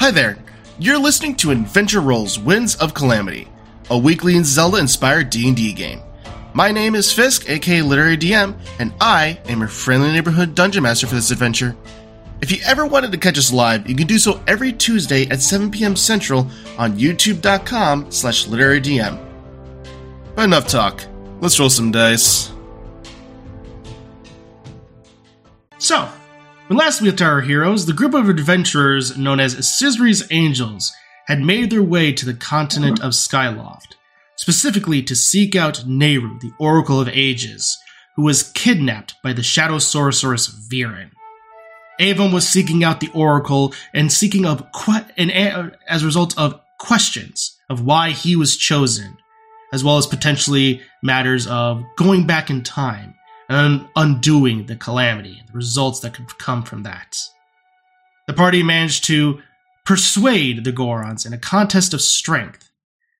Hi there. You're listening to Adventure Rolls Winds of Calamity, a weekly and Zelda-inspired D&D game. My name is Fisk, aka Literary DM, and I am your friendly neighborhood dungeon master for this adventure. If you ever wanted to catch us live, you can do so every Tuesday at 7 p.m. Central on youtube.com slash literarydm. But enough talk. Let's roll some dice. So, when last we left our heroes, the group of adventurers known as Sisri's Angels had made their way to the continent of Skyloft, specifically to seek out Nayru, the Oracle of Ages, who was kidnapped by the Shadow Sorceress Veran. Avon was seeking out the Oracle and seeking of que- and a- as a result of questions of why he was chosen, as well as potentially matters of going back in time and undoing the calamity, the results that could come from that. The party managed to persuade the Gorons in a contest of strength.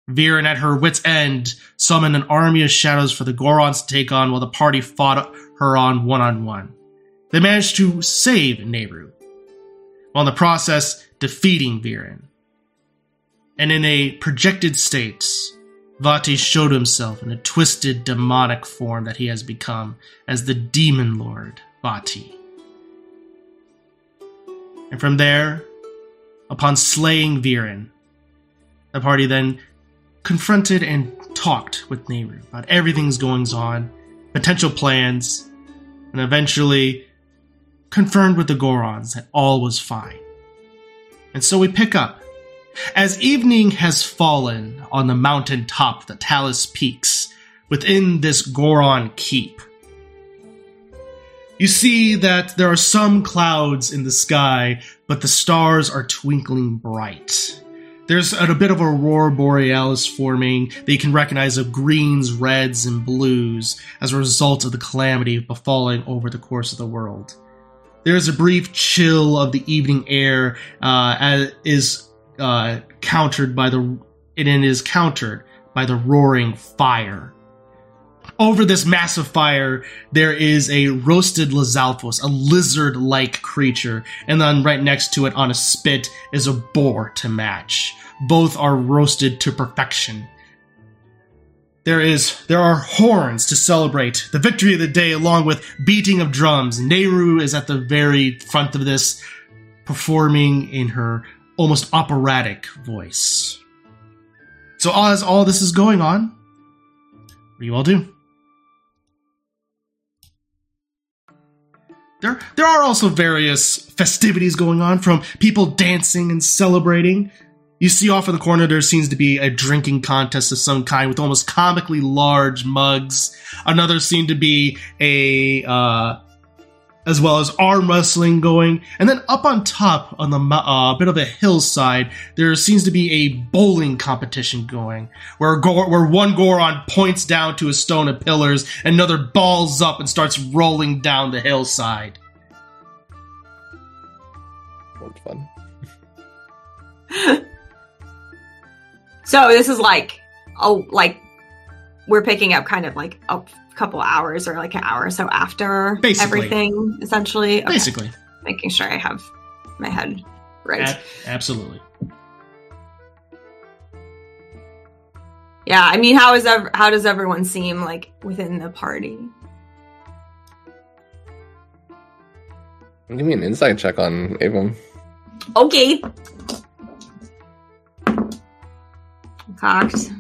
Veran, at her wits' end, summoned an army of shadows for the Gorons to take on while the party fought her on one on one. They managed to save Nayru, while in the process defeating Veran. And in a projected state, Vaati showed himself in a twisted demonic form that he has become as the Demon Lord Vaati. And from there, upon slaying Veran, the party then confronted and talked with Nayru about everything's goings on, potential plans, and eventually confirmed with the Gorons that all was fine. And so we pick up. As evening has fallen on the mountain top the Talus Peaks within this Goron keep, you see that there are some clouds in the sky, but the stars are twinkling bright. There's a, a bit of aurora borealis forming that you can recognize of greens, reds, and blues as a result of the calamity befalling over the course of the world. There is a brief chill of the evening air uh, as is uh, countered by the it is countered by the roaring fire. Over this massive fire, there is a roasted Lizalfos, a lizard-like creature, and then right next to it on a spit is a boar to match. Both are roasted to perfection. There is there are horns to celebrate the victory of the day along with beating of drums. Nayru is at the very front of this performing in her almost operatic voice. So as all this is going on, what do you all do? There, there are also various festivities going on from people dancing and celebrating. You see off in the corner there seems to be a drinking contest of some kind with almost comically large mugs. Another seemed to be a uh, as well as arm wrestling going. And then up on top, on the uh, bit of a hillside, there seems to be a bowling competition going, where Gor- where one Goron points down to a stone of pillars, another balls up and starts rolling down the hillside. Sounds fun. So this is like, oh, like we're picking up kind of like a couple hours or like an hour or so after Basically. everything, essentially. Okay. Basically, making sure I have my head right. A- absolutely. yeah, I mean, how is ev- how does everyone seem like within the party? Give me an insight check on Avon. Okay. Cocked.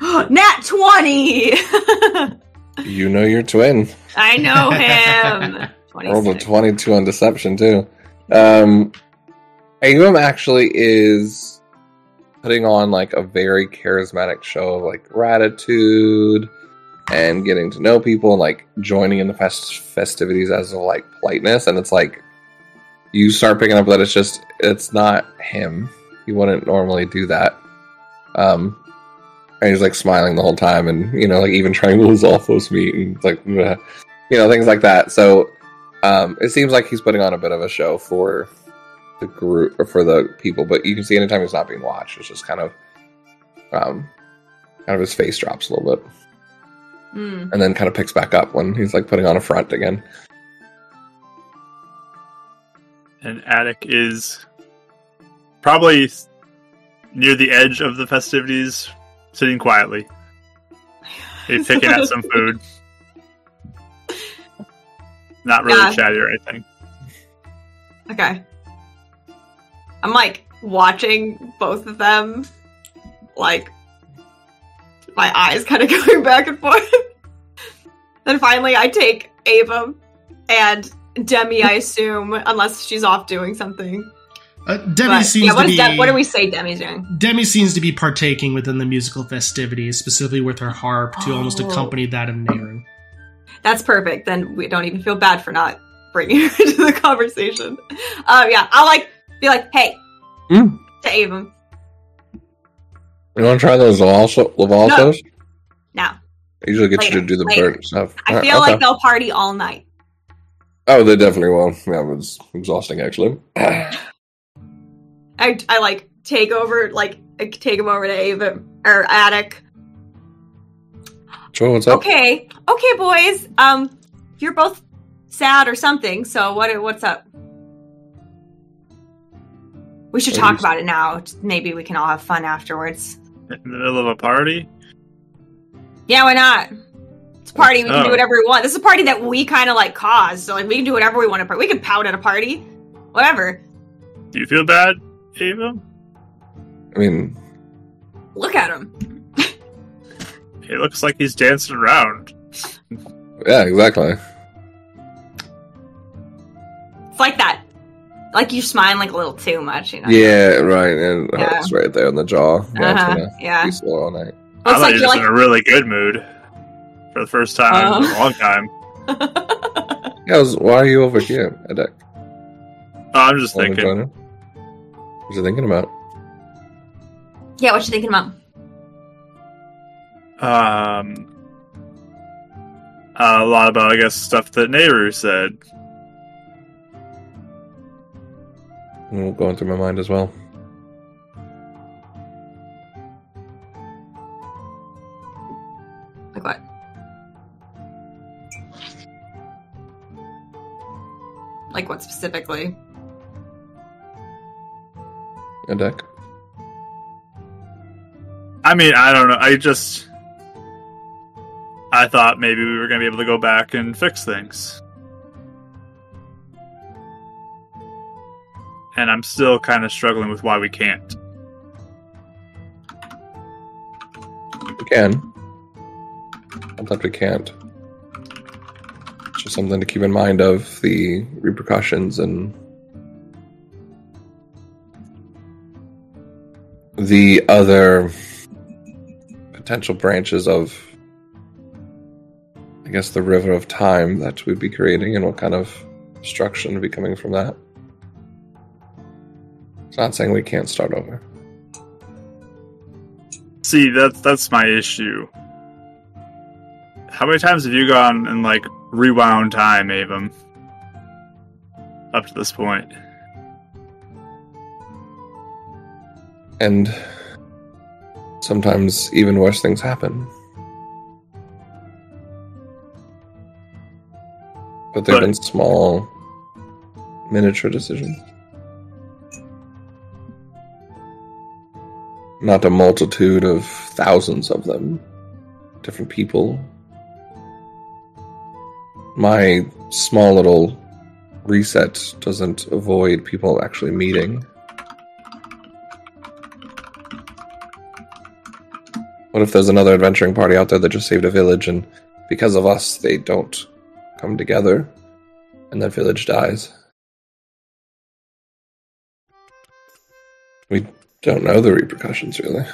Nat twenty. You know your twin. I know him. Rolled a 22 on deception, too. Um, Avon actually is putting on like a very charismatic show of like gratitude and getting to know people and like joining in the fest- festivities as of like politeness. And it's like you start picking up that it's just, it's not him. He wouldn't normally do that. Um, and he's like smiling the whole time and, you know, like even trying to lose all those meat and like, bleh. you know, things like that. So, um, it seems like he's putting on a bit of a show for the group or for the people, but you can see anytime he's not being watched, it's just kind of, um, kind of his face drops a little bit Hmm. and then kind of picks back up when he's like putting on a front again. And Attic is probably near the edge of the festivities, sitting quietly. He's picking at some food. Not really Yeah. chatty or anything. Okay. I'm like watching both of them, like my eyes kind of going back and forth. then finally, I take Ava and Demi. I assume, unless she's off doing something. Uh, Demi But, seems yeah, what, to be. Dem- what do we say Demi's doing? Demi seems to be partaking within the musical festivities, specifically with her harp, to almost Oh. accompany that of Nayru. That's perfect. Then we don't even feel bad for not bringing her into the conversation. Um, yeah, I'll like be like, "Hey," Hmm. to Ava. You want to try those Laval, sho- Laval No. shows? Now, I usually get you to do the later. bird stuff. I Alright, feel okay. like they'll party all night. Oh, they definitely will. Yeah, it was exhausting actually. I, I like take over like I take him over to Ava or Attic. Joe, what's up? Okay, okay, boys. Um, you're both sad or something. So what? What's up? We should talk about it now. Maybe we can all have fun afterwards. In the middle of a party? Yeah, why not? It's a party. We can do Oh. whatever we want. This is a party that we kind of like caused. So like we can do whatever we want to. We can pout at a party, whatever. Do you feel bad, Ava? I mean, Look at him. he looks like he's dancing around. yeah, exactly. It's like that. Like you smiling like a little too much, you know. Yeah, right. And it Yeah. hurts right there in the jaw. Yeah, it's Uh-huh. gonna Yeah. be sore all night. I thought like you you're were just like in a really good mood for the first time in Oh. a long time. Yeah, I was, why are you over here, Edek? Oh, I'm just Wanna thinking. join her? What you thinking about? Yeah, what you thinking about? Um, a lot about, I guess, stuff that Nayru said. Going through my mind as well. Like what? Like what specifically? Edek? I mean, I don't know. I just. I thought maybe we were going to be able to go back and fix things. And I'm still kind of struggling with why we can't. We can. Not that we can't. It's just something to keep in mind of the repercussions and the other potential branches of, I guess, the river of time that we'd be creating and what kind of destruction would be coming from that. It's not saying we can't start over. See, that's that's my issue. How many times have you gone and like rewound time, Avon? Up to this point. And sometimes even worse things happen. But they've But- been small, miniature decisions. Not a multitude of thousands of them. Different people. My small little reset doesn't avoid people actually meeting. What if there's another adventuring party out there that just saved a village and because of us they don't come together and that village dies? We don't know the repercussions really.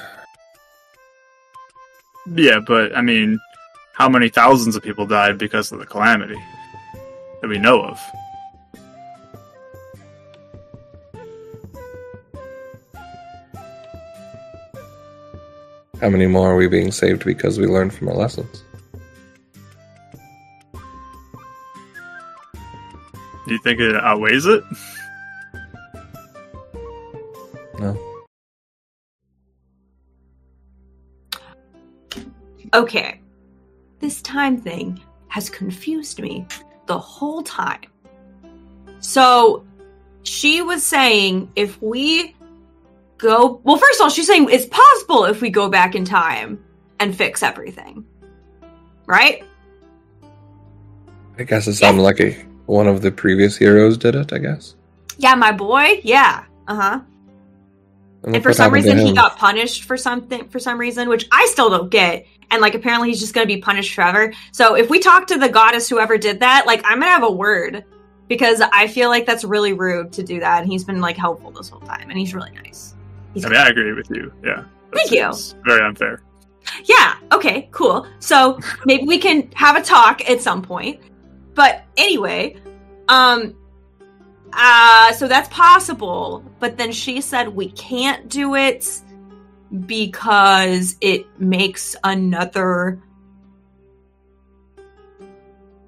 Yeah, but I mean, how many thousands of people died because of the calamity that we know of? How many more are we being saved because we learned from our lessons? Do you think it outweighs it? No. Okay. This time thing has confused me the whole time. So, she was saying if we go well first of all she's saying it's possible if we go back in time and fix everything. Right? I guess it sounded like one of the previous heroes did it. I guess. yeah my boy? Yeah. Uh-huh. And look for some reason he got punished for something for some reason which i still don't get. And like apparently he's just gonna be punished forever. So if we talk to the goddess whoever did that like i'm gonna have a word. Because i feel like that's really rude to do that and he's been like helpful this whole time and he's really nice I mean, I agree with you. Yeah. Thank you. It's very unfair. Yeah, okay, cool. So maybe we can have a talk at some point. But anyway, um uh so that's possible, but then she said we can't do it because it makes another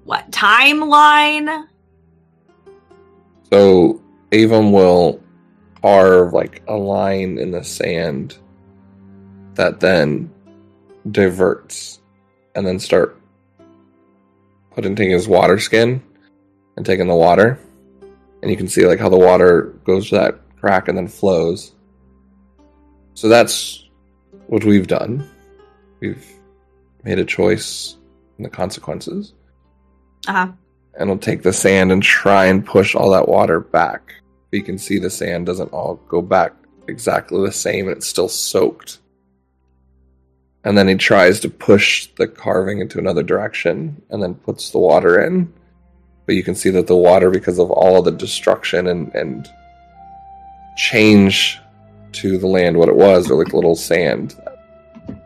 what timeline? So Avon will carve like a line in the sand that then diverts and then start putting taking his water skin and taking the water. And you can see like how the water goes to that crack and then flows. So that's what we've done. We've made a choice and the consequences Uh-huh. and we'll take the sand and try and push all that water back. You can see the sand doesn't all go back exactly the same and it's still soaked. And then he tries to push the carving into another direction and then puts the water in. But you can see that the water, because of all of the destruction and, and change to the land what it was, or like little sand,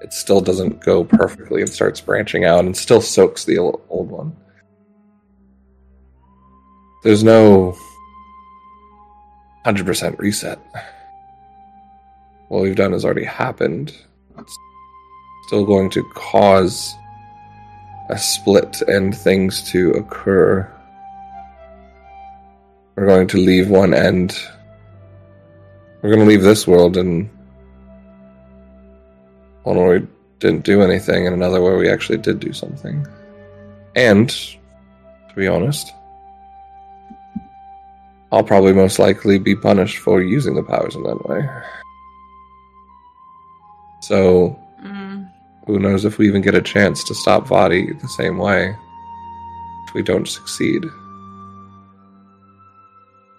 it still doesn't go perfectly and starts branching out and still soaks the old old one. There's no 100% reset. What we've done has already happened. It's still going to cause a split and things to occur. We're going to leave one end. We're going to leave this world and one where we didn't do anything and another where we actually did do something. And, to be honest, I'll probably most likely be punished for using the powers in that way. So, Mm. who knows if we even get a chance to stop Vaati the same way if we don't succeed.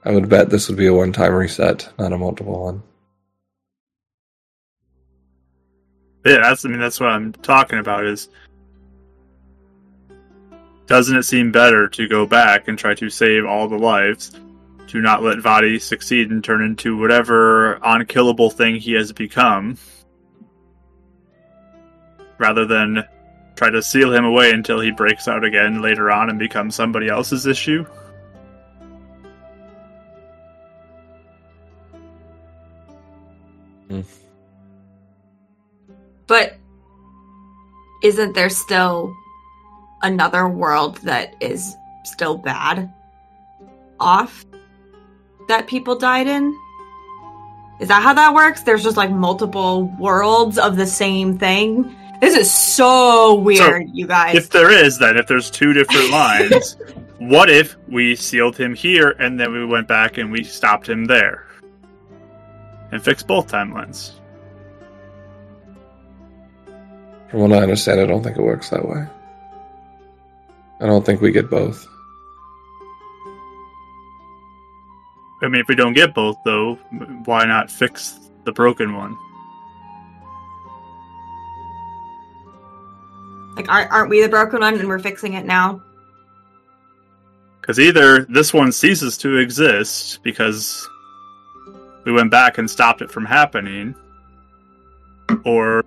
I would bet this would be a one time reset, not a multiple one. Yeah, that's I mean that's what I'm talking about is doesn't it seem better to go back and try to save all the lives to not let Vaati succeed and turn into whatever unkillable thing he has become rather than try to seal him away until he breaks out again later on and becomes somebody else's issue? Hmm. But isn't there still another world that is still bad off that people died in? Is that how that works? There's just like multiple worlds of the same thing. This is so weird, you guys. If there is, then if there's two different lines, what if we sealed him here and then we went back and we stopped him there and fixed both timelines? From what I understand, I don't think it works that way. I don't think we get both. I mean, if we don't get both, though, why not fix the broken one? like, aren't, aren't we the broken one and we're fixing it now? Because either this one ceases to exist because we went back and stopped it from happening, or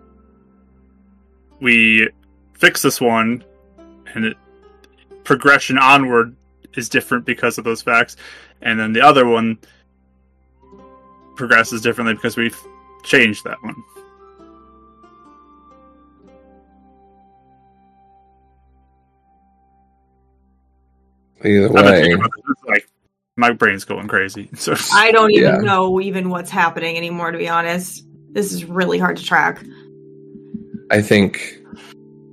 we fix this one and it, progression onward is different because of those facts, and then the other one progresses differently because we've changed that one. Either way, thinking about this, like my brain's going crazy. So I don't even Yeah. know even what's happening anymore, to be honest. This is really hard to track. I think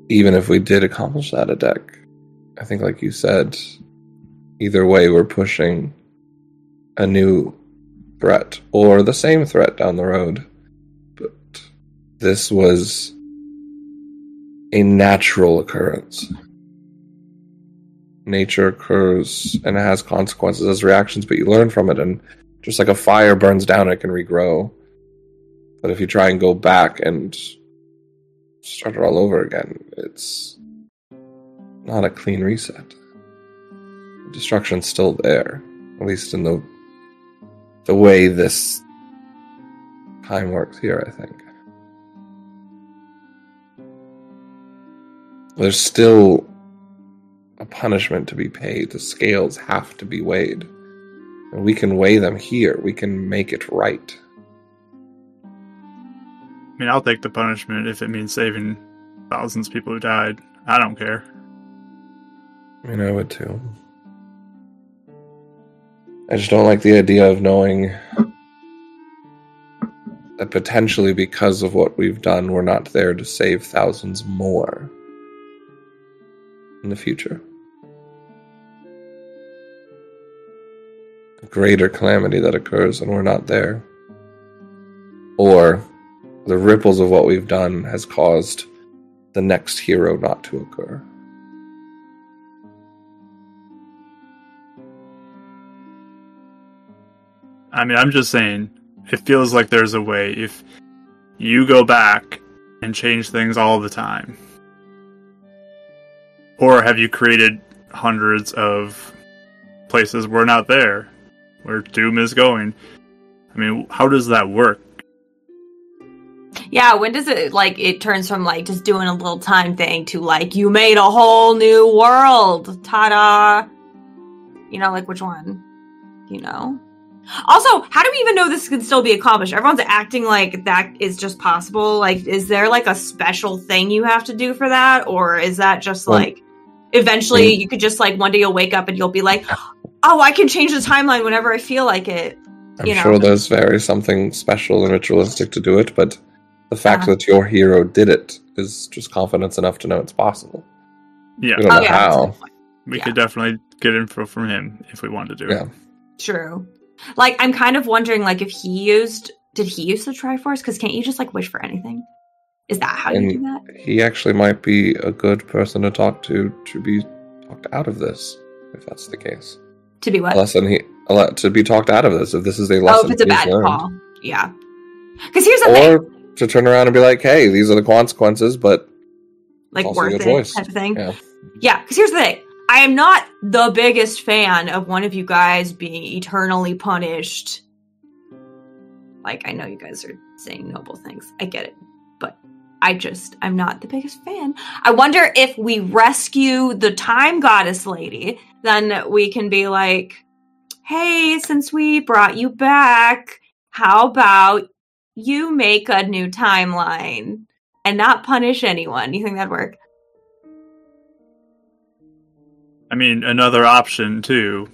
even if we did accomplish that a deck, I think like you said, either way we're pushing a new threat or the same threat down the road. But this was a natural occurrence. Nature occurs and it has consequences as reactions, but you learn from it, and just like a fire burns down, it can regrow. But if you try and go back and start it all over again, it's not a clean reset. Destruction's still there, at least in the the way this time works here, I think. There's still a punishment to be paid. The scales have to be weighed. And we can weigh them here. We can make it right. I mean, I'll take the punishment if it means saving thousands of people who died. I don't care. I mean, I would too. I just don't like the idea of knowing that potentially because of what we've done, we're not there to save thousands more in the future. A greater calamity that occurs and we're not there. Or the ripples of what we've done has caused the next hero not to occur. I mean, I'm just saying, it feels like there's a way if you go back and change things all the time. Or have you created hundreds of places we're not there, where Doom is going? I mean, how does that work? Yeah, when does it like it turns from like just doing a little time thing to like you made a whole new world? Ta-da! You know, like which one? You know. Also, how do we even know this can still be accomplished? Everyone's acting like that is just possible. Like, is there like a special thing you have to do for that, or is that just Well, like eventually you could just like one day you'll wake up and you'll be like, oh, I can change the timeline whenever I feel like it. I'm you know. sure there's very something special and ritualistic to do it, but the fact Yeah. that your hero did it is just confidence enough to know it's possible. Yeah, We don't Oh know yeah, how. we yeah. could definitely get info from him if we wanted to. Do yeah. It. True. Like, I'm kind of wondering, like, if he used, did he use the Triforce? Because can't you just like wish for anything? Is that how you do that? He actually might be a good person to talk to to be talked out of this, if that's the case. To be what? A lesson he to be talked out of this, if this is a oh, lesson if it's a bad learned. call. Yeah. Because here's the thing, Or to turn around and be like, hey, these are the consequences, but like worth it choice. type of thing. yeah. Yeah, because here's the thing. I am not the biggest fan of one of you guys being eternally punished. Like, I know you guys are saying noble things. I get it. But I just, I'm not the biggest fan. I wonder if we rescue the time goddess lady, then we can be like, hey, since we brought you back, how about you make a new timeline and not punish anyone? You think that'd work? I mean, another option too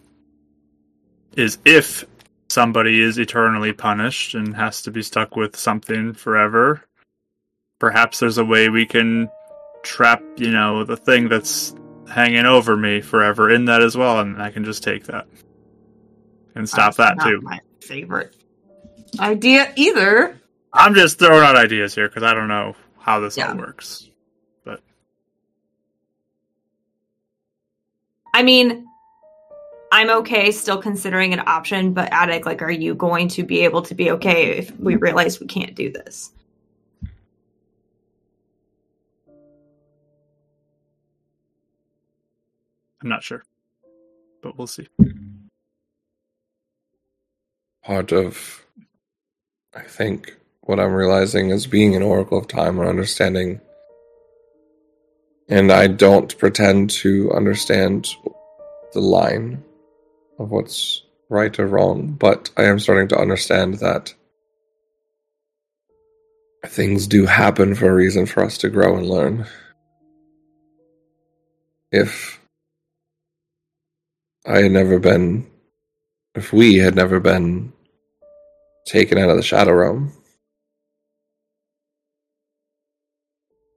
is if somebody is eternally punished and has to be stuck with something forever, perhaps there's a way we can trap, you know, the thing that's hanging over me forever in that as well, and I can just take that and stop That's that not too. My favorite idea either. I'm just throwing out ideas here because I don't know how this Yeah. all works. I mean, I'm okay still considering an option, but Attic, like, are you going to be able to be okay if we mm-hmm. realize we can't do this? I'm not sure. But we'll see. part of I think what I'm realizing is being an Oracle of Time and understanding and I don't pretend to understand the line of what's right or wrong, but I am starting to understand that things do happen for a reason for us to grow and learn. If I had never been if we had never been taken out of the Shadow Realm,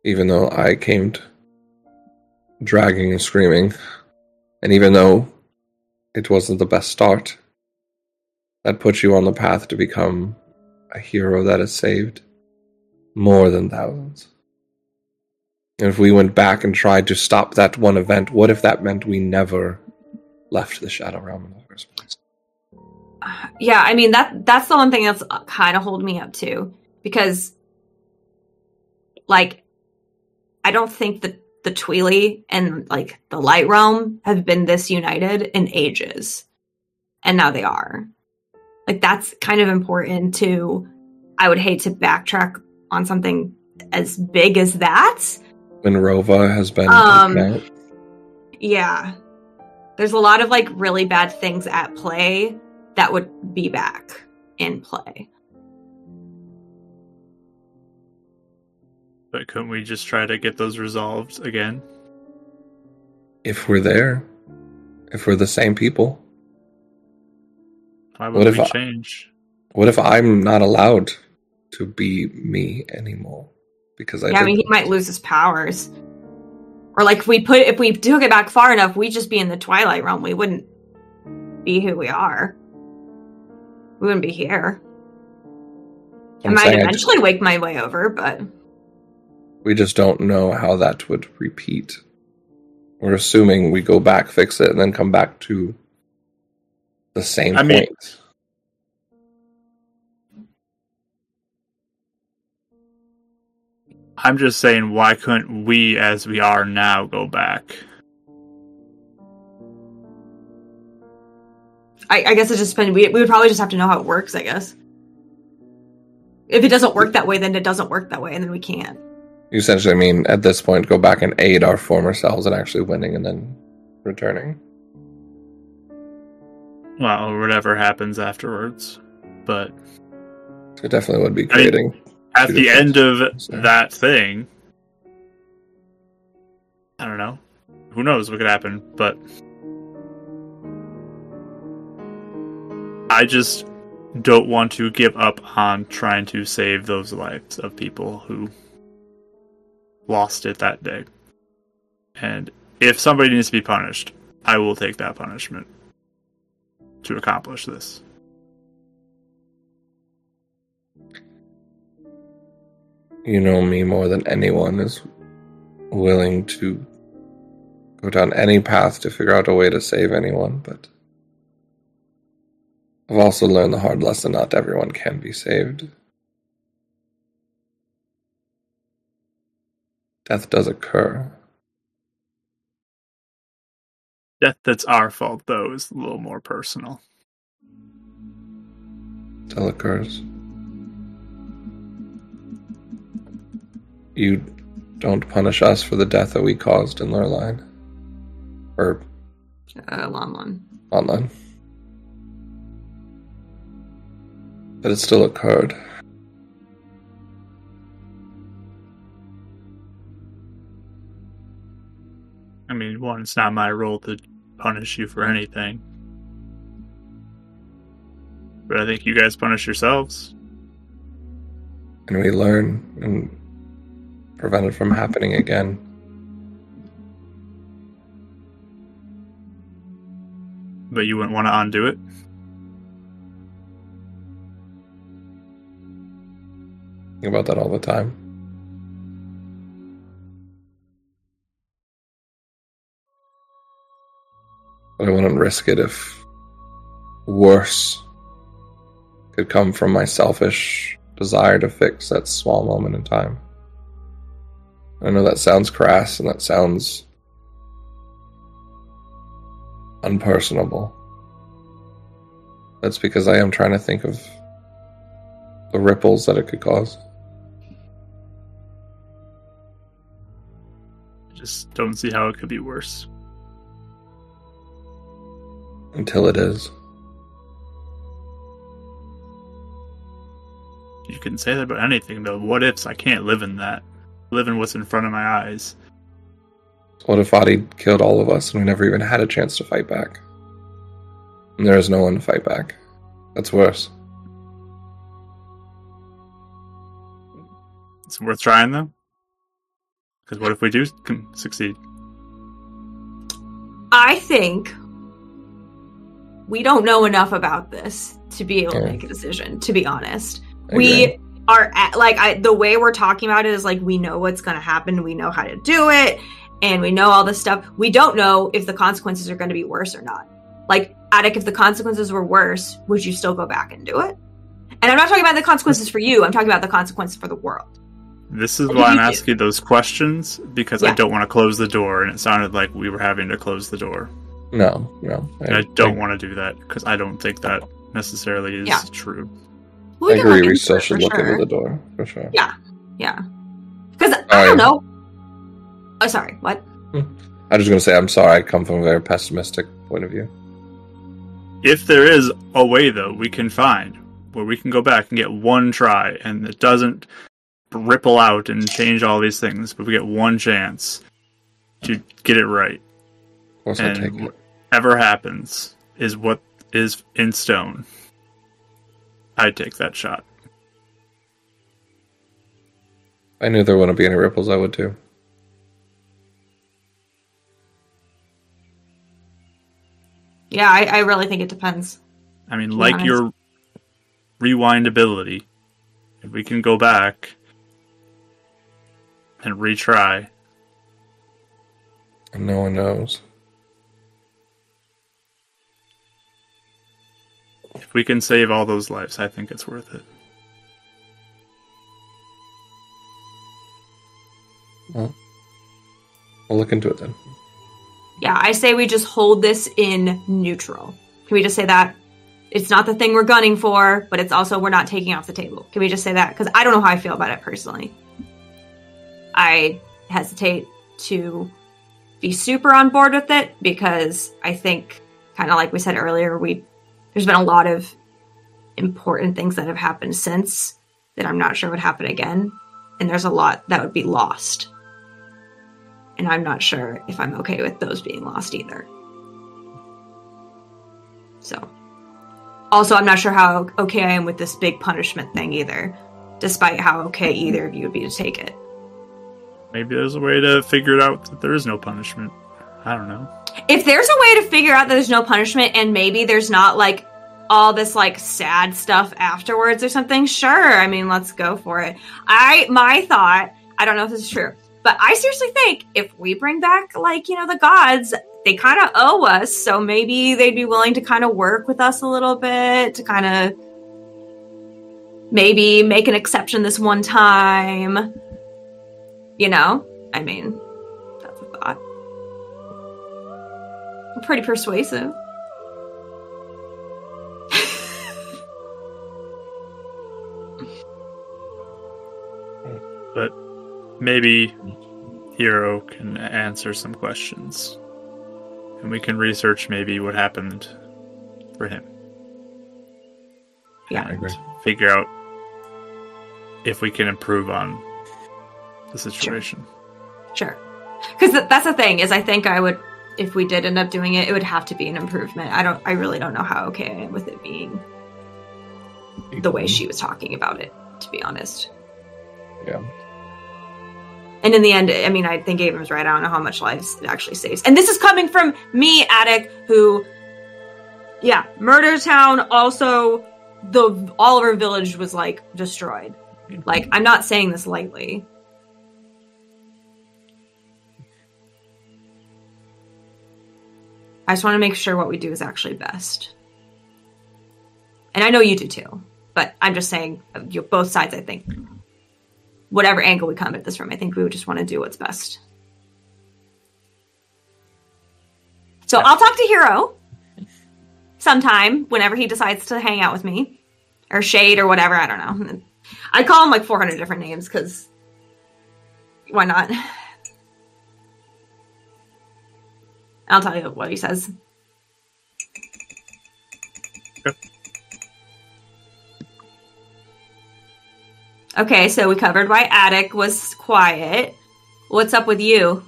even though I came t- dragging and screaming, and even though it wasn't the best start, that puts you on the path to become a hero that has saved more than thousands. And if we went back and tried to stop that one event, what if that meant we never left the Shadow Realm in the first place? Yeah, I mean that that's the one thing that's kind of holding me up too because like I don't think that the Twili and like the Light Realm have been this united in ages. And now they are. Like that's kind of important to I would hate to backtrack on something as big as that. When Rova has been Um. Yeah. There's a lot of like really bad things at play that would be back in play. But couldn't we just try to get those resolved again? If we're there, if we're the same people, Why What would if we I- change? what if I'm not allowed to be me anymore? Because I, yeah, I mean he might lose his powers. Or like if we put if we took it back far enough, we'd just be in the Twilight Realm. We wouldn't be who we are. We wouldn't be here. I I'm might saying I eventually wake my way over, but We just don't know how that would repeat. We're assuming we go back, fix it, and then come back to the same I mean- I'm just saying, why couldn't we, as we are now, go back? I, I guess it just depends. We, we would probably just have to know how it works, I guess. If it doesn't work that way, then it doesn't work that way, and then we can't. You essentially mean at this point go back and aid our former selves in actually winning and then returning. Well, whatever happens afterwards. But It definitely would be I creating. at the end of there. that thing, I don't know. Who knows what could happen? But I just don't want to give up on trying to save those lives of people who lost it that day. And if somebody needs to be punished, I will take that punishment to accomplish this. you know me more than anyone is willing to go down any path to figure out a way to save anyone, but I've also learned the hard lesson not everyone can be saved. Death does occur. Death that's our fault, though, is a little more personal. Still occurs. You don't punish us for the death that we caused in Lurline. Or Uh, long one. online. But it still occurred. I mean, one, it's not my role to punish you for anything. But I think you guys punish yourselves. And we learn and prevent it from happening again. But you wouldn't want to undo it. Think about that all the time. I wouldn't risk it if worse could come from my selfish desire to fix that small moment in time. I know that sounds crass and that sounds unpersonable. That's because I am trying to think of the ripples that it could cause. I just don't see how it could be worse. Until it is. You can say that about anything, though. What ifs? I can't live in that. Live in what's in front of my eyes. What if Vaati killed all of us and we never even had a chance to fight back? And there is no one to fight back. That's worse. It's worth trying, though. Because what if we do succeed? I think we don't know enough about this to be able to make a decision. To be honest, I we are at, like I, the way we're talking about it is like we know what's going to happen. We know how to do it, and we know all this stuff. We don't know if the consequences are going to be worse or not. Like Attic, if the consequences were worse, would you still go back and do it? And I'm not talking about the consequences for you. I'm talking about the consequences for the world. This is What why I'm you do? asking those questions because I don't want to close the door, and it sounded like we were having to close the door. No, no. And I don't want to do that because I don't think that necessarily is Yeah. true. We I agree. We still should look sure. into the door for sure. Yeah, yeah. Because I don't know. Oh, sorry. What? I was just gonna say I'm sorry. I come from a very pessimistic point of view. If there is a way, though, we can find where we can go back and get one try, and it doesn't ripple out and change all these things, but we get one chance to get it right, Of course, I take it. Whatever happens is what is in stone. I'd take that shot. I knew there wouldn't be any ripples. I would too. Yeah, I, I really think it depends. I mean, like honest. your rewind ability, if we can go back and retry, And no one knows. If we can save all those lives, I think it's worth it. Well, I'll look into it then. Yeah, I say we just hold this in neutral. Can we just say that? It's not the thing we're gunning for, but it's also we're not taking off the table. Can we just say that? Because I don't know how I feel about it personally. I hesitate to be super on board with it because I think, kind of like we said earlier, we there's been a lot of important things that have happened since that I'm not sure would happen again, and there's a lot that would be lost and I'm not sure if I'm okay with those being lost either. So, also, I'm not sure how okay I am with this big punishment thing either, despite how okay either of you would be to take it. Maybe there's a way to figure it out that there is no punishment. I don't know. If there's a way to figure out that there's no punishment and maybe there's not like all this like sad stuff afterwards or something, sure. I mean, let's go for it. I my thought, I don't know if this is true, but I seriously think if we bring back like, you know, the gods, they kind of owe us, so maybe they'd be willing to kind of work with us a little bit to kind of maybe make an exception this one time. You know? I mean, Pretty persuasive. But maybe Hero can answer some questions. And we can research maybe what happened for him. Yeah. I agree. Figure out if we can improve on the situation. Sure. Because th- that's the thing is, I think I would, if we did end up doing it, it would have to be an improvement. I don't, I really don't know how okay I am with it being the way she was talking about it. To be honest. Yeah. And in the end, I mean, I think Avon's right. I don't know how much lives it actually saves. And this is coming from me, Attic, who, yeah, Murder Town. Also, the Oliver Village was like destroyed. Like, I'm not saying this lightly. I just want to make sure what we do is actually best. And I know you do too, but I'm just saying, you both sides. I think whatever angle we come at this from, I think we would just want to do what's best. So I'll talk to Hero sometime whenever he decides to hang out with me or Shade or whatever. I don't know. I call him like 400 different names because why not? I'll tell you what he says. Yep. Okay, so we covered why Attic was quiet. What's up with you?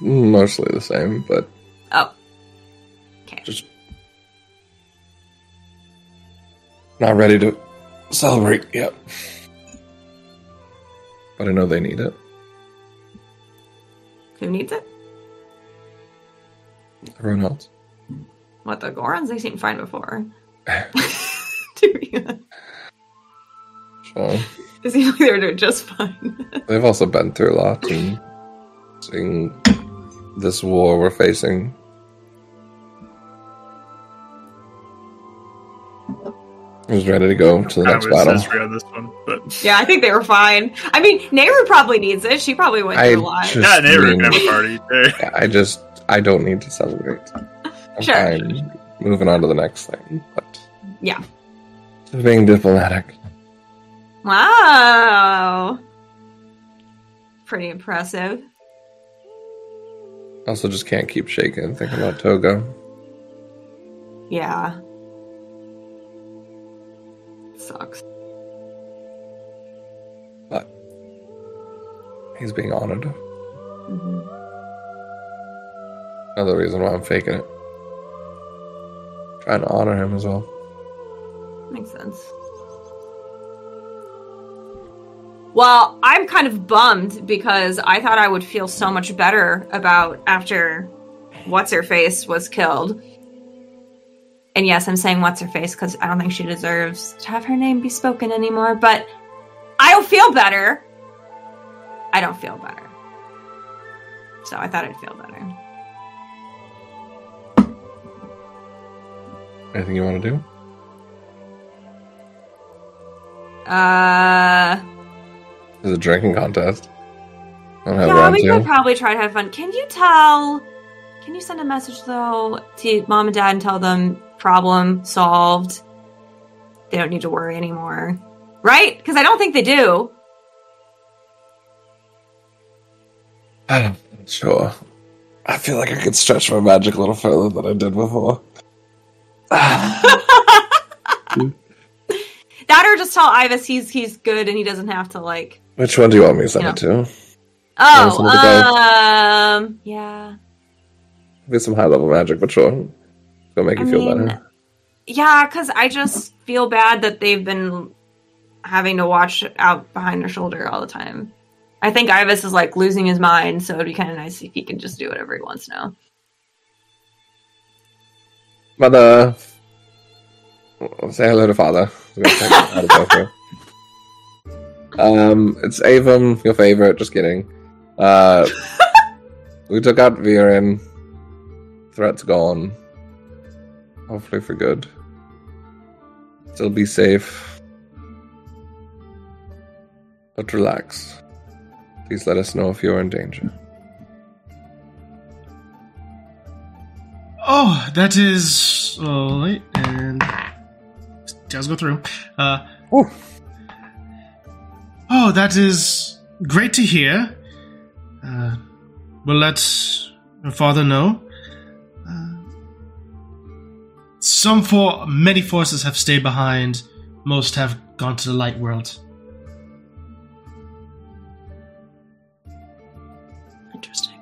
Mostly the same, but Oh. Okay. just not ready to celebrate yet. But I know they need it. Who needs it? Everyone else. What the Gorons? They seemed fine before. to be honest, So it seemed like they're doing just fine. they've also been through a lot and seeing this war we're facing. He's ready to go to the I next was battle. this one, but yeah, I think they were fine. I mean, Nayru probably needs it. She probably went I through a lot. just- yeah, neighbor mean- can have a party. Hey. I just I don't need to celebrate. I'm Sure. fine moving on to the next thing, but Yeah. being diplomatic. Wow. Pretty impressive. Also, just can't keep shaking thinking about Togo. Yeah. Sucks. But he's being honored. hmm Another reason why I'm faking it. Trying to honor him as well. Makes sense. Well, I'm kind of bummed because I thought I would feel so much better about after what's her face was killed. And yes, I'm saying what's her face because I don't think she deserves to have her name be spoken anymore, but I'll feel better. I don't feel better. So I thought I'd feel better. Anything you want to do? Uh It's a drinking contest. I don't have yeah, we could probably try to have fun. Can you tell? Can you send a message though to mom and dad and tell them problem solved? They don't need to worry anymore, right? Because I don't think they do. I'm not Sure. I feel like I could stretch my magic a little further than I did before. That or just tell Ivis he's he's good and he doesn't have to like. Which one do you want me to send Yeah. it to? Oh, um, yeah, Maybe some high level magic, but sure. It'll make you I feel mean- better. yeah. Because I just feel bad that they've been having to watch out behind their shoulder all the time. I think Ivis is like losing his mind, so it'd be kind of nice if he can just do whatever he wants now. Mother. Say hello to father. I'm gonna take it out of both here. Um, it's Avon, your favorite. Just kidding. Uh, we took out Veran. Threat's gone. Hopefully for good. Still be safe. But relax. Please let us know if you're in danger. Oh, that is. Oh, wait, and. Let's go through. Uh, Ooh. oh, that is great to hear. Uh, we'll let your father know. Some for many forces have stayed behind. Most have gone to the light world. Interesting.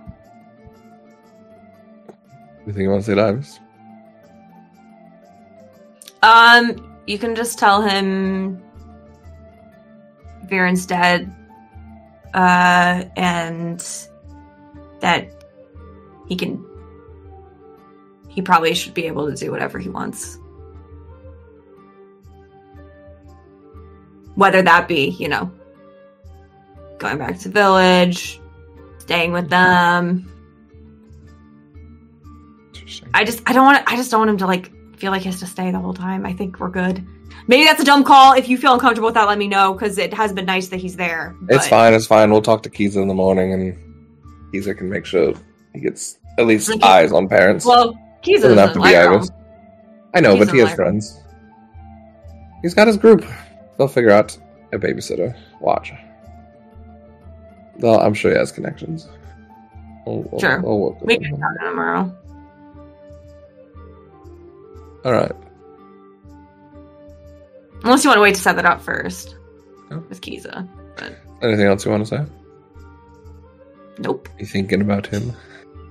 Anything you want to say to Iris? Um, you can just tell him Veran's dead, uh, and that he can. He probably should be able to do whatever he wants. Whether that be, you know, going back to the village, staying with them. I just I don't want I just don't want him to like feel like he has to stay the whole time. I think we're good. Maybe that's a dumb call. If you feel uncomfortable with that, let me know because it has been nice that he's there. It's fine. It's fine. We'll talk to Kiza in the morning, and Kiza can make sure he gets at least Okay. eyes on parents. Well, Kiza doesn't doesn't have to be like him. Iris. I know, but he has like- friends. He's got his group. They'll figure out a babysitter. Watch. Well, I'm sure he has connections. We'll- Sure. work with We can talk tomorrow. All right. Unless you want to wait to set that up first No. with Kiza. But Anything else you want to say? nope. You thinking about him?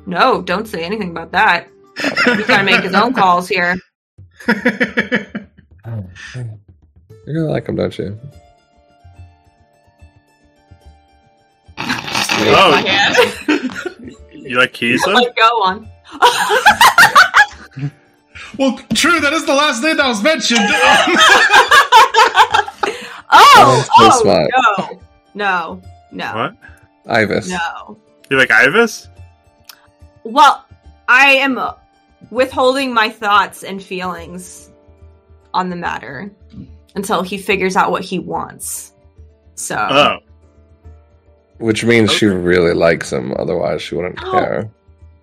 No, don't say anything about that. He's got to make his own calls here. You're gonna like him, don't you? Oh. My. You like Kiza? Let go on. Well, true. That is the last name that was mentioned. oh, so oh smart. no, no, no, What? Ivis. no. You like Ivis? Well, I am withholding my thoughts and feelings on the matter until he figures out what he wants. So, Oh. Which means she really likes him, otherwise she wouldn't Oh. care.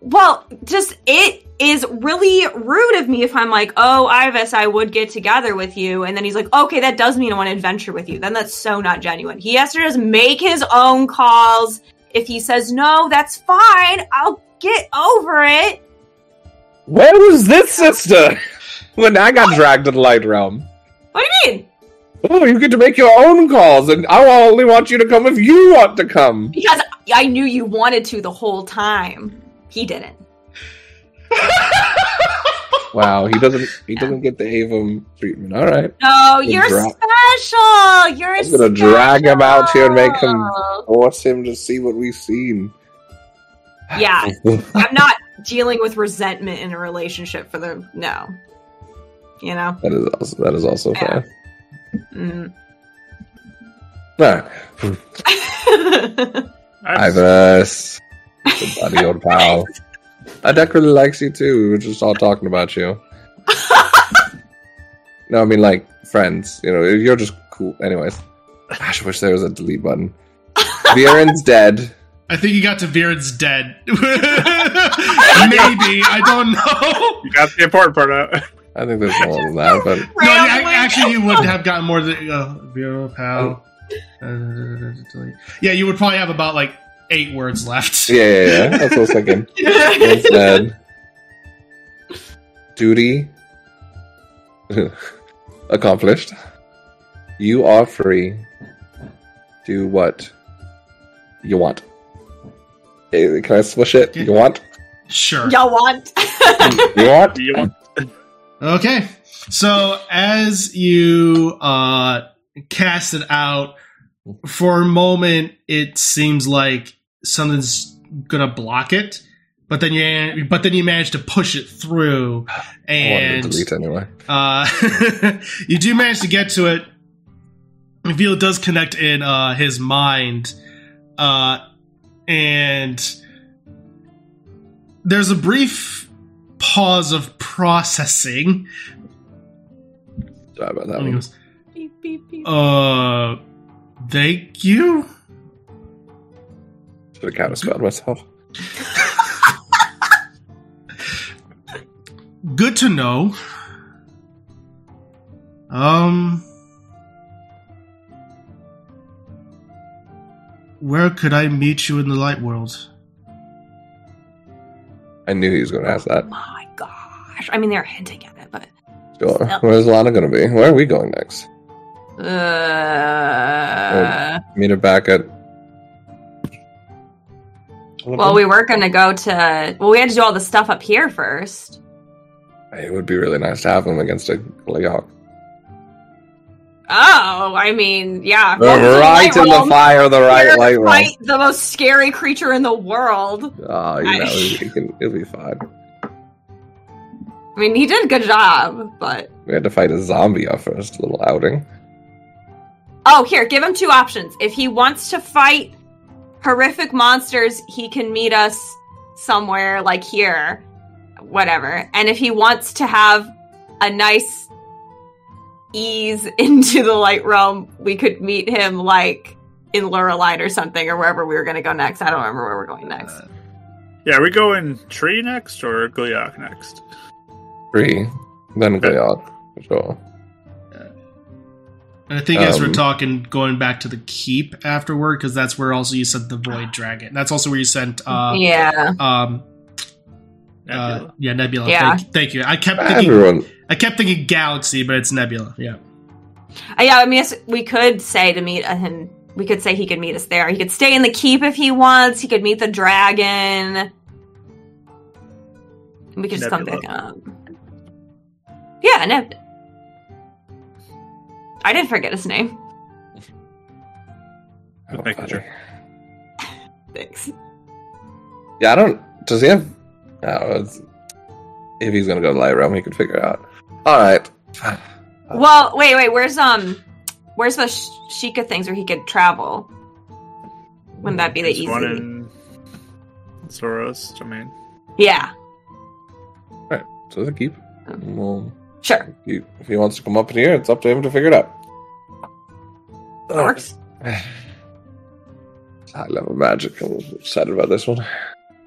well, just it is really rude of me if I'm like, "Oh, Ivis, I would get together with you," and then he's like, "Okay, that does mean I want to adventure with you." Then that's so not genuine. He has to just make his own calls. If he says no, that's fine. I'll get over it. Where was this sister when I got dragged to the light realm? What do you mean? Oh, you get to make your own calls, and I only want you to come if you want to come. Because I knew you wanted to the whole time. He didn't. Wow, he doesn't. He doesn't get the Avon treatment. All right, No, You you're dra- special. You're I'm gonna drag him out here and make him special. force him to see what we've seen. Yeah. I'm not dealing with resentment in a relationship for the no. You know. that is also that is also Yeah. fair. Mm. Alright. Ivis, good buddy, old pal. Deck really likes you too. We were just all talking about you. no, I mean like friends. You know, you're just cool. Anyways, gosh, I wish there was a delete button. Veran's dead. I think you got to Veran's dead. Maybe I don't know. You got the important part out. I think there's more than that, but No, Rambling. I- actually, you would have gotten more than uh, Vero pal. Uh, yeah, you would probably have about like eight words left. yeah, yeah, yeah. That's what I was thinking. Veran's dead. Duty accomplished. You are free. Do what you want. Can I swish it? You want? Sure. Y'all want? You want? You want- Okay. So as you uh cast it out, for a moment it seems like something's gonna block it, but then you but then you manage to push it through, I and to delete anyway. uh, you do manage to get to it. You does connect in uh, his mind, uh, and there's a brief pause of processing. Sorry about that And he goes, Beep, beep, beep. "Uh, thank you." Should have counterspelled myself. Good to know. Um, where could I meet you in the light world? I knew he was going to ask that. my gosh. I mean, they're hinting at it, but. Sure. Yep. Where's Lana going to be? Where are we going next? Uh, Meet her back at. well, we were gonna go to. Well, we had to do all the stuff up here first. It would be really nice to have him against a Gleehawk. Oh, I mean, yeah. The right in the fire, the right We're light. The most scary creature in the world. Oh, you know, I- it can, it'll be fine. I mean, he did a good job, but We had to fight a zombie our first little outing. oh, here, give him two options. If he wants to fight horrific monsters, he can meet us somewhere like here, whatever. And if he wants to have a nice ease into the light realm, we could meet him like in Lurelin or something, or wherever we were going to go next. I don't remember where we're going next. Yeah, are we in tree next or Gliok next? Tree, then Gleehawk. For sure. And I think as we're Um, talking, going back to the keep afterward, because that's where also you sent the void dragon. That's also where you sent, uh, yeah. um, uh, Nebula. yeah, Nebula. Yeah. Thank, thank you. I kept thinking, Everyone, I kept thinking Galaxy, but it's Nebula. Yeah. Uh, yeah, I mean, we could say to meet him. We could say he could meet us there. He could stay in the keep if he wants. He could meet the dragon. We could just come Nebula. pick up. Yeah, Neb. I did forget his name. Making sure. Thanks. Yeah, I don't. Does he have? No, if he's gonna go to Light Realm, he could figure it out. All right. Well, wait, wait. Where's um, where's the sh- Sheikah things where he could travel? Wouldn't that be the There's easy? one in Zora's domain. Yeah, So the keep. Well, sure. he, if he wants to come up in here, it's up to him to figure it out. That works. High level magic. I'm excited about this one.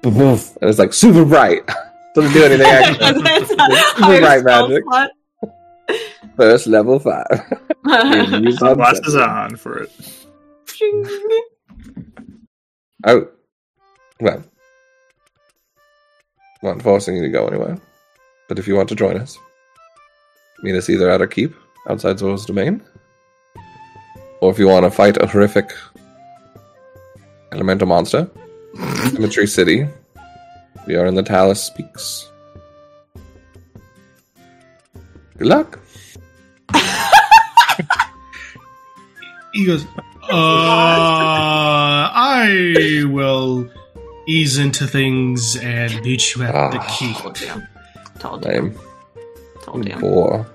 and it's like super bright. Doesn't do anything actually. That's Super magic. slot. First level five. Use Glasses on for it. Oh, well, not forcing you to go anywhere. But if you want to join us, meet us either at our keep outside Zor's domain, or if you want to fight a horrific elemental monster, Cemetery City. We are in the Talus Peaks. Good luck. He goes, uh, I will ease into things and meet you at the Ah. keep. Told you. Told you. Name Told you. poor.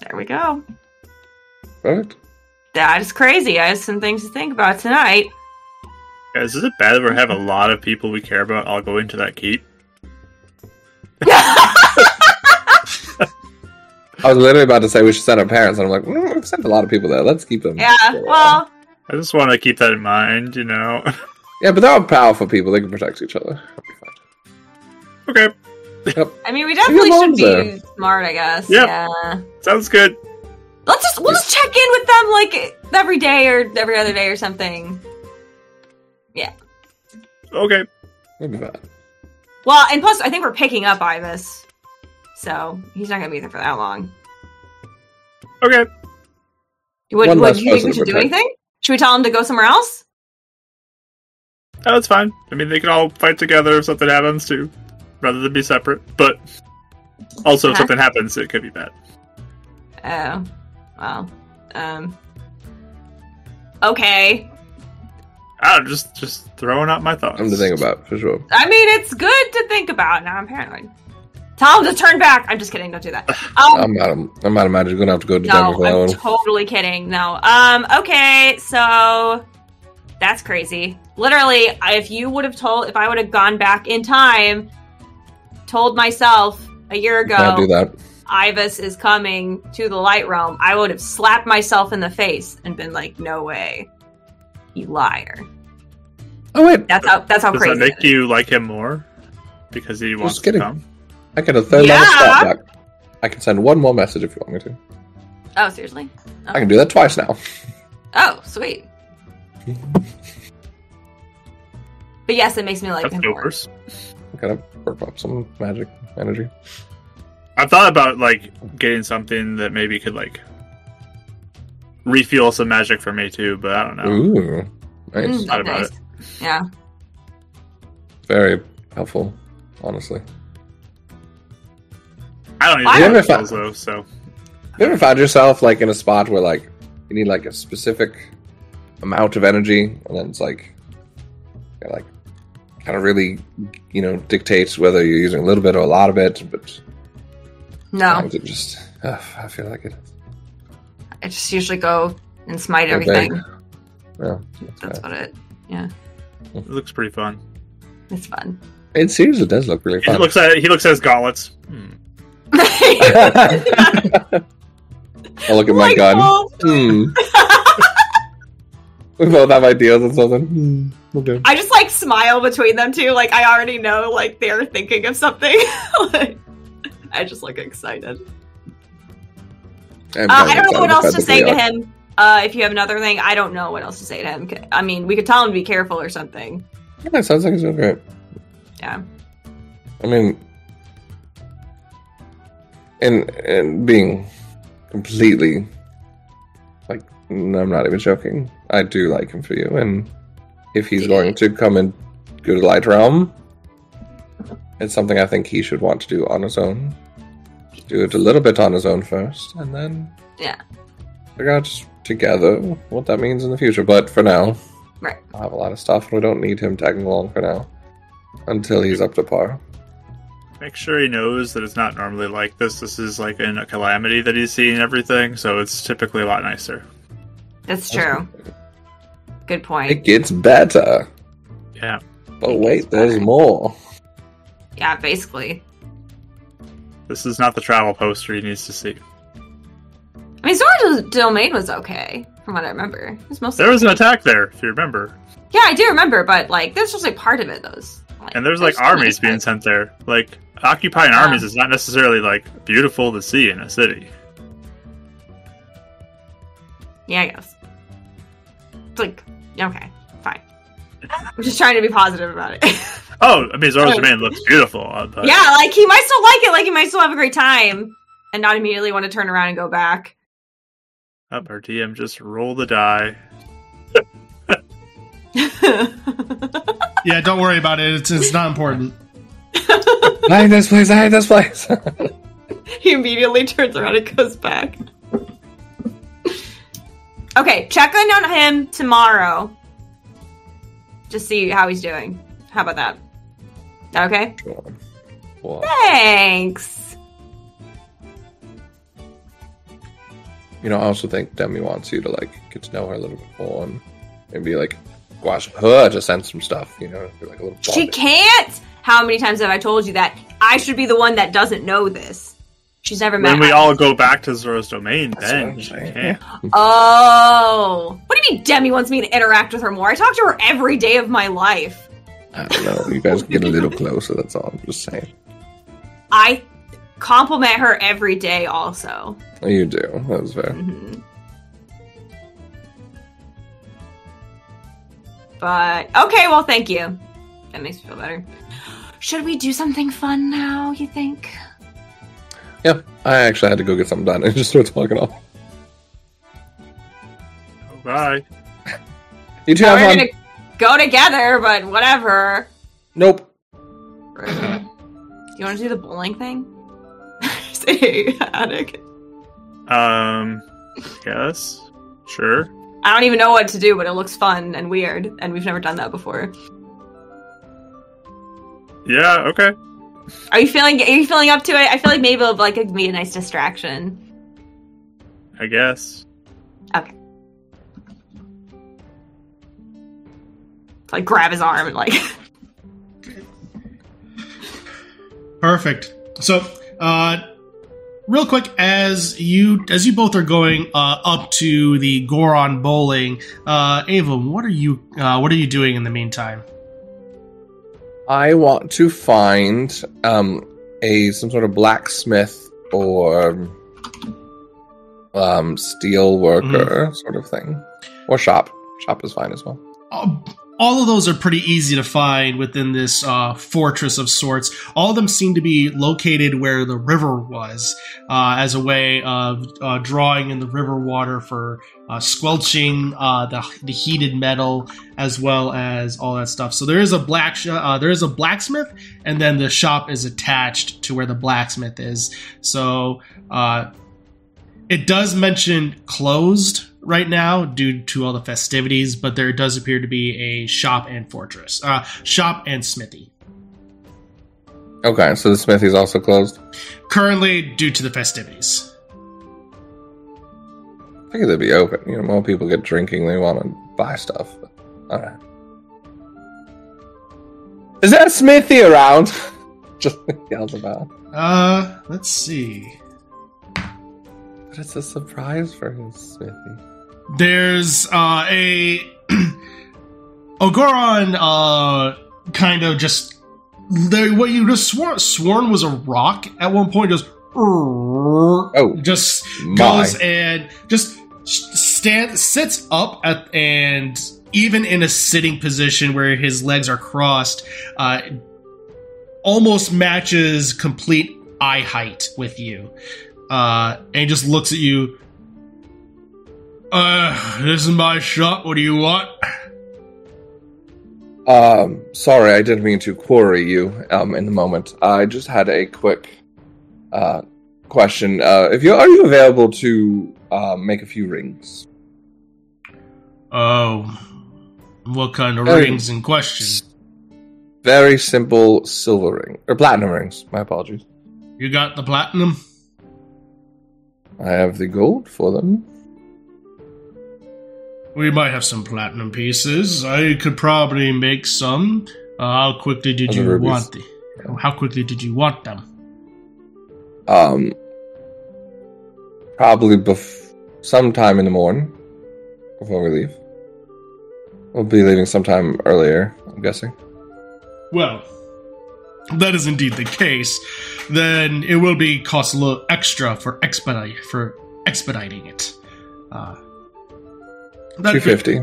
There we go. Perfect. That is crazy. I have some things to think about tonight. Guys, is it bad that we have a lot of people we care about all go into that keep? I was literally about to say we should send our parents, and I'm like, mm, we've sent a lot of people there. Let's keep them. yeah. Well, I just want to keep that in mind, you know. yeah, but they're all powerful people. They can protect each other. It'll be fine. okay, I mean, we definitely should be there. smart. I guess. Yep. Yeah. sounds good. Let's just we'll just check in with them like every day or every other day or something. Okay, It'll be. Well, and plus, I think we're picking up Ibis, so he's not gonna be there for that long. okay. Would, One would less you think person we to should do protect. anything? Should we tell him to go somewhere else? Oh, that's fine. I mean, they can all fight together if something happens too, rather than be separate. But also, if Okay. something happens, it could be bad. Oh, well, um, okay. I don't just just throwing out my thoughts. Something to think about for sure. I mean, it's good to think about. Now I'm paranoid. Tell him to turn back. I'm just kidding. Don't do that. Um, I'm out of I'm out of magic. Gonna have to go to Denver no, for that I'm one. totally kidding. No. Um. Okay. So that's crazy. Literally, if you would have told, if I would have gone back in time, told myself a year ago, Can't do that. Ibis is coming to the light realm, I would have slapped myself in the face and been like, "No way, you liar." Oh wait, That's how. That's how Does crazy. that make you like him more because he wants to kidding. come? I get a third Yeah. level spot back. I can send one more message if you want me to. Oh, seriously? I can oh. do that twice now. Oh, sweet. But yes, it makes me like That's him more. worse. Gotta work up some magic energy. I thought about like getting something that maybe could like refuel some magic for me too, but I don't know. Ooh, nice. Mm, Thought about nice. Yeah. Very helpful, honestly. I don't even know don't- though, so You ever found yourself like in a spot where like you need like a specific amount of energy, and then it's like, you like, kind of really, you know, dictates whether you're using a little bit or a lot of it. But No, it just, ugh, I feel like it. I just usually go and smite so everything. vague. Yeah, That's bad. what it. Yeah. It looks pretty fun. It's fun. It seriously does look really He fun. looks at he looks at his gauntlets. Hmm. I look at my Like, gun. well, Hmm. we both have ideas on something. Hmm. Okay. I just like smile between them two. Like I already know, like they're thinking of something. like, I just look excited. Uh, I don't know what else to say to him. Uh, if you have another thing, I don't know what else to say to him. I mean, we could tell him to be careful or something. Yeah, it sounds like it's okay. Yeah. I mean, and and being completely like, I'm not even joking. I do like him for you, and if he's going to come and go to Light Realm, it's something I think he should want to do on his own. Do it a little bit on his own first, and then Yeah. figure out together what that means in the future. But for now, Right. I have a lot of stuff, and we don't need him tagging along for now. until he's up to par. Make sure he knows that it's not normally like this. This is like in a calamity that he's seeing everything, so it's typically a lot nicer. That's true. Good point. It gets better. Yeah. But It wait, there's better. more. Yeah, basically. This is not the travel poster he needs to see. I mean, Zora's Domain was okay, from what I remember. It was mostly There was an attack there, if you remember. Yeah, I do remember, but like, there's just like part of it. Those like, And there's like armies being sent there. Like occupying Yeah. armies is not necessarily like beautiful to see in a city. Yeah, I guess. It's like, okay. I'm just trying to be positive about it. Oh, I mean Zora's Oh. Domain looks beautiful. But yeah, like he might still like it, like he might still have a great time, and not immediately want to turn around and go back. Up our DM just roll the die. Yeah, don't worry about it. It's, it's not important. I hate this place. I hate this place. he immediately turns around and goes back. Okay, check in on him tomorrow. Just see how he's doing. How about that? That okay? Well, Thanks. you know, I also think Demi wants you to like get to know her a little bit more and maybe like watch her to send some stuff. You know, like a little. She bonding. can't. How many times have I told you that? I should be the one that doesn't know this. She's never met. When we all go back to Zora's Domain, That's then she can. Oh, what do you mean Demi wants me to interact with her more? I talk to her every day of my life. I don't know. You guys get a little closer. That's all. I'm just saying. I compliment her every day. Also, You do. That was fair. Mhm. but okay. Well, thank you. That makes me feel better. Should we do something fun now? You think? Yeah, I actually had to go get something done and just starts walking off. Oh, bye. You two Now have we're fun. gonna go together, but whatever. Nope. Do you want to do the bowling thing? Say, Attic. Um, yes, sure. I don't even know what to do, but it looks fun and weird, and we've never done that before. Yeah, okay. Are you feeling? Are you feeling up to it? I feel like maybe it'll like be a nice distraction. I guess. Okay. Like grab his arm and like. Perfect. So, uh, real quick, as you as you both are going uh, up to the Goron bowling, uh, Ava, what are you uh, what are you doing in the meantime? I want to find um a some sort of blacksmith or um steel worker sort of thing, or shop. Shop is fine as well. Uh, all of those are pretty easy to find within this uh, fortress of sorts. All of them seem to be located where the river was, uh, as a way of uh, drawing in the river water for uh, squelching uh, the, the heated metal, as well as all that stuff. So there is a black sh- uh, there is a blacksmith, and then the shop is attached to where the blacksmith is. So uh, it does mention closed right now due to all the festivities, but there does appear to be a shop and fortress, uh, shop and smithy. Okay, so the smithy is also closed. Currently, due to the festivities. I figured they'd be open. You know, more people get drinking, they want to buy stuff. All right. Is that smithy around? Just yells about. Uh, let's see. But it's a surprise for his smithy. There's uh, a a Goron, uh, kind of just the, what you just swore, sworn was a rock at one point. Just oh, just My. goes and just stand sits up at and even in a sitting position where his legs are crossed, uh, almost matches complete eye height with you, uh, and just looks at you. Uh, this is my shop. What do you want? Um, sorry, I didn't mean to quarry you. Um, in the moment, I just had a quick uh question. Uh, if you are you available to uh, make a few rings? Oh, what kind of Hey. rings in question? very simple silver ring or platinum rings. My apologies. You got the platinum? I have the gold for them. We might have some platinum pieces. I could probably make some. Uh, how quickly did you rubies. want the? How quickly did you want them? Um, probably bef- sometime in the morning before we leave. We'll be leaving sometime earlier. I'm guessing. Well, that is indeed the case. Then it will be cost a little extra for expedite for expediting it. Uh, Two fifty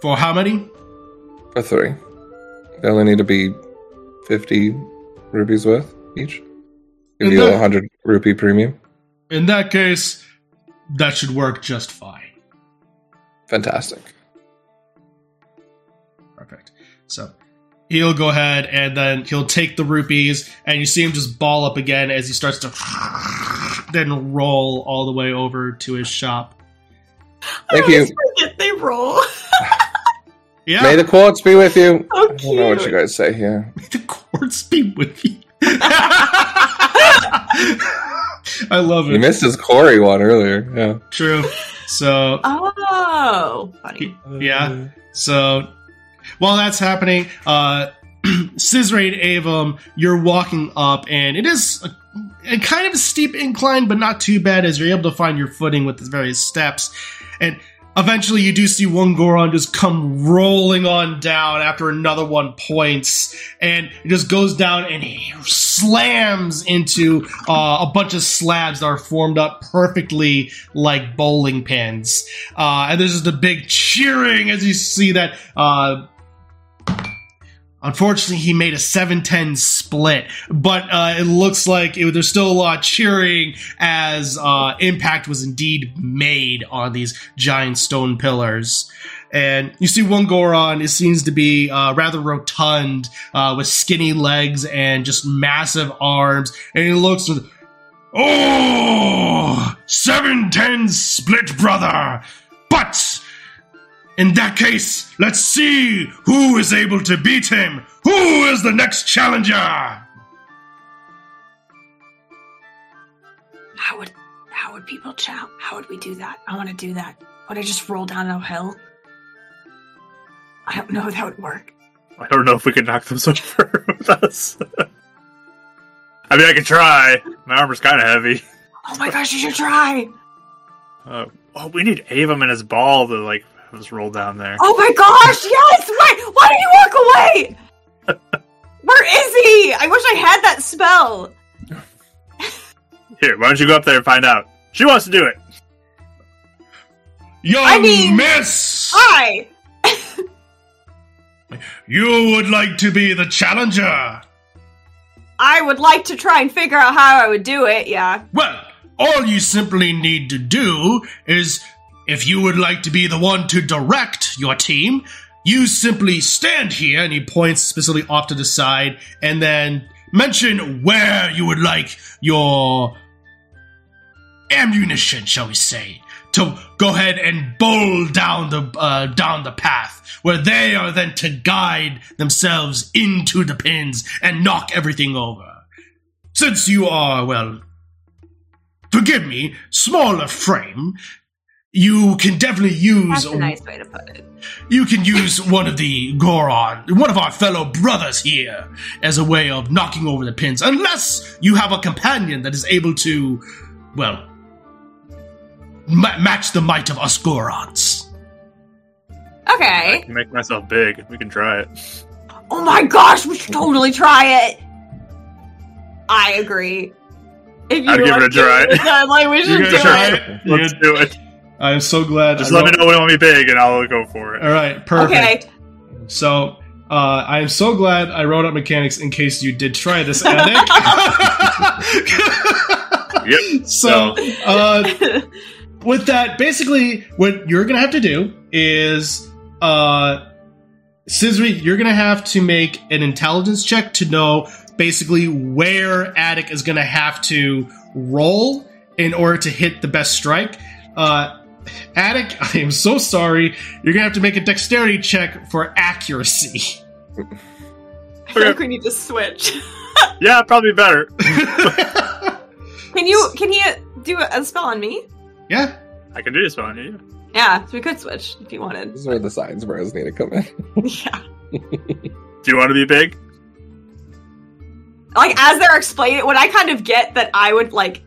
for how many? for three. They only need to be fifty rupees worth each. Give And you a hundred rupee premium. In that case, that should work just fine. Fantastic. Perfect. So he'll go ahead and then he'll take the rupees, and you see him just ball up again as he starts to then roll all the way over to his shop. Thank I you. forget they roll. Yeah, May the quartz be with you. Oh, I don't know what you guys say here. May the quartz be with you. I love You it. missed his Corey one earlier. Yeah. True. So Oh, funny. Yeah. So while that's happening, uh Scissory Avon, you're walking up, and it is a, a kind of a steep incline, but not too bad as you're able to find your footing with the various steps. And eventually you do see one Goron just come rolling on down after another one points, and it just goes down and slams into uh, a bunch of slabs that are formed up perfectly like bowling pins. Uh, and there's just a big cheering as you see that. Uh, unfortunately, he made a 7-10 split, but uh, it looks like it, there's still a lot cheering as uh, impact was indeed made on these giant stone pillars. And you see one Goron, it seems to be uh, rather rotund, uh, with skinny legs and just massive arms. And he looks with, Oh, 710 split, brother. But in that case, let's see who is able to beat him. Who is the next challenger? How would how would people chow? How would we do that? I want to do that. Would I just roll down a hill? I don't know if that would work. I don't know if we can knock them over with us. I mean, I can try. My armor's kind of heavy. Oh my gosh, you should try! Uh, oh, we need Avon and his ball to like have us roll down there. Oh my gosh, yes! Why, why did he walk away? Where is he? I wish I had that spell. Here, why don't you go up there and find out? She wants to do it. Young I mean- miss! Hi! You would like to be the challenger? I would like to try and figure out how I would do it, yeah. Well, all you simply need to do is, if you would like to be the one to direct your team, you simply stand here, and he points specifically off to the side, and then mention where you would like your ammunition, shall we say, to go ahead and bowl down the uh, down the path, where they are then to guide themselves into the pins and knock everything over. Since you are, well, forgive me, smaller frame, you can definitely use That's a nice way to put it. you can use one of the Goron, one of our fellow brothers here, as a way of knocking over the pins, unless you have a companion that is able to, well, ma- match the might of us Gorons. I Okay. can make myself big. We can try it. Oh my gosh, we should totally try it. I agree. If you I'd give it a want to, try. then, like, we should do it. it? Let's do it. I'm so glad. Just I let me know when you want me big, and I'll go for it. All right, perfect. Okay. So uh, I am so glad I wrote up mechanics in case you did try this, Attic. Yep. So, uh, with that, basically, what you're gonna have to do is, uh, Scissory, you're gonna have to make an intelligence check to know basically where Attic is gonna have to roll in order to hit the best strike. Uh, Attic, I am so sorry. You're gonna have to make a dexterity check for accuracy. I feel Okay. like we need to switch. Yeah, probably better. Can you? Can he do a, a spell on me? yeah. I can do a spell on you. Yeah, so we could switch if you wanted. This is where the science bros need to come in. Yeah. Do you want to be big? Like as they're explaining, when I kind of get that I would like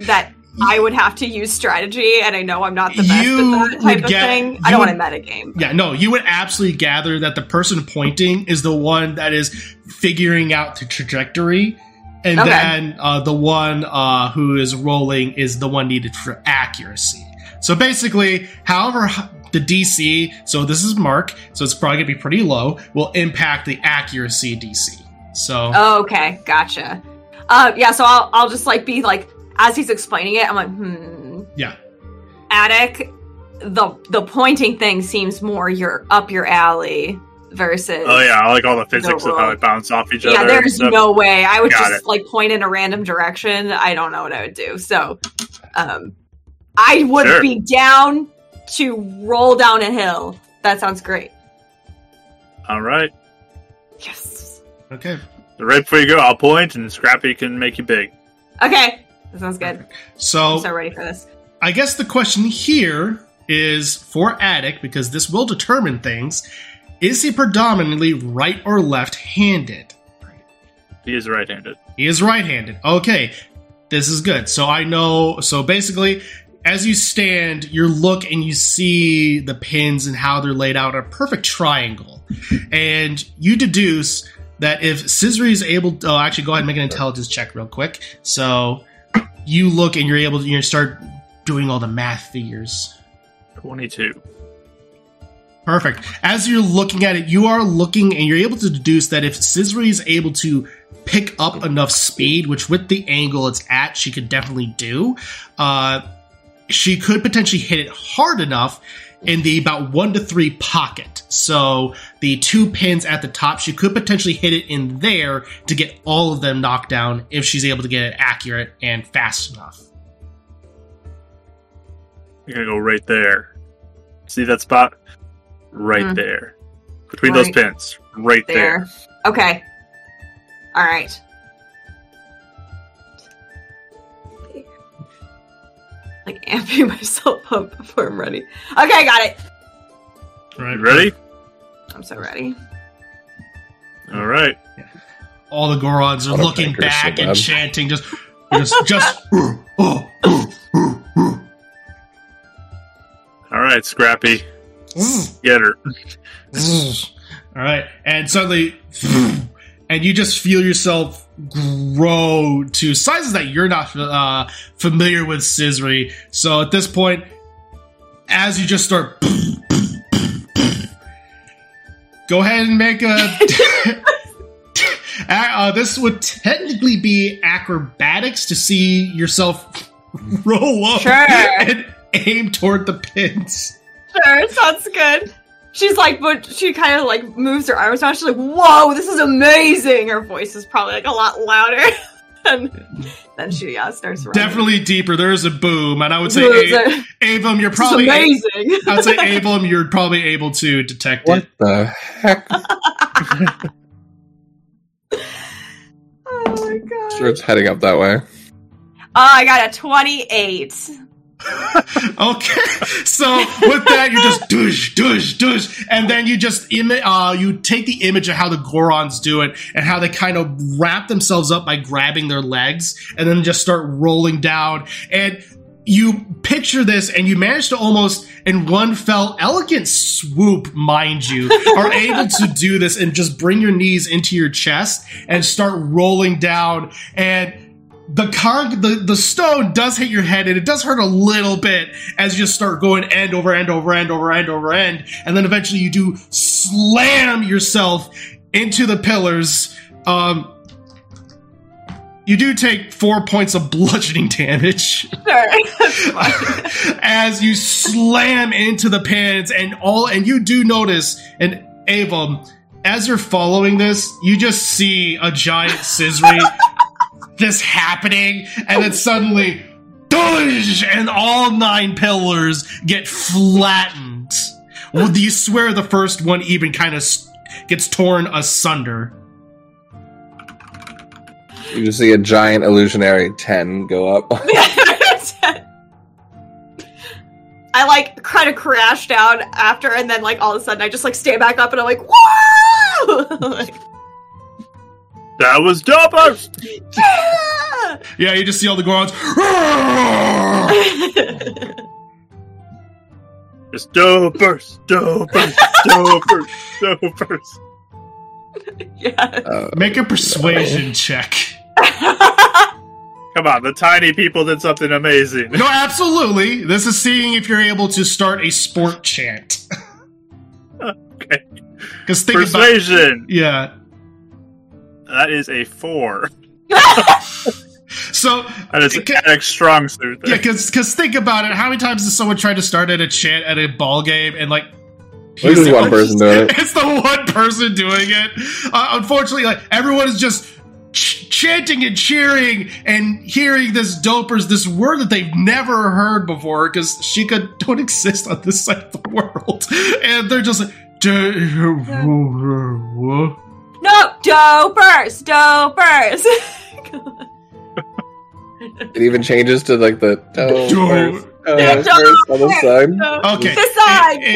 that I would have to use strategy, and I know I'm not the best You at that type of get- thing. I don't would- want to metagame. Yeah, no, you would absolutely gather that the person pointing is the one that is figuring out the trajectory, and Okay. then uh, the one uh, who is rolling is the one needed for accuracy. So basically, however the DC, so this is Mark, so it's probably gonna be pretty low, will impact the accuracy DC. So Oh, okay, gotcha. Uh, yeah, so I'll I'll just like be like as he's explaining it, I'm like, hmm. Yeah. Attic, the the pointing thing seems more your up your alley versus. Oh yeah, I like all the physics of how roll. they bounce off each Yeah, other. Yeah, there's no way I would Got just like point in a random direction. I don't know what I would do. So, um, I would Sure. be down to roll down a hill. That sounds great. All right. Yes. okay, So right before you go, I'll point, and Scrappy can make you big. Okay, that sounds good. so I'm so ready for this. I guess the question here is for Attic, because this will determine things. Is he predominantly right or left handed? He is right-handed. He is right handed. Okay, this is good. So I know. So basically, as you stand, you look and you see the pins and how they're laid out a perfect triangle. And you deduce that if Scissory is able to. Oh, actually, go ahead and make an intelligence check real quick. So you look and you're able to you start doing all the math figures. Twenty-two. Perfect. As you're looking at it, you are looking and you're able to deduce that if Scissory is able to pick up enough speed, which with the angle it's at, she could definitely do, uh, she could potentially hit it hard enough in the about one to three pocket. So the two pins at the top, she could potentially hit it in there to get all of them knocked down if she's able to get it accurate and fast enough. You're gonna go right there. See that spot? Right Mhm. there. Between those pins. Right there. There. Okay. All right. Like amping myself up before I'm ready. Okay, I got it. All right, ready? I'm so ready. All right. all the Gorons are looking thinker, so back and chanting, just, just, just. oh, oh, oh, oh. All right, Scrappy. Mm. Get her. All right, and suddenly, and you just feel yourself grow to sizes that you're not uh, familiar with, Scissory. So at this point, as you just start, go ahead and make a. Uh, this would technically be acrobatics to see yourself roll up Sure. and aim toward the pins. Sure, sounds good. She's like, but she kind of like moves her arms down. She's like, "Whoa, this is amazing!" Her voice is probably like a lot louder, and then she yeah starts running. Definitely deeper. There's a boom, and I would say, This A- Avon, you're probably. amazing. I'd say Avon, you're probably able to detect it. What it. the heck? oh my god! Starts heading up that way. Oh, I got a twenty-eight. Okay, so with that, you just dush, dush, dush, and then you just imi- uh, you take the image of how the Gorons do it and how they kind of wrap themselves up by grabbing their legs and then just start rolling down. And you picture this, and you manage to almost, in one fell, elegant swoop, mind you, are able to do this and just bring your knees into your chest and start rolling down and the con the, the stone does hit your head and it does hurt a little bit as you just start going end over end over end over end over end. And then eventually you do slam yourself into the pillars. Um you do take four points of bludgeoning damage Sure, as you slam into the pins and all and you do notice and Avon as you're following this you just see a giant scissory this happening and then suddenly "Doosh!" and all nine pillars get flattened well do you swear the first one even kind of gets torn asunder You just see a giant illusionary 10 go up. I like kind of crash down after, and then like all of a sudden I just like stand back up, and I'm like, whoa! like, That was dopers. yeah! Yeah, you just see all the Gorons. It's dopers, dopers, dopers, dopers. yeah. Uh, Make a persuasion check. Come on, the tiny people did something amazing. No, absolutely. This is seeing if you're able to start a sport chant. Okay. Because think about Persuasion. yeah. That is a four. So That is Okay. Eric's strong suit. yeah, because think about it. How many times has someone tried to start at a chant at a ball game and like? There's just he's the one person doing it. It's the one person doing it. Uh, unfortunately, like everyone is just ch- chanting and cheering and hearing this dopers, this word that they've never heard before because Sheikah don't exist on this side of the world, and they're just like. "Do- no, dopers, dopers. it even changes to like the toe Toe. first, Yeah, on the side. Okay. This side, It-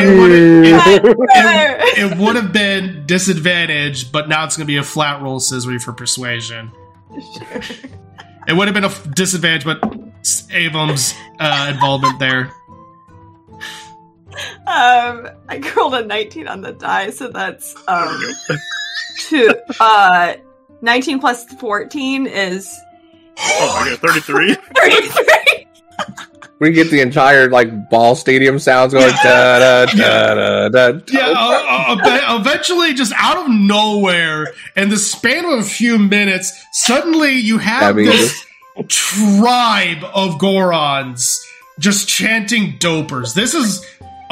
it- it would've- it would have been disadvantage, but now it's going to be a flat roll, Scissory, for persuasion. It would have been a f- disadvantage, but s- Avum's uh, involvement there. Um, I rolled a 19 on the die, so that's um two. Uh, 19 plus 14 is Oh my god, 33? 33. We get the entire like ball stadium sounds going da da da da da. Yeah, uh, uh, eventually, just out of nowhere, in the span of a few minutes, suddenly you have I mean, this tribe of Gorons just chanting dopers. This is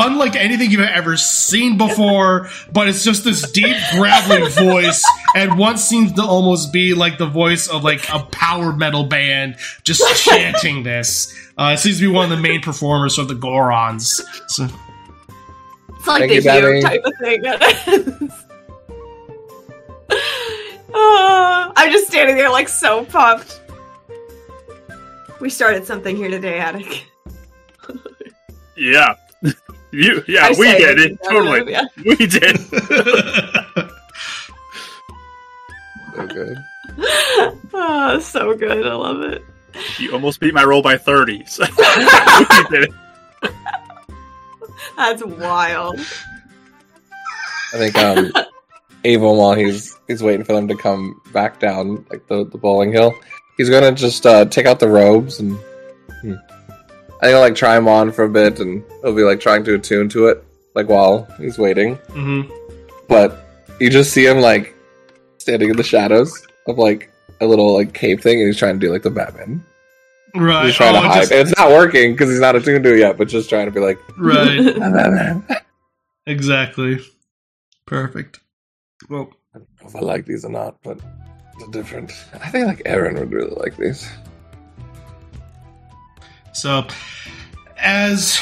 unlike anything you've ever seen before, but it's just this deep, gravelly voice, and one seems to almost be like the voice of like a power metal band just chanting this. Uh, it seems to be one of the main performers of the Gorons. So, It's like Thank the you, Daddy. Type of thing. Oh, I'm just standing there like so pumped. We started something here today, Attic. Yeah. You, yeah, I we did this it. is Totally. Yeah. We did. So good. Oh, so good. I love it. You almost beat my roll by 30. So we did it. That's wild. I think um Avon while he's he's waiting for them to come back down like the, the bowling hill, he's gonna just uh take out the robes and hmm. I think I'll like try him on for a bit and he'll be like trying to attune to it, like while he's waiting. Mhm. But you just see him like standing in the shadows of like a little like cave thing and he's trying to do like the Batman. Right. He's trying oh, to hide. just- And it's not working because he's not attuned to it yet, but just trying to be like right. Batman. Exactly. Perfect. Well, I don't know if I like these or not, but they're different. I think like Aaron would really like these. So as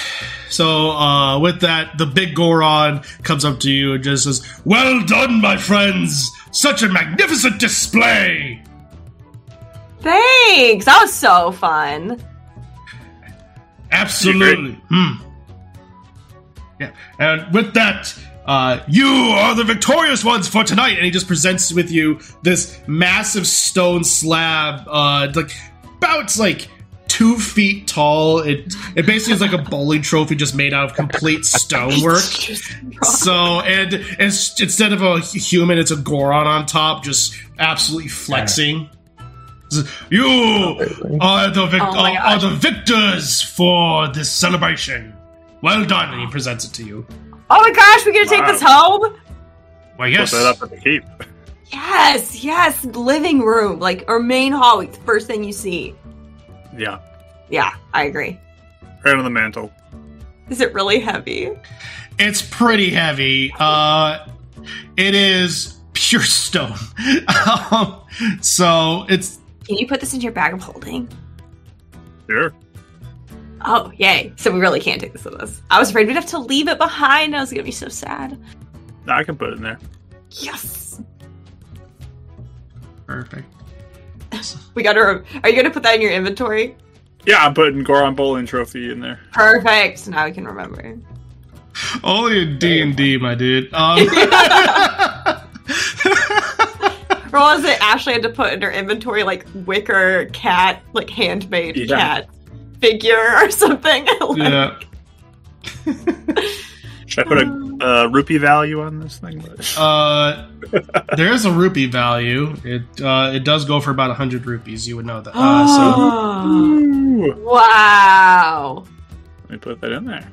so uh with that, the big Goron comes up to you and just says, "Well done, my friends! Such a magnificent display!" Thanks. That was so fun. Absolutely. Hmm. Yeah. And with that, uh, you are the victorious ones for tonight. And he just presents with you this massive stone slab, uh, like about like two feet tall. It it basically is like a bowling trophy just made out of complete stonework. So, and it's, instead of a human, it's a Goron on top, just absolutely flexing. You are the, vic- Oh are, are the victors for this celebration. Well done, and he presents it to you. Oh my gosh, we're gonna take Wow. this home? Why, Put yes. that up at the keep. Yes, yes. Living room, like our main hall, like the first thing you see. Yeah. Yeah, I agree. Right on the mantle. Is it really heavy? It's pretty heavy. Uh, it is pure stone. um, so it's Can you put this into your bag of holding? Sure. Oh, yay. So we really can't take this with us. I was afraid we'd have to leave it behind. I was gonna be so sad. I can put it in there. Yes. perfect. We gotta. Are you gonna put that in your inventory? Yeah, I'm putting Goron Bowling Trophy in there. Perfect. Now I can remember. Only in D and D, my dude. Um, Or was it Ashley had to put in her inventory like wicker cat, like handmade Yeah. cat figure or something? Like- yeah. Should I put a uh, rupee value on this thing? Uh, there is a rupee value. It uh, it does go for about hundred rupees. You would know that. Uh, so wow. Let me put that in there.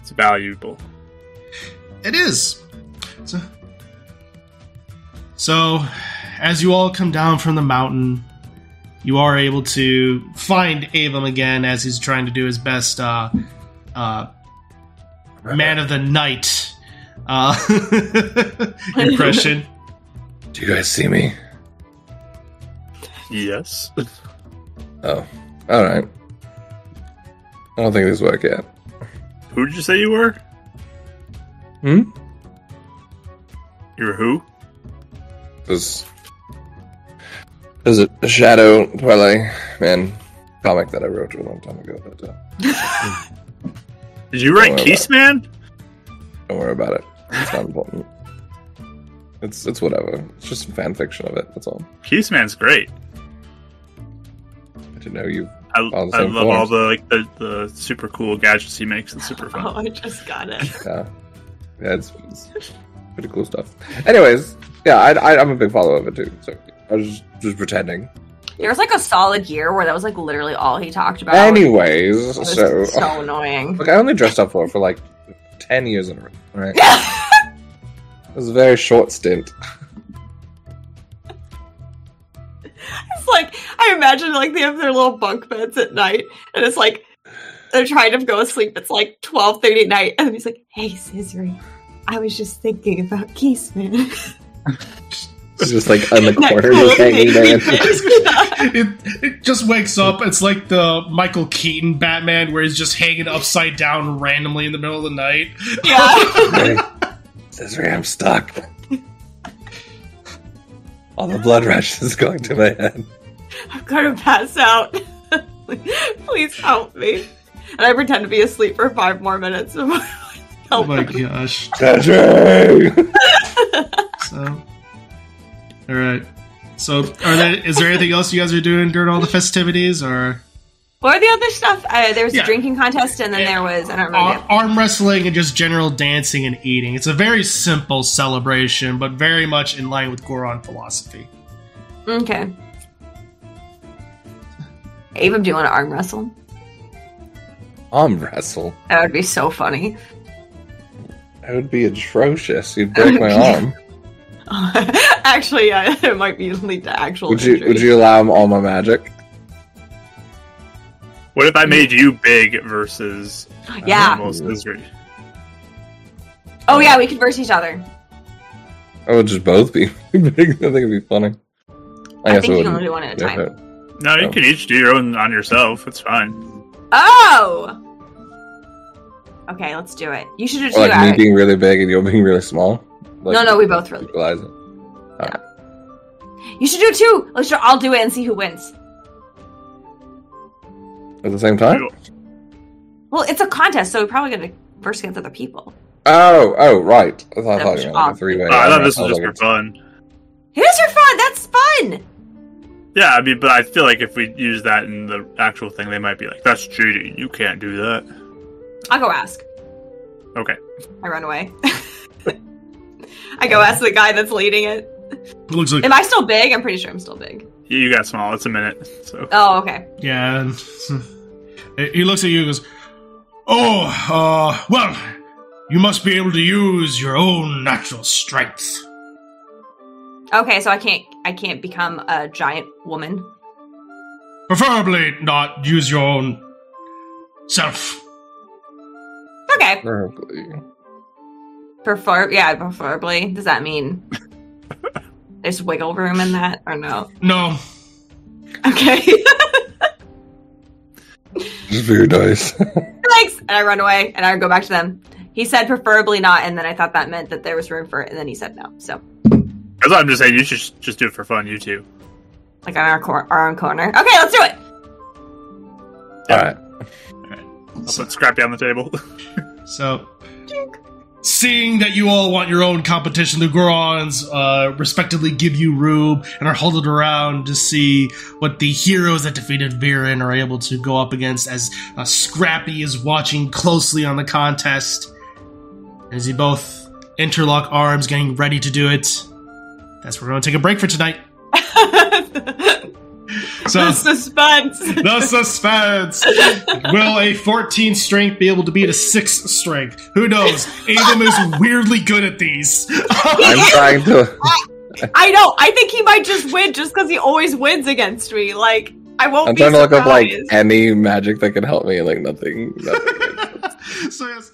It's valuable. it is. So, so, as you all come down from the mountain, you are able to find Avum again as he's trying to do his best uh, uh, man of the night uh, impression. Do you guys see me? Yes. Oh, all right. I don't think this work yet. Who did you say you were? Hmm. You're who? There's there's a, a Shadow Twilight Man comic that I wrote a long time ago. But uh, Did you write Oh, Man? don't worry about it. It's not important. It's it's whatever. It's just some fan fiction of it. That's all. Keys Man's great. I didn't know you. I, I same love all the like the, the super cool gadgets he makes. It's super fun. Oh, I just got it. Yeah, yeah, it's, it's pretty cool stuff. Anyways, yeah, I, I, I'm a big follower of it too. So I was just, just pretending. There was like a solid year where that was like literally all he talked about. Anyways, It was so so annoying. look, I only dressed up for it for like ten years in a row. Right, it was a very short stint. It's like I imagine like they have their little bunk beds at night, and it's like they're trying to go to sleep. It's like twelve thirty at night, and he's like, "Hey, Scissory, I was just thinking about Geeseman." It's just like on the corner, just hanging there. Thing. it, it just wakes up. It's like the Michael Keaton Batman, where he's just hanging upside down randomly in the middle of the night. yeah. Caesar, I'm stuck. All the blood rush is going to my head. I'm gonna pass out. Please help me. And I pretend to be asleep for five more minutes before Oh my him. gosh! Cedric! So, all right. So, are there? Is there anything else you guys are doing during all the festivities, or What are the other stuff? Uh, there was Yeah. a drinking contest, and then there was I don't remember. arm wrestling and just general dancing and eating? It's a very simple celebration, but very much in line with Goron philosophy. Okay. Avum, do you want to arm wrestle? Arm wrestle. That would be so funny. That would be atrocious. You'd break my arm. Actually, yeah, it might be lead to actual. Would you injury. would you allow all my magic? What if I made you big versus Yeah. normal Oh yeah, we could verse each other. I would just both be big. I think it'd be funny. I, guess think it you can only do one at a time. different. No, you Oh. can each do your own on yourself. It's fine. Oh. Okay, let's do it. You should do two. Like me being really big and you being really small. Like, No, no, we both really. equalize it. You should do two. Let's. do- I'll do it and see who wins. At the same time? Well, it's a contest, so we're probably gonna verse against other people. Oh, oh, right. I thought, I thought you meant like a off. three way. Oh, I thought this was just for fun. It is for fun. That's fun. Yeah, I mean, but I feel like if we use that in the actual thing, they might be like, "That's cheating. You can't do that." I'll go ask. Okay. I run away. I go ask the guy that's leading it. It looks like Am I still big? I'm pretty sure I'm still big. You you got small. It's a minute. So Oh, okay. Yeah. and he looks at you and goes, Oh, uh, well, you must be able to use your own natural strength. Okay, so I can't. I can't become a giant woman. Preferably not use your own self. Okay. Preferably. Prefer. Yeah, preferably. Does that mean there's wiggle room in that or no? No. Okay. Just very nice. Thanks. And I run away and I go back to them. He said preferably not, and then I thought that meant that there was room for it, and then he said no. So as what I'm just saying. You should just do it for fun. You two. Like on our, cor- our own corner. Okay, let's do it. All right. All right. I'll put Scrappy on the table. So, seeing that you all want your own competition, the Gorons uh, respectively give you room and are huddled around to see what the heroes that defeated Veran are able to go up against as uh, Scrappy is watching closely on the contest. As you both interlock arms, getting ready to do it. That's where we're going to take a break for tonight. So, the suspense. the suspense. Will a 14 strength be able to beat a 6 strength? Who knows? Avum is weirdly good at these. I'm trying to. I know. I think he might just win just because he always wins against me. Like I won't. I'm be trying to look up like any magic that can help me. Like nothing. nothing. so yes.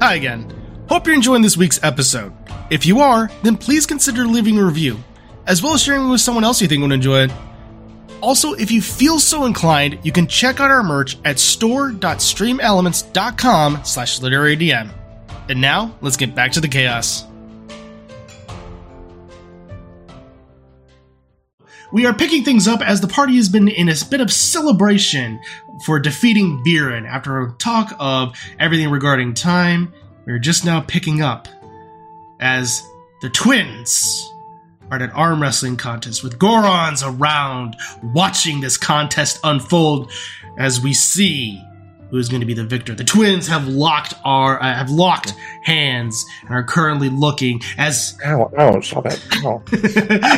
Hi again. Hope you're enjoying this week's episode. If you are, then please consider leaving a review, as well as sharing it with someone else you think would enjoy it. Also, if you feel so inclined, you can check out our merch at store.streamelements.com slash literarydm. And now, let's get back to the chaos. We are picking things up as the party has been in a bit of celebration for defeating Veran. After a talk of everything regarding time, we're just now picking up as the twins are at an arm wrestling contest with Gorons around watching this contest unfold as we see who is going to be the victor. The twins have locked our uh, have locked hands and are currently looking as Ow! Ow! Stop it! Ow.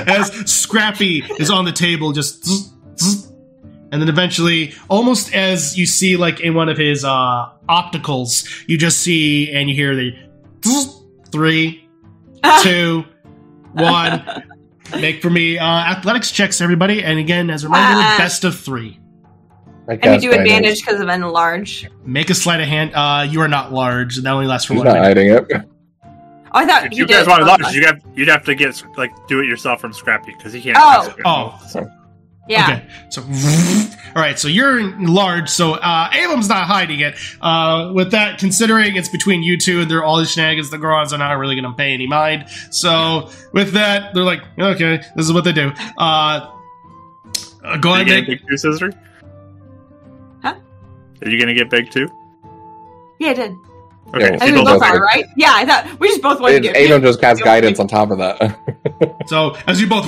as Scrappy is on the table, just zzz, zzz. and then eventually, almost as you see like in one of his uh, opticals, you just see and you hear the zzz, three, two, one. Make for me uh, athletics checks, everybody, and again, as a reminder, Ah. best of three. I and you do advantage because of enlarge. Make a sleight of hand. Uh, you are not large. That only lasts for He's one not minute. hiding it. Oh, I thought If you you guys want to both you us. have you'd have to get like do it yourself from Scrappy because he can't. Oh. cast it. Oh, Yeah. Okay, so all right, so you're in large. So uh, Avum's not hiding it. Uh, with that, considering it's between you two and they're all the shenanigans, the Gorons are not really going to pay any mind. So with that, they're like, okay, this is what they do. Uh, uh, go Are ahead, you and getting make. big too, Scissory? Huh? Are you gonna get big too? Yeah, I did. Okay. Yeah, I think we both both are, right? Yeah, I thought we just both wanted to get It- get. Adon just cast guidance on top of that. So as you both,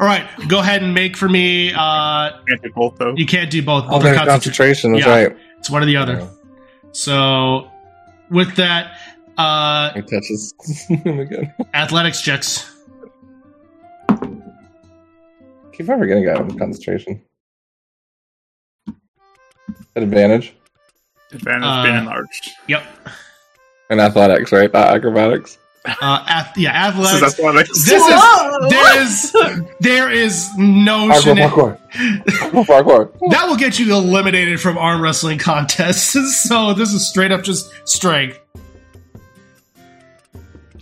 all right, go ahead and make for me. Uh, Can't do both though. you can't do both. Oh, Both concentration. concentration. That's Yeah. right. It's one or the other. So with that, uh, He touches again. athletics checks. Keep ever getting guidance concentration. At advantage Advantage Uh, being enlarged. Yep. And athletics, right? Not acrobatics. Uh, ath- yeah, This is athletics. athletics. This is there is there is no Parkour, shenan- parkour. parkour. that will get you eliminated from arm wrestling contests. So this is straight up just strength.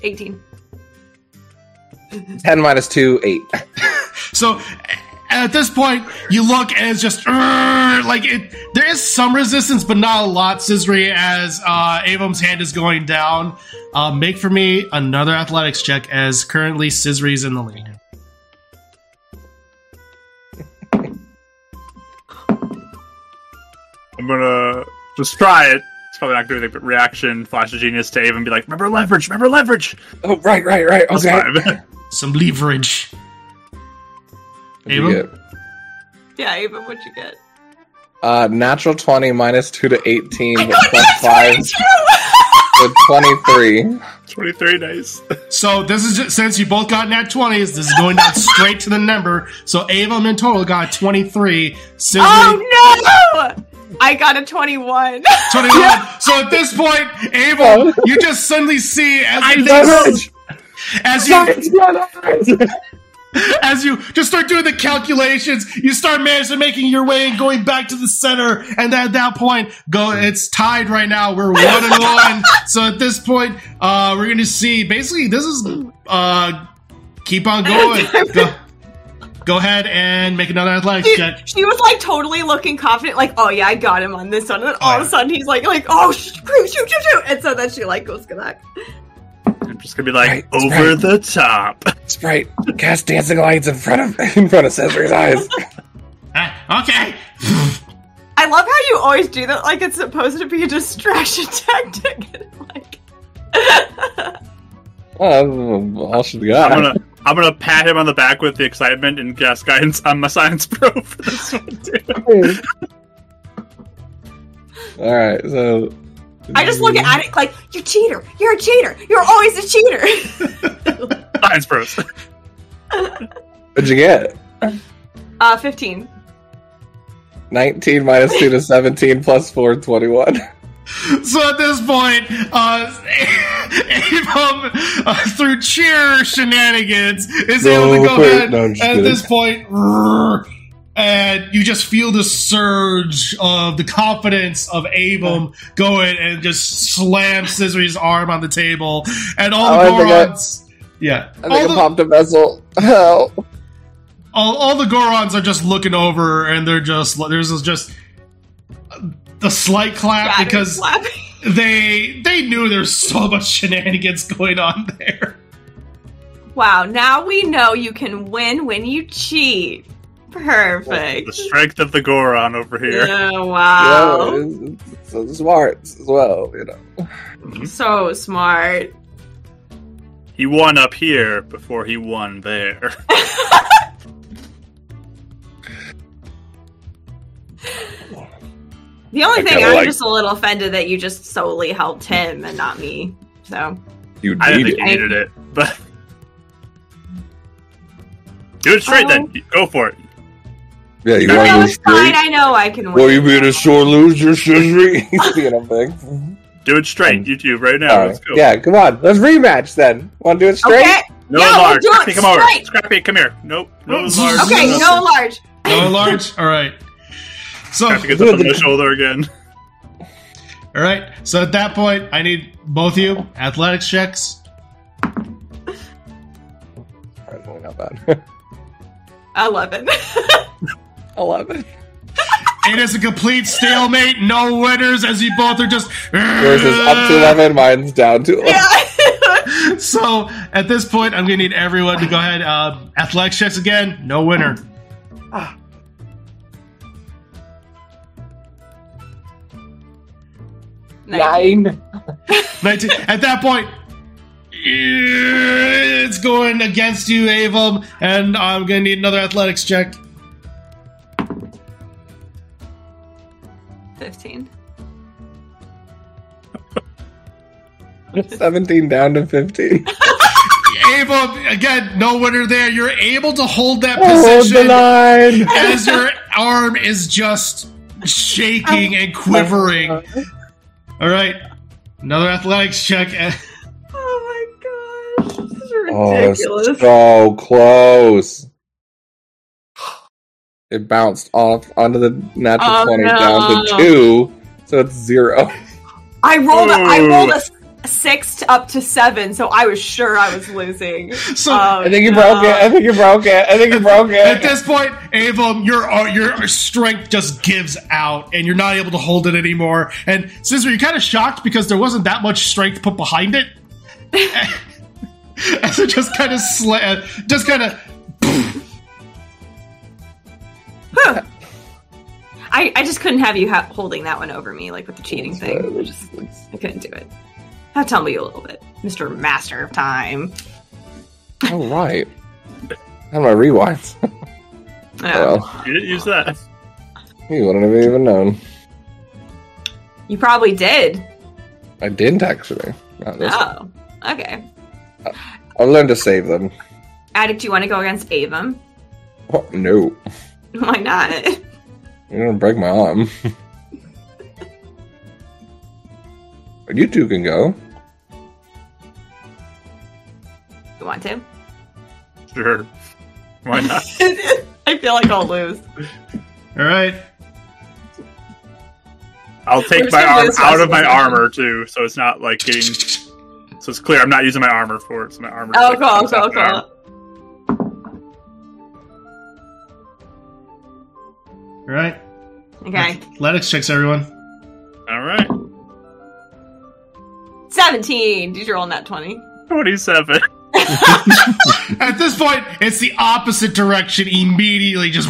18. 10 minus 2, 8. So at this point, you look and it's just like it. There is some resistance, but not a lot. Scissory, as uh, Avum's hand is going down. Uh, make for me another athletics check, as currently Scissory's in the lead. I'm gonna just try it. It's probably not going to be the reaction. Flash of genius to Ava and be like, "Remember leverage. Remember leverage." Oh, right, right, right. Okay. Some leverage. What'd you get? Yeah, Ava, what'd you get? Uh, natural 20 minus 2 to 18, I but got 5 to 23. Twenty-three days. So this is just, since you both got nat twenties, this is going down straight to the number. So Avum in total got twenty three. Scissory Oh no! I got a 21. 21. So at this point, Abel, you just suddenly see as you, Leverage! as you Guys, yeah, leverage! As you just start doing the calculations, you start managing making your way and going back to the center. And at that point, go. It's tied right now. We're one and one. So at this point, uh, we're going to see. Basically, this is uh, keep on going. Go, go ahead and make another athletics Dude, check. she was like totally looking confident, like, oh yeah, I got him on this one. And then all Oh, of a sudden he's like, like, oh, shoot, shoot, shoot, shoot. And so then she like goes back. I'm Just gonna be like Right, over right. the top. Sprite, cast dancing lights in front of in front of Cesar's eyes. Ah, okay. I love how you always do that like it's supposed to be a distraction tactic. like Oh, all she got. I'm gonna I'm gonna pat him on the back with the excitement and cast guidance on my science pro for this one too. all right, so I just look at it like you're a cheater. You're a cheater. You're always a cheater. Science pros. What'd you get? uh, fifteen. 19 minus 2 to 17 plus 4, 21. So at this point, uh, Avon, uh, through cheer shenanigans, is No, able to go wait, ahead no, at kidding. this point, rrr, and you just feel the surge of the confidence of Abum going and just slam Scissory's arm on the table, and all Oh, the I I- Gorons. Yeah, I all think I the, popped a vessel. Help. all, all the Gorons are just looking over, and they're just there's just the slight clap Shadow because slapping. they they knew there's so much shenanigans going on there. Wow, now we know you can win when you cheat. Perfect. The strength of the Goron over here. Oh, wow. Yeah, it's, it's, it's smart as well, you know. Mm-hmm. So smart. He won up here before he won there. The only I thing I'm like- just a little offended that you just solely helped him and not me. So You I didn't think it. needed it, but do it straight Oh. then. Go for it. Yeah, you want to no, go fine. straight? I know I can win. Well, you being a sore loser, Scissory. He's being a. Do it straight, Um, YouTube, right now. All Let's go. Yeah, come on. Let's rematch then. Want to do it straight? Okay. No Yeah, we'll large. Scrappy, come over. Scrappy, come here. Nope. No large. Okay, No. no large. No large. All right. So Scrappy gets up on my shoulder again. all right. So at that point, I need both of you athletics checks. Alright, well, not bad. Eleven. 11. It is a complete stalemate. No winners, as you both are just. Yours is up to 11, mine's down to 11. yeah. So at this point, I'm gonna need everyone to go ahead. Uh, athletics checks again. No winner. Nine. 19. At that point, it's going against you, Avum, and I'm gonna need another athletics check. Fifteen. 17 down to 15. Avum, again, no winner there. You're able to hold that Hold the position line. as your arm is just shaking and quivering. All right, another athletics check. Oh my gosh, this is Oh, ridiculous. it's so close. It bounced off onto the natural Oh, 20 no. down to 2, so it's 0. I rolled. A, I rolled a, s- a six to up to seven, so I was sure I was losing. So Oh, I think you no. broke it. I think you broke it. I think you broke it. At this point, Avum, your uh, your strength just gives out, and you're not able to hold it anymore. And Scissor, you're kind of shocked because there wasn't that much strength put behind it. As it just kind of sla- just kind of Whew. I, I just couldn't have you ha- holding that one over me, like with the cheating thing. I just I couldn't do it. Now tell me a little bit, Mister Master of Time. All right. How do I rewind? Oh, Well, You didn't use that. you wouldn't have even known. you probably did. I didn't actually. Not this oh, one. Oh, okay. I've learned to save them. Attic, do you want to go against Avum? Oh, no. Why not? You're gonna break my arm. you two can go. You want to? Sure. Why not? I feel like I'll lose. all right. I'll We're take my arm out of my one. armor too, so it's not like getting. So it's clear I'm not using my armor for it. So my armor. Oh, cool, cool, cool. All right. Okay. Athletics checks, everyone. All right. 17. Did you roll that 20? 27. At this point, it's the opposite direction immediately. Just.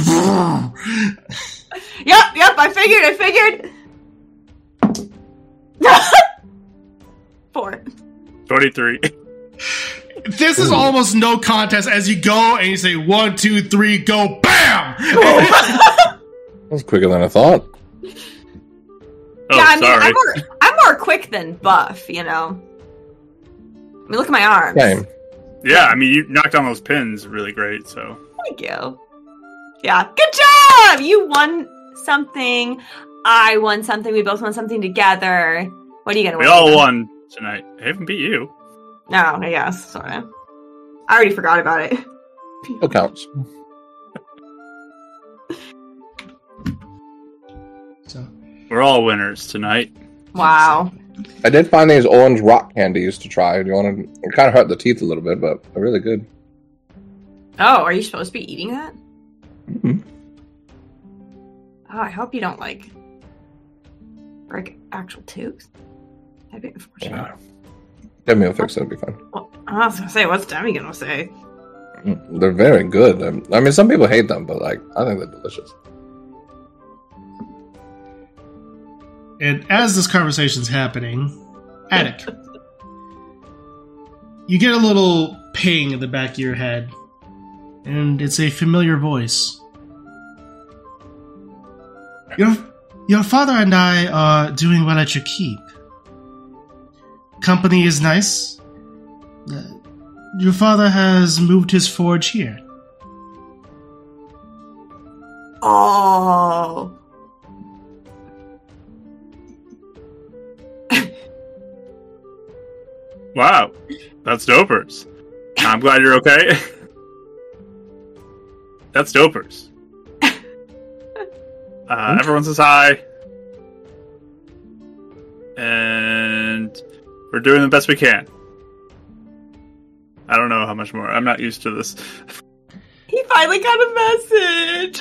Yep, yep, I figured, I figured. Four. 23. This is almost no contest as you go and you say one, two, three, go, bam! That was quicker than I thought. Oh, yeah, I mean, sorry. I'm more, I'm more quick than buff, you know. I mean, look at my arms. Same. Yeah, I mean, you knocked down those pins really great, so. Thank you. Yeah, good job! You won something. I won something. We both won something together. What are you gonna We win? all won tonight. I haven't beat you. No, I guess. Sorry. I already forgot about it. Still counts. We're all winners tonight. Wow. I did find these orange rock candies to try. Do you want to? It kind of hurt the teeth a little bit, but they're really good. Oh, are you supposed to be eating that? Mm-hmm. Oh, I hope you don't like break actual tooth. That'd be unfortunate. Yeah. Demi will fix it. It'll be fine. Well, I was gonna say, what's Demi gonna say? Mm, They're very good. Um, I mean, some people hate them, but like, I think they're delicious. And as this conversation's happening, Attic, you get a little ping in the back of your head, and it's a familiar voice. Your, your father and I are doing well at your keep. Company is nice. Uh, your father has moved his forge here. Oh. Wow. That's dopers. I'm glad you're okay. That's dopers. Uh, everyone says hi. And we're doing the best we can. I don't know how much more. I'm not used to this. He finally got a message.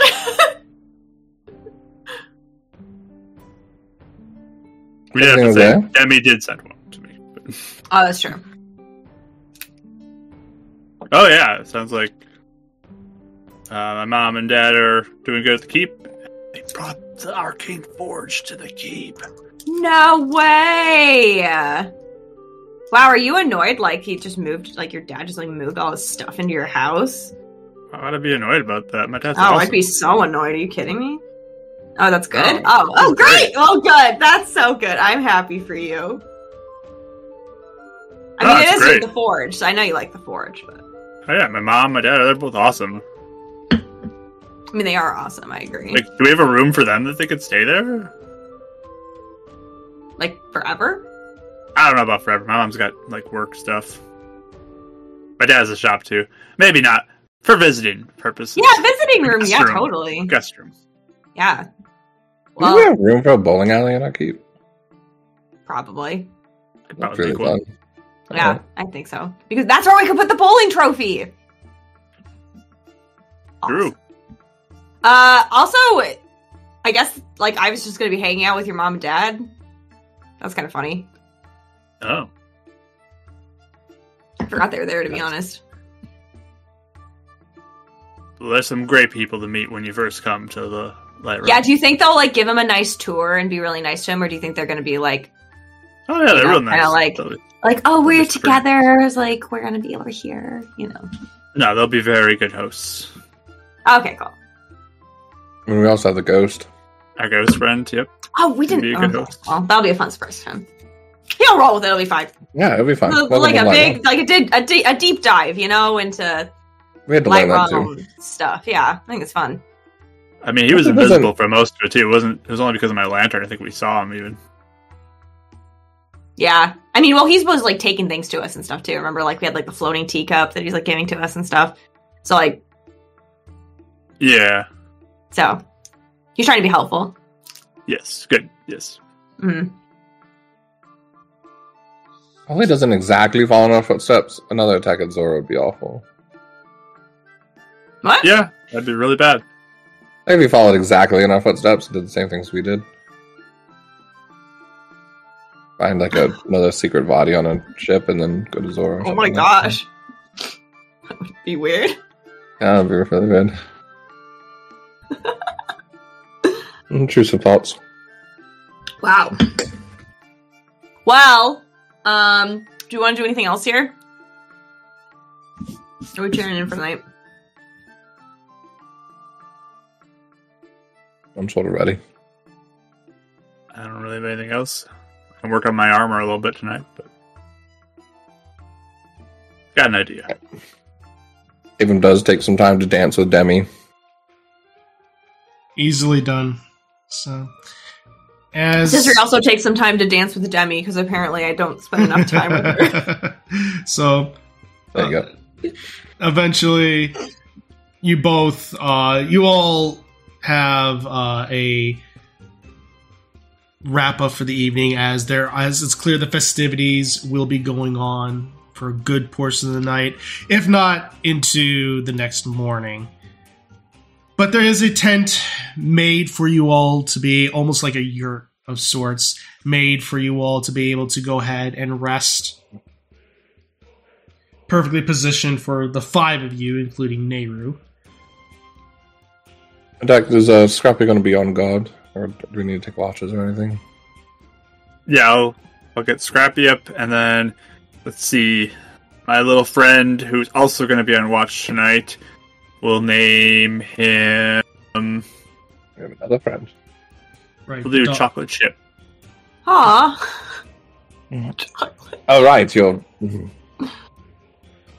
We did have to say, there? Demi did send one to me. But... oh, that's true. Oh yeah, it sounds like uh, my mom and dad are doing good at the keep. They brought the arcane forge to the keep. No way. Wow, are you annoyed? Like he just moved, like your dad just like moved all his stuff into your house? I'd I be annoyed about that? My dad's Oh, awesome. I'd be so annoyed. Are you kidding me? Oh, that's good. Oh, Oh, oh, great. great. Oh, good. That's so good. I'm happy for you. I Oh, mean, it that's is great. the forge. So I know you like the forge, but Oh, yeah, my mom, my dad, they're both awesome. I mean, they are awesome. I agree. Like, do we have a room for them that they could stay there? like forever. I don't know about forever. My mom's got like work stuff. My dad has a shop too. Maybe not for visiting purposes. Yeah, visiting room. Guest Yeah, room. totally. guest room. Yeah. Do we have room for a bowling alley in our keep? probably. That's probably really fun. Yeah, I think so. Because that's where we could put the bowling trophy. True. Uh, also, I guess like I was just gonna be hanging out with your mom and dad. That's kind of funny. Oh, I forgot they were there to be honest. well, there's some great people to meet when you first come to the light room. Yeah, do you think they'll like give him a nice tour and be really nice to him, or do you think they're gonna be like, oh yeah, they're you know, real nice. like- like, oh, we're That's together, it's like we're gonna be over here, you know? no, they'll be very good hosts. Okay, cool. And we also have the ghost. Our ghost friend, yep. Oh, we didn't. Be a oh, good okay, host. Well, that'll be a fun surprise for him. He'll roll with it. It'll be fine. Yeah, it'll be fun. Like We'll a big, that. like a, di- a, di- a deep dive, you know, into We had to light learn that too. stuff. Yeah, I think it's fun. I mean, he was invisible for most of it too. It wasn't. It was only because of my lantern. I think we saw him even. Yeah, I mean, well, he's was like taking things to us and stuff too. Remember, like we had like the floating teacup that he's like giving to us and stuff. So like, Yeah. so he's trying to be helpful. Yes. Good. Yes. Mm. Probably doesn't exactly follow in our footsteps. Another attack at Zora would be awful. What? Yeah, that'd be really bad. If he followed exactly in our footsteps and did the same things we did. Find like a, another secret body on a ship and then go to Zora. Oh my something like gosh. That would be weird. that. Yeah, that'd be really good. Intrusive thoughts. Wow. Well, um, do you want to do anything else here? Are we cheering in for the night? I'm sort of ready. I don't really have anything else. I can work on my armor a little bit tonight, but got an idea. Even does take some time to dance with Demi. Easily done. So, as Sister also takes some time to dance with Demi because apparently I don't spend enough time with her. so There you go. eventually you both uh you all have uh a wrap up for the evening as there as it's clear the festivities will be going on for a good portion of the night if not into the next morning but there is a tent made for you all to be almost like a yurt of sorts made for you all to be able to go ahead and rest perfectly positioned for the five of you, including Nayru. Dak, is uh, Scrappy going to be on guard? Or do we need to take watches or anything? Yeah, I'll, I'll get Scrappy up, and then let's see. My little friend, who's also going to be on watch tonight, we'll name him. We'll have another friend. Right. do Dog- chocolate chip. Aw. Oh, right. You're. mhm.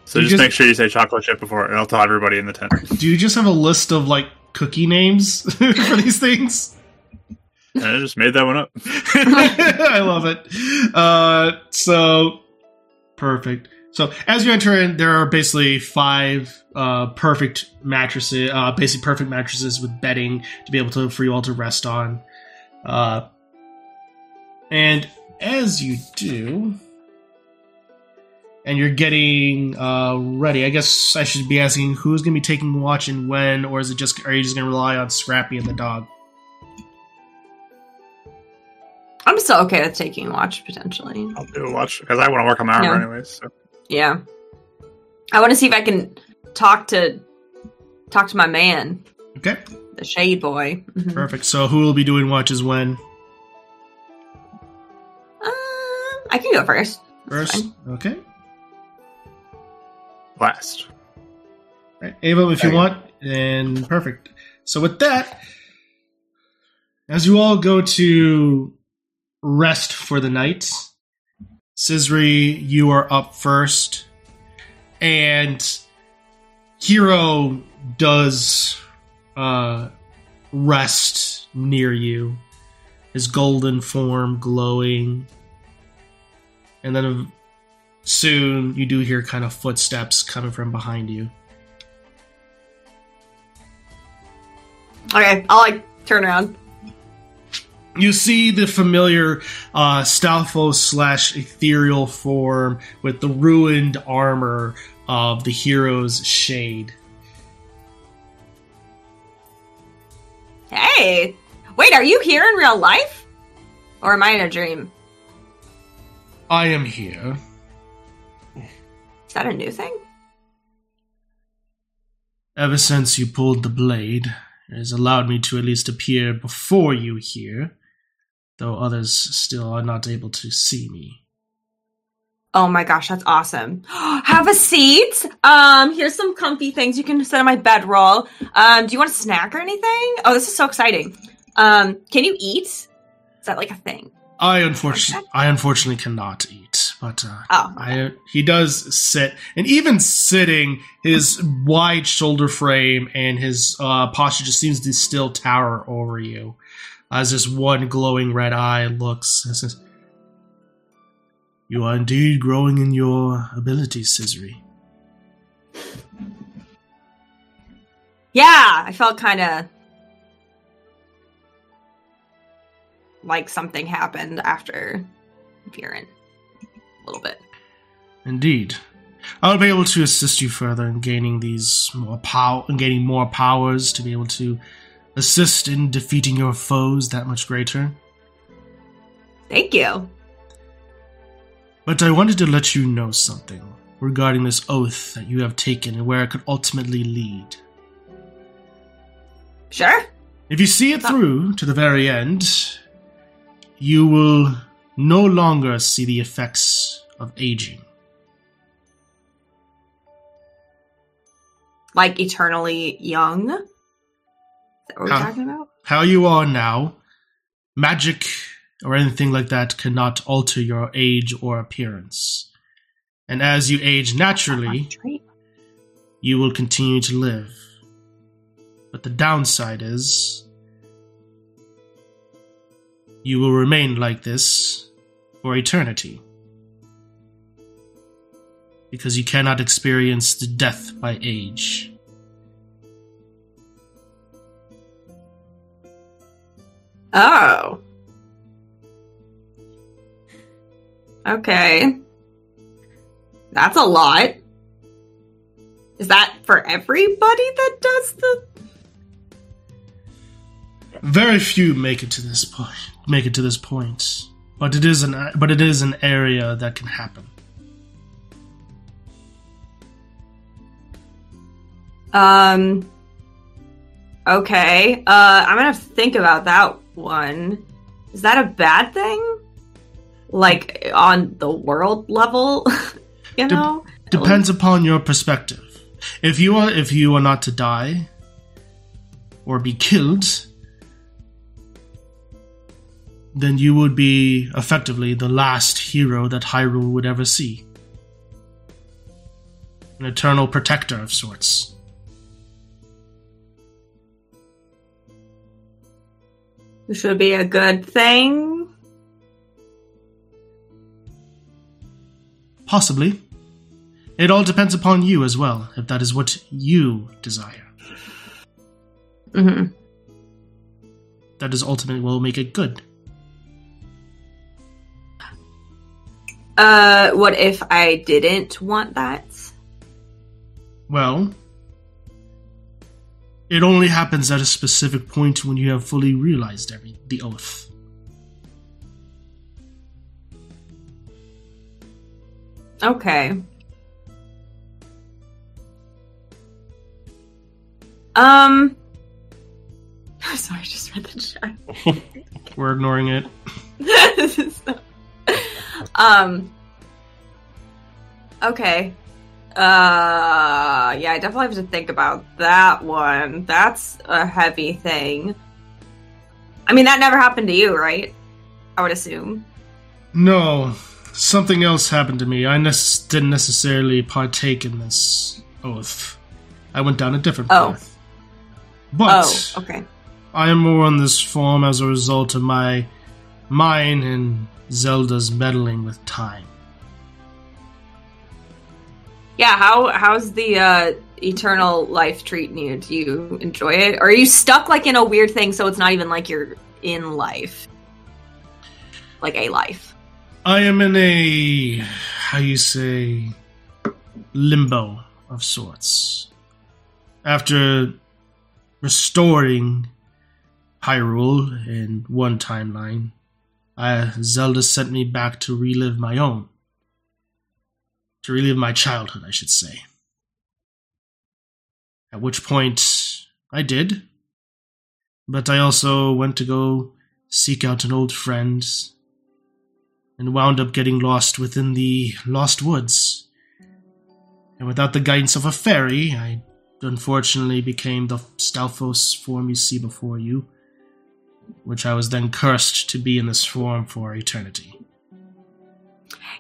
So You just, just- make sure you say chocolate chip before, and I'll tell everybody in the tent. Do you just have a list of like cookie names for these things? I just made that one up. I love it. Uh, so perfect. So as you enter in, there are basically five uh, perfect mattresses, uh, basically perfect mattresses with bedding to be able to for you all to rest on. Uh, and as you do, and you're getting uh, ready, I guess I should be asking who's going to be taking watch and when, or is it just are you just going to rely on Scrappy and the dog? I'm still okay with taking a watch potentially. I'll do a watch because I want to work on my armor Yeah. anyways. So. Yeah. I want to see if I can talk to talk to my man, Okay. the Shade Boy. Mhm. Perfect. So who will be doing watches when? Um, I can go first. First. Fine. Okay. Last. Right. Ava, if you Okay. want, and perfect. So with that, as you all go to rest for the night, Scissory, you are up first. And Hero does uh, rest near you, his golden form glowing. And then soon you do hear kind of footsteps coming from behind you. Okay, I'll like turn around. You see the familiar uh, Stalfos slash ethereal form with the ruined armor of the hero's shade. Hey, wait, are you here in real life, or am I in a dream? I am here. Is that a new thing? Ever since you pulled the blade, it has allowed me to at least appear before you here, though others still are not able to see me. Oh my gosh, that's awesome. Have a seat. Um, here's some comfy things you can sit on my bedroll. Um, do you want a snack or anything? Oh, this is so exciting. Um, can you eat? Is that like a thing? I unfortunately, I unfortunately cannot eat, but uh, Oh, I, he does sit, and even sitting, his wide shoulder frame and his uh, posture just seems to still tower over you, as this one glowing red eye looks. and says, "You are indeed growing in your abilities, Scissory. yeah. I felt kind of like something happened after Veran. A little bit. Indeed, I will be able to assist you further in gaining these more power, in gaining more powers to be able to assist in defeating your foes that much greater." Thank you. But I wanted to let you know something regarding this oath that you have taken and where it could ultimately lead. Sure. If you see it through to the very end, you will no longer see the effects of aging. Like eternally young. We're Huh. talking about? How you are now, magic or anything like that cannot alter your age or appearance. And as you age naturally, you will continue to live. But the downside is you will remain like this for eternity. Because you cannot experience the death by age. Oh. Okay. That's a lot. Is that for everybody that does the Very few make it to this point. Make it to this point, but it is an but it is an area that can happen. Um. Okay. Uh, I'm gonna think about that one. Is that a bad thing? Like on the world level, you know? Depends upon your perspective. If you are if you are not to die or be killed, then you would be effectively the last hero that Hyrule would ever see. An eternal protector of sorts. Which would be a good thing. Possibly. It all depends upon you as well, if that is what you desire. hmm That is ultimately will make it good. Uh, what if I didn't want that? Well, it only happens at a specific point when you have fully realized every the oath. Okay. Um. Sorry, I just read the chat. We're ignoring it. This is so- um. Okay. Uh. Yeah, I definitely have to think about that one. That's a heavy thing. I mean, that never happened to you, right? I would assume. No, something else happened to me. I ne- didn't necessarily partake in this oath. I went down a different Oh. path. But oh, okay. I am more on this form as a result of my mine and Zelda's meddling with time. Yeah, how how's the uh eternal life treating you? Do you enjoy it? Or are you stuck like in a weird thing so it's not even like you're in life? Like a life. I am in a how you say limbo of sorts. After restoring Hyrule in one timeline, I, Zelda sent me back to relive my own. To relive my childhood, I should say. At which point I did. But I also went to go seek out an old friend and wound up getting lost within the Lost Woods. And without the guidance of a fairy, I unfortunately became the Stalfos form you see before you, which I was then cursed to be in this form for eternity.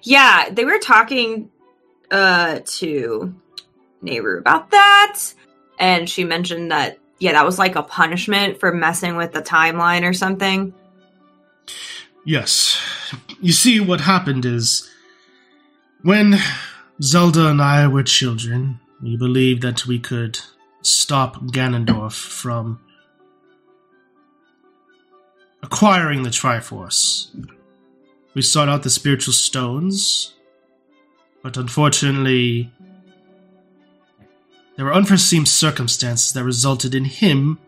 Yeah, they were talking uh to Nayru about that, and she mentioned that yeah, that was like a punishment for messing with the timeline or something. Yes. You see, what happened is when Zelda and I were children, we believed that we could stop Ganondorf from acquiring the Triforce. We sought out the spiritual stones, but unfortunately, there were unforeseen circumstances that resulted in him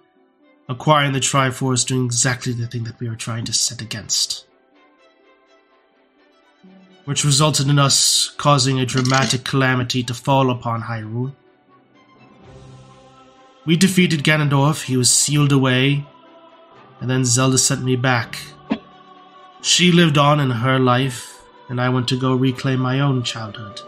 acquiring the Triforce doing exactly the thing that we were trying to set against. which resulted in us causing a dramatic calamity to fall upon Hyrule. We defeated Ganondorf, he was sealed away, and then Zelda sent me back. She lived on in her life, and I want to go reclaim my own childhood.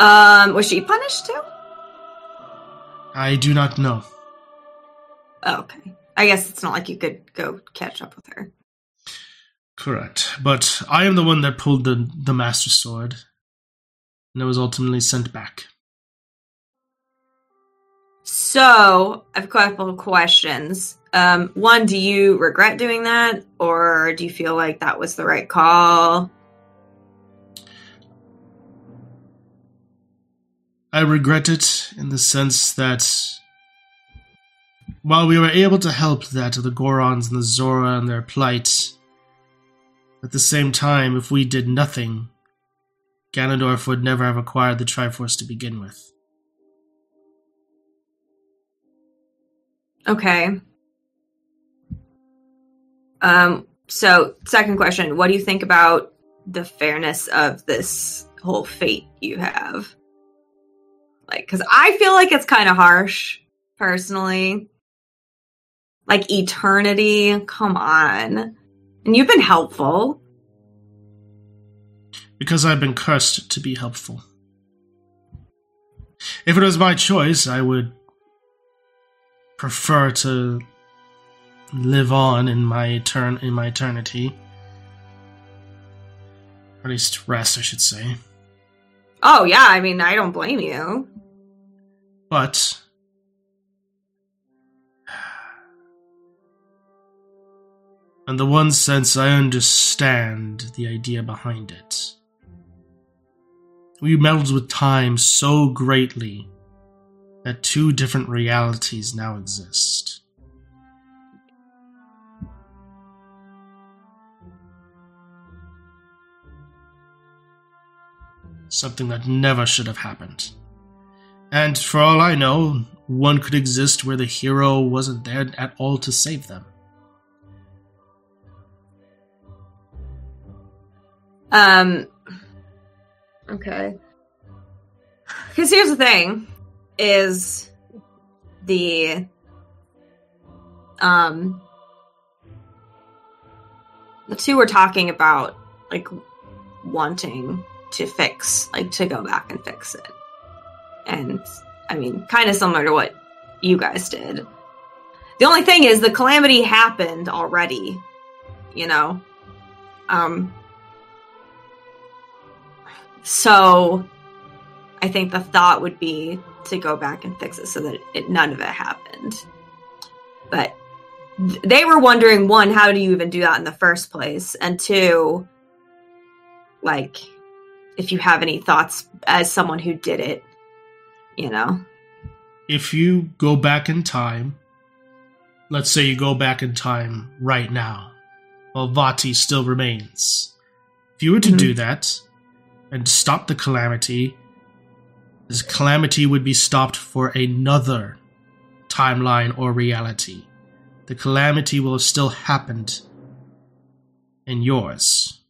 Um, was she punished too? I do not know. Oh, okay. I guess it's not like you could go catch up with her. Correct. But I am the one that pulled the, the Master Sword, and it was ultimately sent back. So, I've got a couple of questions. Um, one, do you regret doing that, or do you feel like that was the right call? I regret it in the sense that while we were able to help that the Gorons and the Zora and their plight, at the same time, if we did nothing, Ganondorf would never have acquired the Triforce to begin with. Okay. Um, so second question, what do you think about the fairness of this whole fate you have? Like, cause I feel like it's kind of harsh, personally. Like eternity, come on. And you've been helpful. Because I've been cursed to be helpful. If it was my choice, I would prefer to live on in my etern- in my eternity. Or at least rest, I should say. Oh yeah, I mean, I don't blame you. But in the one sense, I understand the idea behind it. We meddled with time so greatly that two different realities now exist. Something that never should have happened. And for all I know, one could exist where the hero wasn't there at all to save them. Um. Okay. Because here's the thing: is the um the two were talking about like wanting to fix, like to go back and fix it, and I mean, kind of similar to what you guys did. The only thing is, the calamity happened already. You know, um, so I think the thought would be to go back and fix it so that it, none of it happened. But they were wondering one, how do you even do that in the first place? And two, like, if you have any thoughts as someone who did it, you know? If you go back in time, let's say you go back in time right now, while Vaati still remains. If you were to Mhm. do that and stop the calamity, this calamity would be stopped for another timeline or reality. The calamity will have still happened in yours.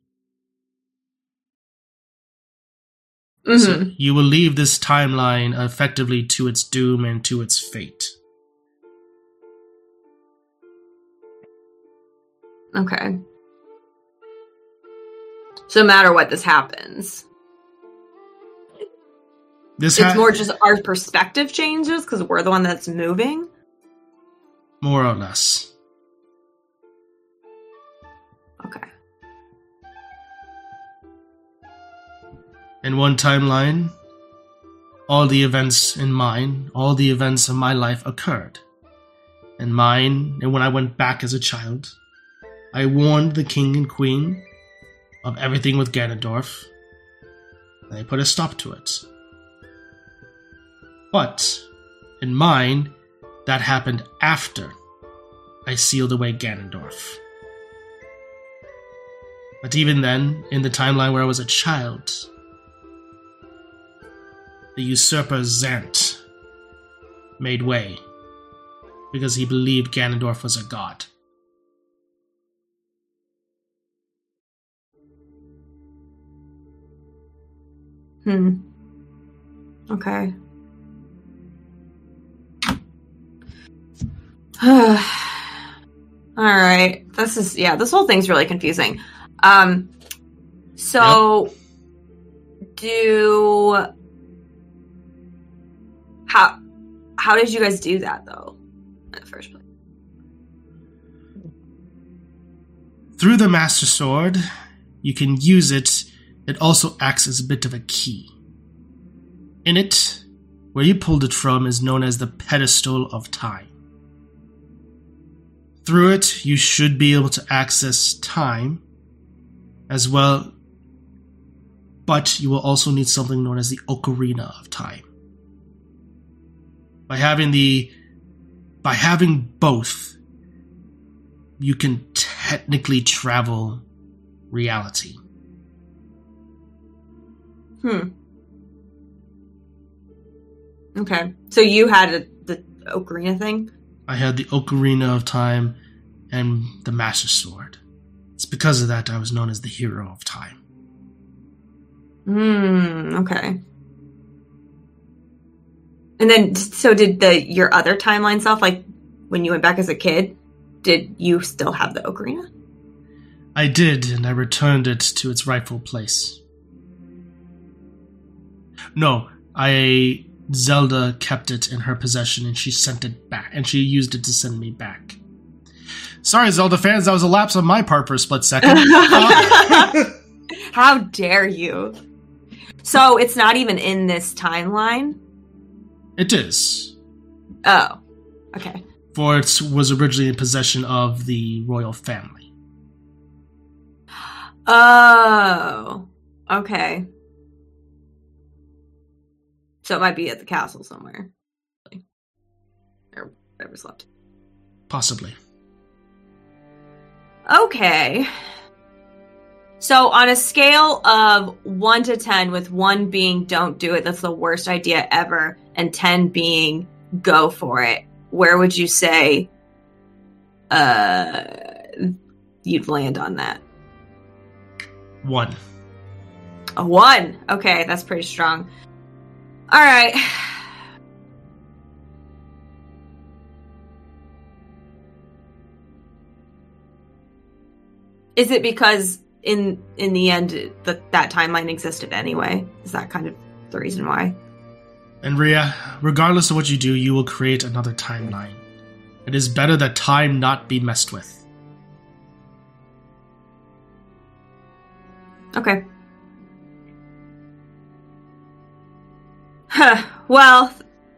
Mhm. So you will leave this timeline effectively to its doom and to its fate. Okay. So no matter what this happens, This it's more just our perspective changes because we're the one that's moving. more or less. Okay. In one timeline, all the events in mine, all the events of my life occurred. In mine, and when I went back as a child, I warned the king and queen of everything with Ganondorf, and they put a stop to it. But in mine, that happened after I sealed away Ganondorf. But even then, in the timeline where I was a child, the usurper Zant made way because he believed Ganondorf was a god. Hmm. Okay. All right. This is yeah, this whole thing's really confusing. Um so yep. do how how did you guys do that though in the first place? Through the Master Sword, you can use it. It also acts as a bit of a key. In it, where you pulled it from is known as the Pedestal of Time. Through it, you should be able to access time as well, but you will also need something known as the Ocarina of Time. By having the by having both, you can technically travel reality. Hmm. Okay. So you had a, the ocarina thing? I had the Ocarina of Time and the Master Sword. It's because of that I was known as the Hero of Time. Hmm, okay. And then so did the your other timeline self like when you went back as a kid, did you still have the ocarina? I did, and I returned it to its rightful place. No, I Zelda kept it in her possession and she sent it back and she used it to send me back. Sorry, Zelda fans, that was a lapse on my part for a split second. How dare you? So it's not even in this timeline? It is. Oh. Okay. For it was originally in possession of the royal family. Oh. Okay. So it might be at the castle somewhere. Or whatever's left. Possibly. Okay. So on a scale of 1 to 10 with 1 being don't do it, that's the worst idea ever, and 10 being go for it, where would you say uh you'd land on that? One. A 1. Okay, that's pretty strong. All right. Is it because in in the end that that timeline existed anyway? Is that kind of the reason why? And Rhea, regardless of what you do, you will create another timeline. It is better that time not be messed with. Okay. Huh. Well,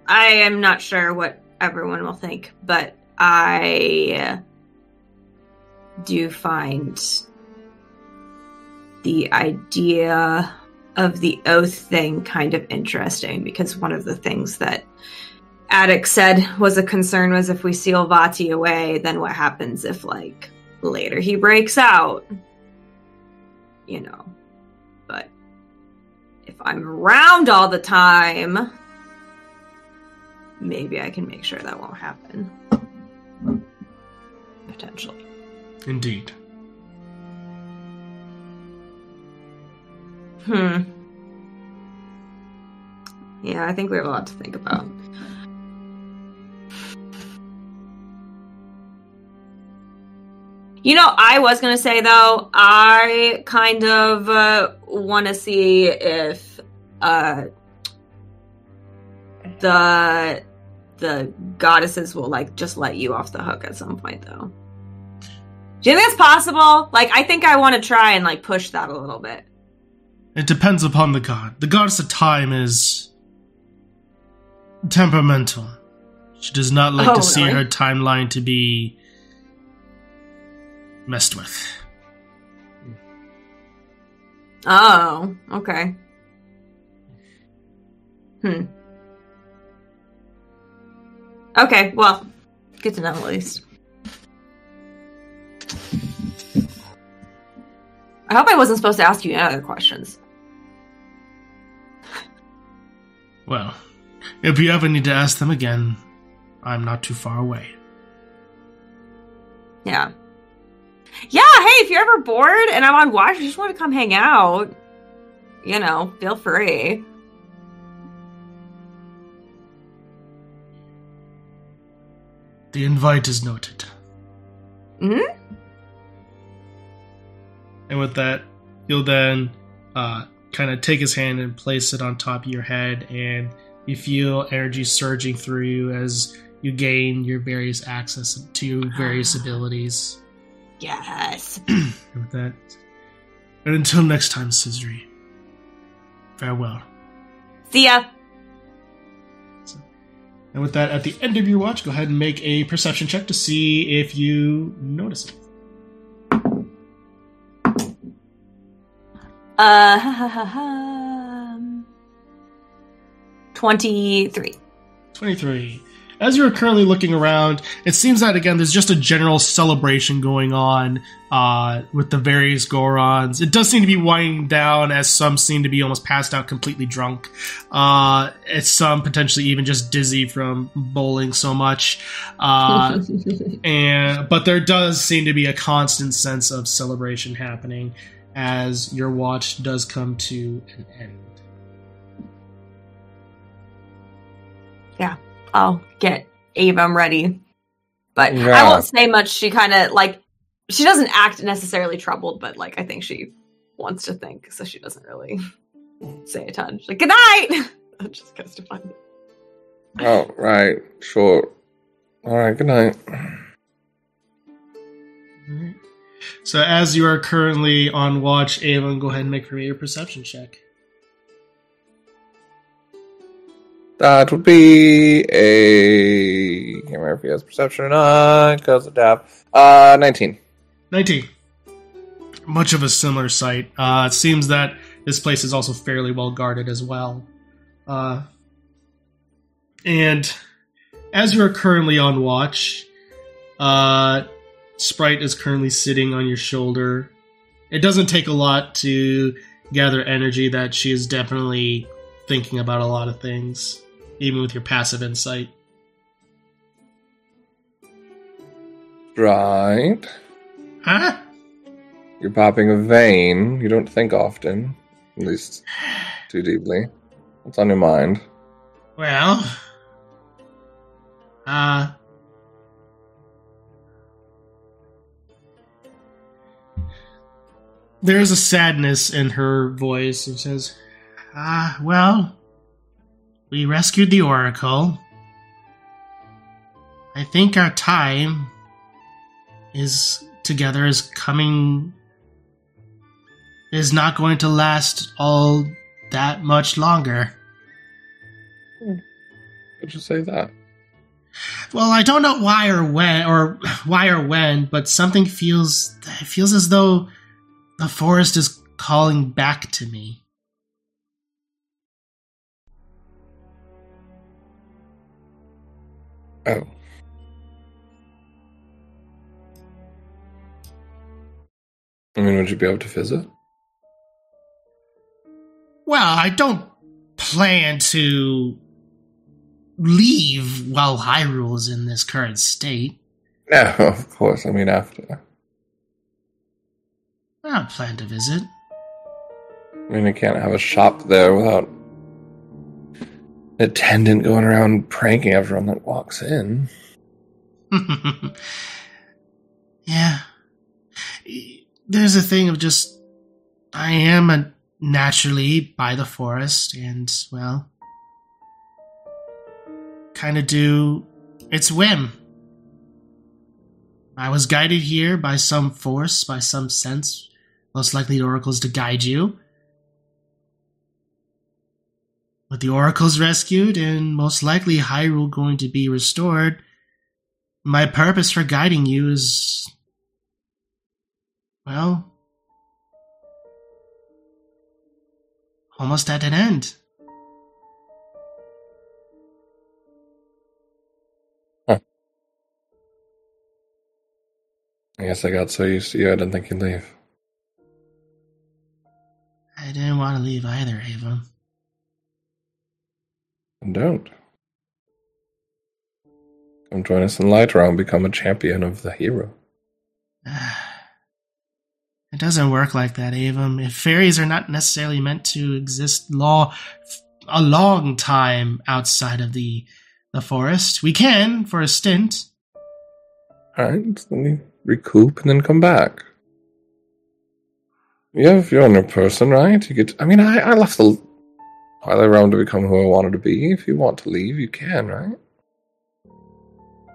I am not sure what everyone will think, but I uh, do find the idea of the oath thing kind of interesting because one of the things that Attic said was a concern was if we seal Vaati away, then what happens if, like, later he breaks out? You know. But if I'm around all the time, maybe I can make sure that won't happen. Potentially. Indeed. Hmm. Yeah, I think we have a lot to think about. You know, I was gonna say though, I kind of uh, want to see if uh, the the goddesses will like just let you off the hook at some point though. Do you think that's possible? Like, I think I want to try and like push that a little bit. It depends upon the god. The goddess of time is temperamental. She does not like Oh, to see really? her timeline to be messed with. Oh, okay. Hmm. Okay, well, good to know at least. I hope I wasn't supposed to ask you any other questions. Well, if you ever need to ask them again, I'm not too far away. Yeah. Yeah, hey, if you're ever bored and I'm on watch, you just want to come hang out, you know, feel free. The invite is noted. hmm And with that, you'll then uh, kind of take his hand and place it on top of your head, and you feel energy surging through you as you gain your various access to your various ah. abilities. Yes. and with that, and until next time, Scissory, farewell. See ya. And with that, at the end of your watch, go ahead and make a perception check to see if you notice it. Uh, 23. 23. As you're currently looking around, it seems that again there's just a general celebration going on uh, with the various Gorons. It does seem to be winding down, as some seem to be almost passed out, completely drunk. Uh, as some potentially even just dizzy from bowling so much. Uh, and but there does seem to be a constant sense of celebration happening as your watch does come to an end. Yeah, I'll get Avon ready. But I won't say much. She kind of like she doesn't act necessarily troubled, but like I think she wants to think, so she doesn't really say a ton. She's like, "Good night." Just goes to fun. Oh, right. Sure. All right. Good night. So as you are currently on watch, Avon, go ahead and make for me your perception check. That would be a. Can't remember if he has perception or not because of death. Uh, 19. 19. Much of a similar sight. Uh, it seems that this place is also fairly well guarded as well. Uh, and as you are currently on watch, uh, Sprite is currently sitting on your shoulder. It doesn't take a lot to gather energy that she is definitely thinking about a lot of things, even with your passive insight. Right. Huh? You're popping a vein. You don't think often. At least too deeply. What's on your mind? Well, uh, there's a sadness in her voice. It says, "Ah, well, we rescued the Oracle. I think our time is together is coming is not going to last all that much longer." Did you say that? Well, I don't know why or when or why or when, but something feels it feels as though the forest is calling back to me. Oh. I mean, would you be able to visit? Well, I don't plan to leave while Hyrule is in this current state. No, oh, of course. I mean, after. I don't plan to visit. I mean, I can't have a shop there without an attendant going around pranking everyone that walks in. yeah. There's a thing of just I am a naturally by the forest and well kind of do its whim. I was guided here by some force, by some sense, most likely oracles to guide you. With the oracles rescued and most likely Hyrule going to be restored, my purpose for guiding you is well almost at an end. I guess I got so used to you, I didn't think you'd leave. I didn't want to leave either, Ava. And don't. Come join us in Lightroom and become a champion of the hero. It doesn't work like that, Avon. If fairies are not necessarily meant to exist law a long time outside of the the forest, we can for a stint. Alright, let me recoup and then come back. You have your own person, right? You get. I mean, I, I left the Twilight Realm to become who I wanted to be. If you want to leave, you can, right?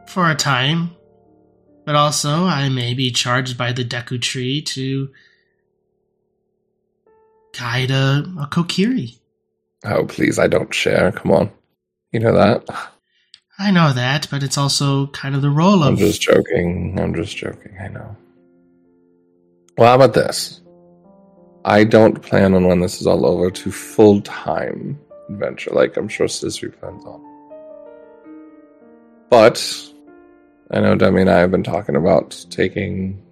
For a time. But also, I may be charged by the Deku Tree to guide a, a Kokiri. Oh, please, I don't share. Come on. You know that. I know that, but it's also kind of the role of I'm of. just joking. I'm just joking. I know. Well, how about this? I don't plan on when this is all over to full time adventure, like I'm sure Scissory plans on. But I know Demi and I have been talking about taking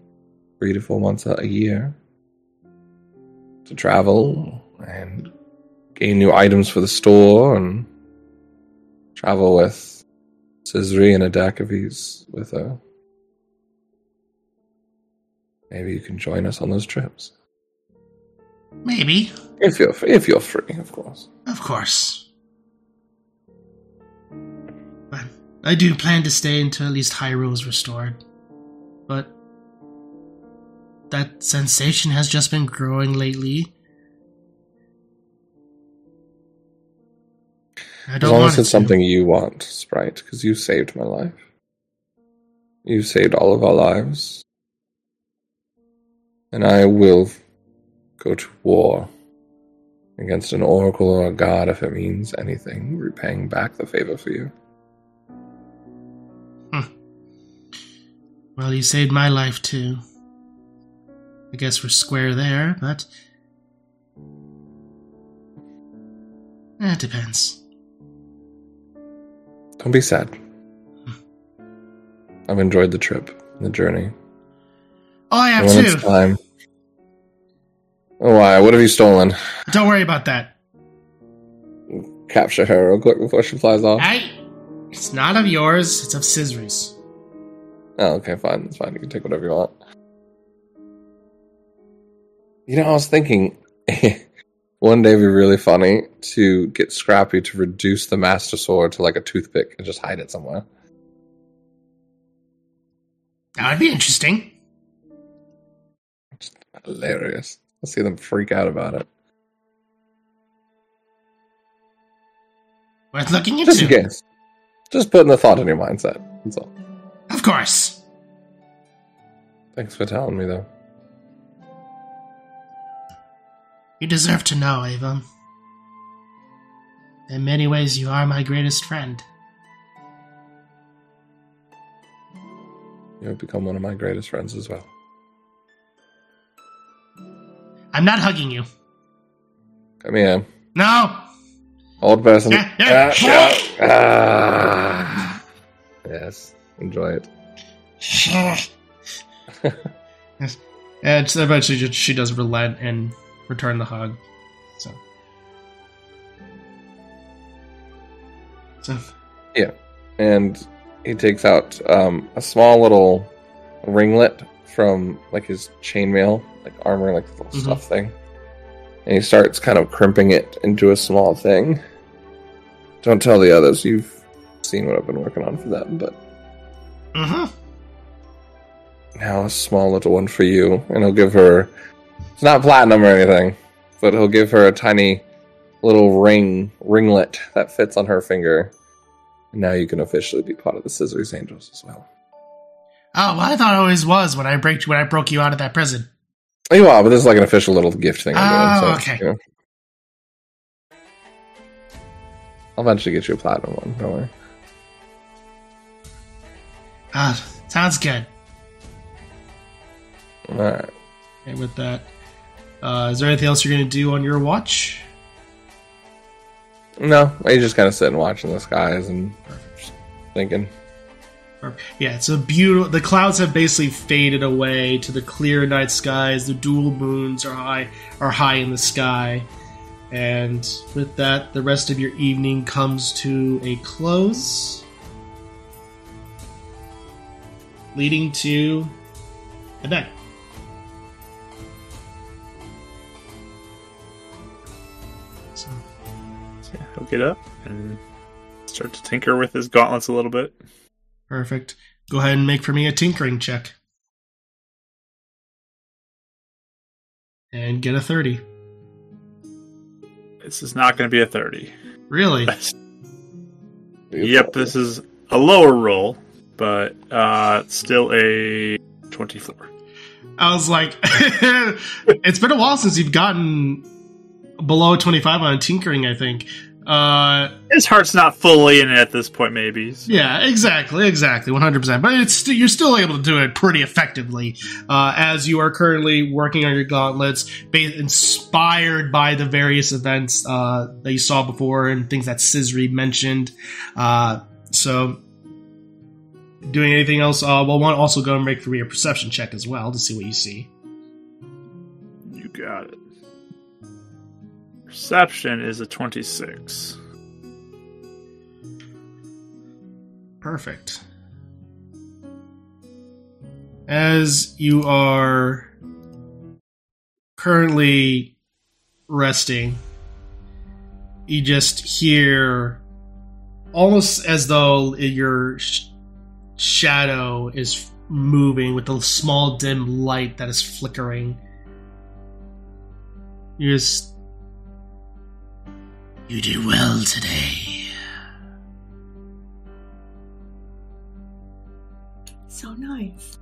three to four months a year to travel and gain new items for the store and travel with Scissory and a deck if he's with her. Maybe you can join us on those trips. Maybe. If you're if you're free, of course. Of course. But I do plan to stay until at least Hyrule is restored. But that sensation has just been growing lately. I As don't long want as it's to. something you want, Sprite, because you saved my life. You saved all of our lives. And I will go to war against an oracle or a god if it means anything, repaying back the favor for you. Well, you saved my life too. I guess we're square there, but. Eh, It depends. Don't be sad. I've enjoyed the trip, the journey. Oh, I have And when too. it's time. Oh, why? What have you stolen? Don't worry about that. Capture her real quick before she flies off. I. It's not of yours, it's of Scissor's. Oh, okay, fine. It's fine. You can take whatever you want. You know, I was thinking one day it'd be really funny to get Scrappy to reduce the Master Sword to like a toothpick and just hide it somewhere. That would be interesting. Just Hilarious. I'll see them freak out about it. Worth looking Just in into. case. Just putting the thought in your mindset. That's all. Of course. Thanks for telling me, though. You deserve to know, Ava. In many ways, you are my greatest friend. You have become one of my greatest friends as well. I'm not hugging you. Come here. No! Old person. Yeah, yeah. Ah, ah. Yes. Enjoy it. Yes. and so eventually just, she does relent and return the hug. So. So. and he takes out um, a small little ringlet from like his chainmail, like armor, like little Mhm. stuff thing, and he starts kind of crimping it into a small thing. Don't tell the others. You've seen what I've been working on for them, but Mm-hmm. now a small little one for you, and he'll give her. It's not platinum or anything, but he'll give her a tiny little ring ringlet that fits on her finger. And now you can officially be part of the Scissors Angels as well. Oh, well, I thought it always was when I break when I broke you out of that prison. You are, but this is like an official little gift thing. I'm Oh, doing, okay. you know. I'll eventually get you a platinum one. Don't worry. Ah, sounds good. All right. And with that, uh, is there anything else you're going to do on your watch? No, I just kind of sit and watching the skies and just thinking yeah, it's a beautiful. The clouds have basically faded away to the clear night skies. The dual moons are high are high in the sky, and with that, the rest of your evening comes to a close, leading to a night. So, yeah, he'll get up and start to tinker with his gauntlets a little bit. Perfect. Go ahead and make for me a tinkering check. And get a 30. This is not going to be a 30. Really? yep, this is a lower roll, but uh, still a 24. I was like, it's been a while since you've gotten below 25 on tinkering, I think. Uh, His heart's not fully in it at this point, maybe. yeah, exactly, exactly, 100%. But it's st- you're still able to do it pretty effectively uh, as you are currently working on your gauntlets, ba- inspired by the various events uh, that you saw before and things that Scissory mentioned. Uh, so, doing anything else? Uh, well, want also go and make for me a perception check as well to see what you see. You got it. Perception is a 26. Perfect. As you are currently resting, you just hear almost as though your sh- shadow is moving with the small dim light that is flickering. You just. You did well today. So nice.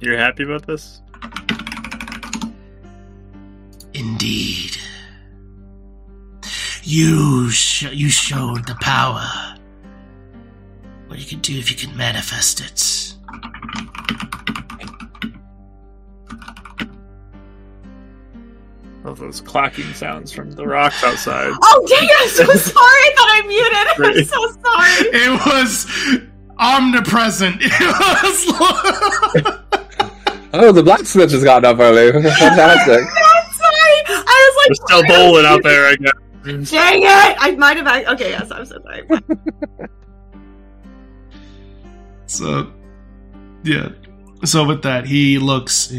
You're happy about this? Indeed. You sh- you showed the power. What you can do if you can manifest it. Love those clacking sounds from the rocks outside. Oh dang! I'm so sorry. that I muted. I'm Great. so sorry. It was omnipresent. It was. Oh, the blacksmith has gotten up early. Fantastic. I'm sorry. I was like, We're still bowling out there, I guess. Dang it! I might have. act- Okay, yes, I'm so sorry. so, yeah. So with that, he looks,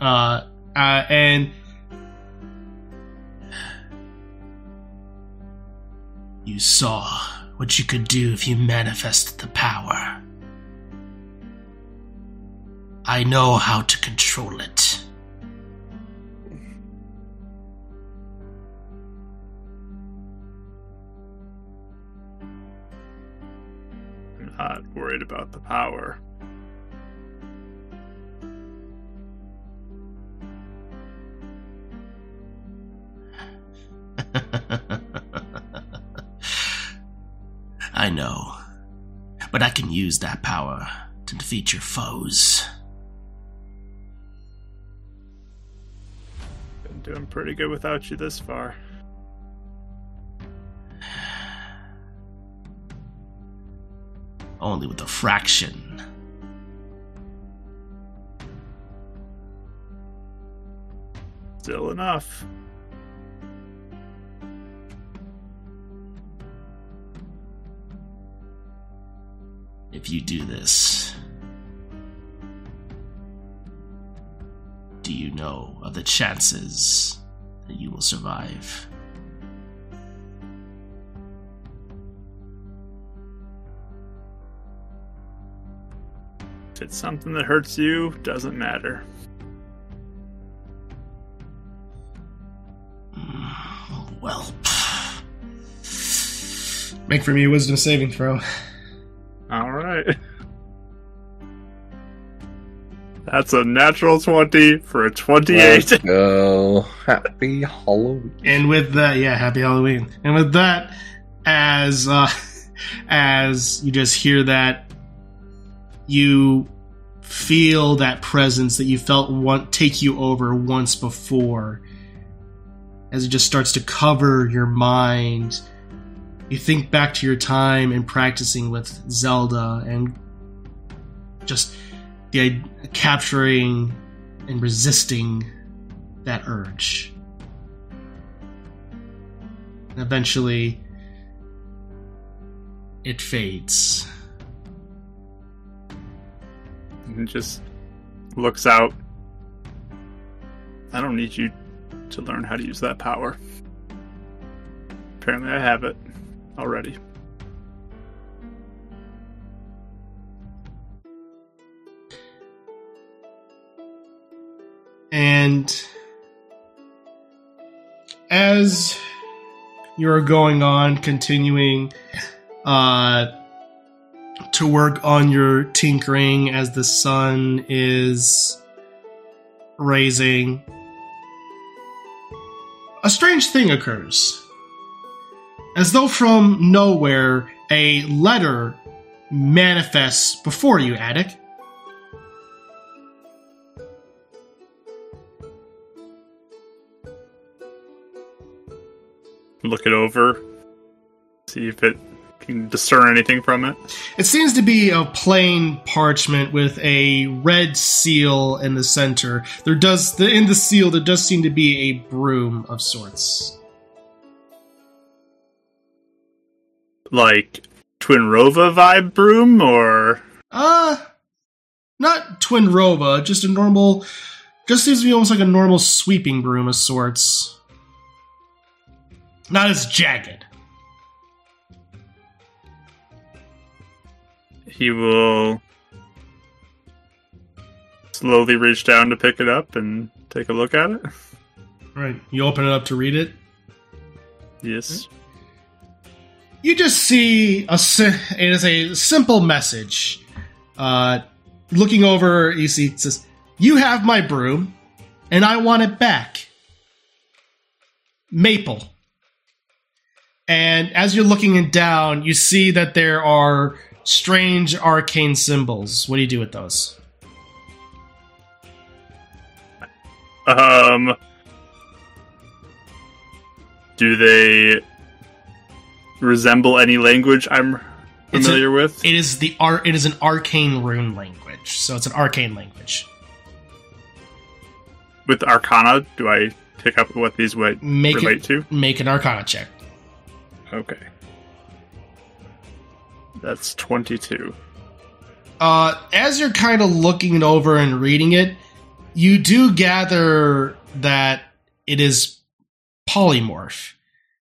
uh, uh, and you saw what you could do if you manifested the power. I know how to control it. I'm not worried about the power. I know. But I can use that power to defeat your foes. Been doing pretty good without you this far. Only with a fraction. Still enough. If you do this, do you know of the chances that you will survive? If it's something that hurts you, doesn't matter. Mm, well, make for me a wisdom saving throw. That's a natural 20 for a 28. Let's go. Happy Halloween. And with that, yeah, happy Halloween. And with that, as uh, as you just hear that, you feel that presence that you felt want take you over once before. As it just starts to cover your mind, you think back to your time in practicing with Zelda and just the capturing and resisting that urge. And eventually, it fades. and just looks out I don't need you to learn how to use that power. Apparently, I have it already. And as you're going on, continuing uh, to work on your tinkering as the sun is raising, a strange thing occurs. As though from nowhere, a letter manifests before you, Attic. Look it over, see if it can discern anything from it. It seems to be a plain parchment with a red seal in the center. There does the in the seal there does seem to be a broom of sorts. Like Twinrova vibe broom, or Uh not Twinrova, just a normal just seems to be almost like a normal sweeping broom of sorts. Not as jagged. he will slowly reach down to pick it up and take a look at it. Right. You open it up to read it. Yes. you just see a it is a simple message. Uh, looking over, you see it says, "You have my broom, and I want it back." Maple. And as you're looking down, you see that there are strange arcane symbols. What do you do with those? Um. Do they resemble any language I'm familiar with? It is the art. It is an arcane rune language, so it's an arcane language. with Arcana, do I pick up what these would Make relate it, to? make an Arcana check. Okay. That's 22. uh, as you're kind of looking it over and reading it, you do gather that it is polymorph.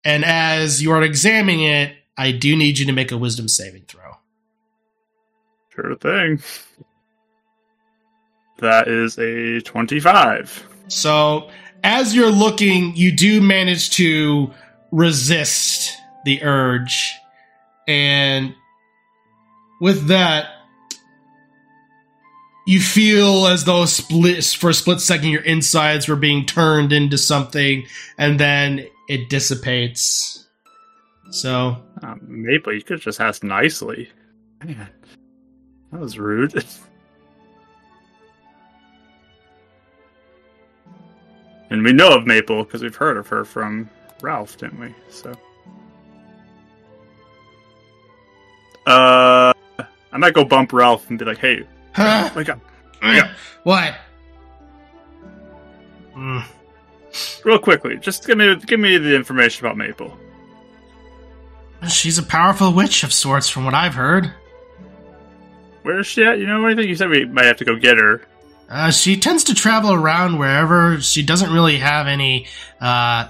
And as you are examining it, I do need you to make a wisdom saving throw. Sure thing. That is a 25. So, as you're looking, you do manage to resist the urge. And with that, you feel as though split for a split second your insides were being turned into something and then it dissipates. So, Um, Maple, you could just ask nicely. Man, that was rude. and we know of Maple because we've heard of her from Ralph, didn't we? So, uh, I might go bump Ralph and be like, "Hey, huh? wake up, wake up, What? Mm. real quickly! Just give me give me the information about Maple." She's a powerful witch of sorts, from what I've heard. Where is she at? You know anything? You said we might have to go get her. Uh, she tends to travel around wherever. She doesn't really have any uh,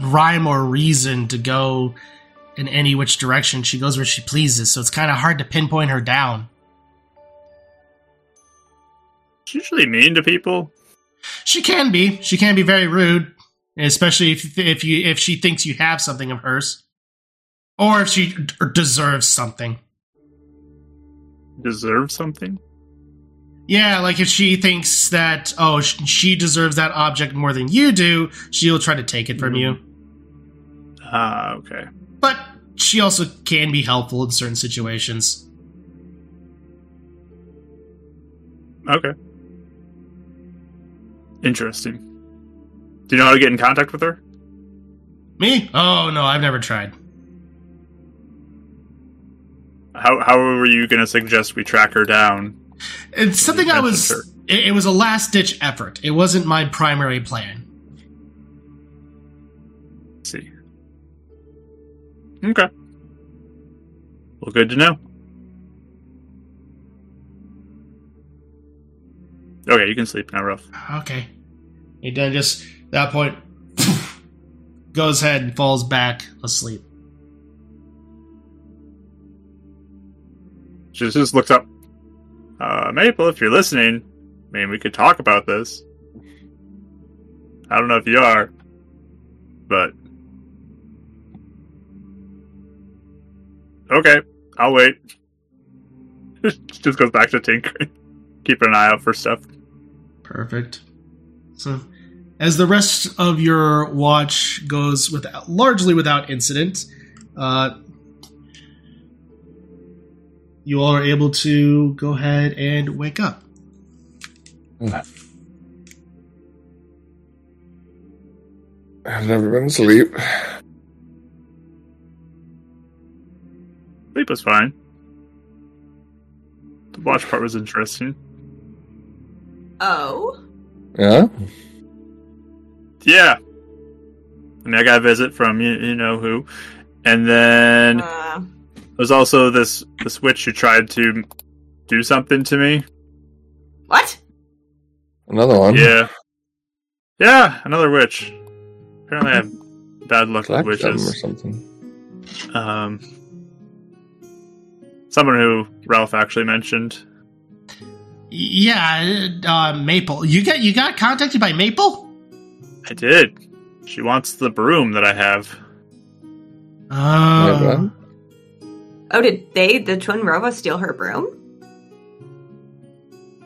rhyme or reason to go in any which direction. She goes where she pleases, so it's kind of hard to pinpoint her down. She's usually mean to people. She can be. She can be very rude, especially if if you if she thinks you have something of hers, or if she d- deserves something. Deserve something. Yeah, like if she thinks that oh sh- she deserves that object more than you do, she'll try to take it from you. Ah, okay. But she also can be helpful in certain situations. Okay. Interesting. Do you know how to get in contact with her? Me? Oh no, I've never tried. How how were you going to suggest we track her down? It's something I was. It, it was a last ditch effort. It wasn't my primary plan. Okay. Well, good to know. Okay, you can sleep now, Ralph. Okay. He then just at that point goes ahead and falls back asleep. She just looks up. Uh, Maple, if you're listening, I mean, we could talk about this. I don't know if you are, but okay, I'll wait. just goes back to tinkering, keeping an eye out for stuff. Perfect. So, as the rest of your watch goes without, largely without incident, uh, you all are able to go ahead and wake up. I've never been asleep. Sleep was fine. The watch part was interesting. Oh. Yeah? Yeah. I mean, I got a visit from you, you know who, and then Uh, there's also this this witch who tried to do something to me. what? Another one. Yeah, yeah, another witch. Apparently, I have bad luck with witches or something. Um, someone who Ralph actually mentioned. Yeah, uh, Maple. You got you got contacted by Maple? I did. She wants the broom that I have. Yeah, Oh. Oh, did they, the Twinrova, steal her broom?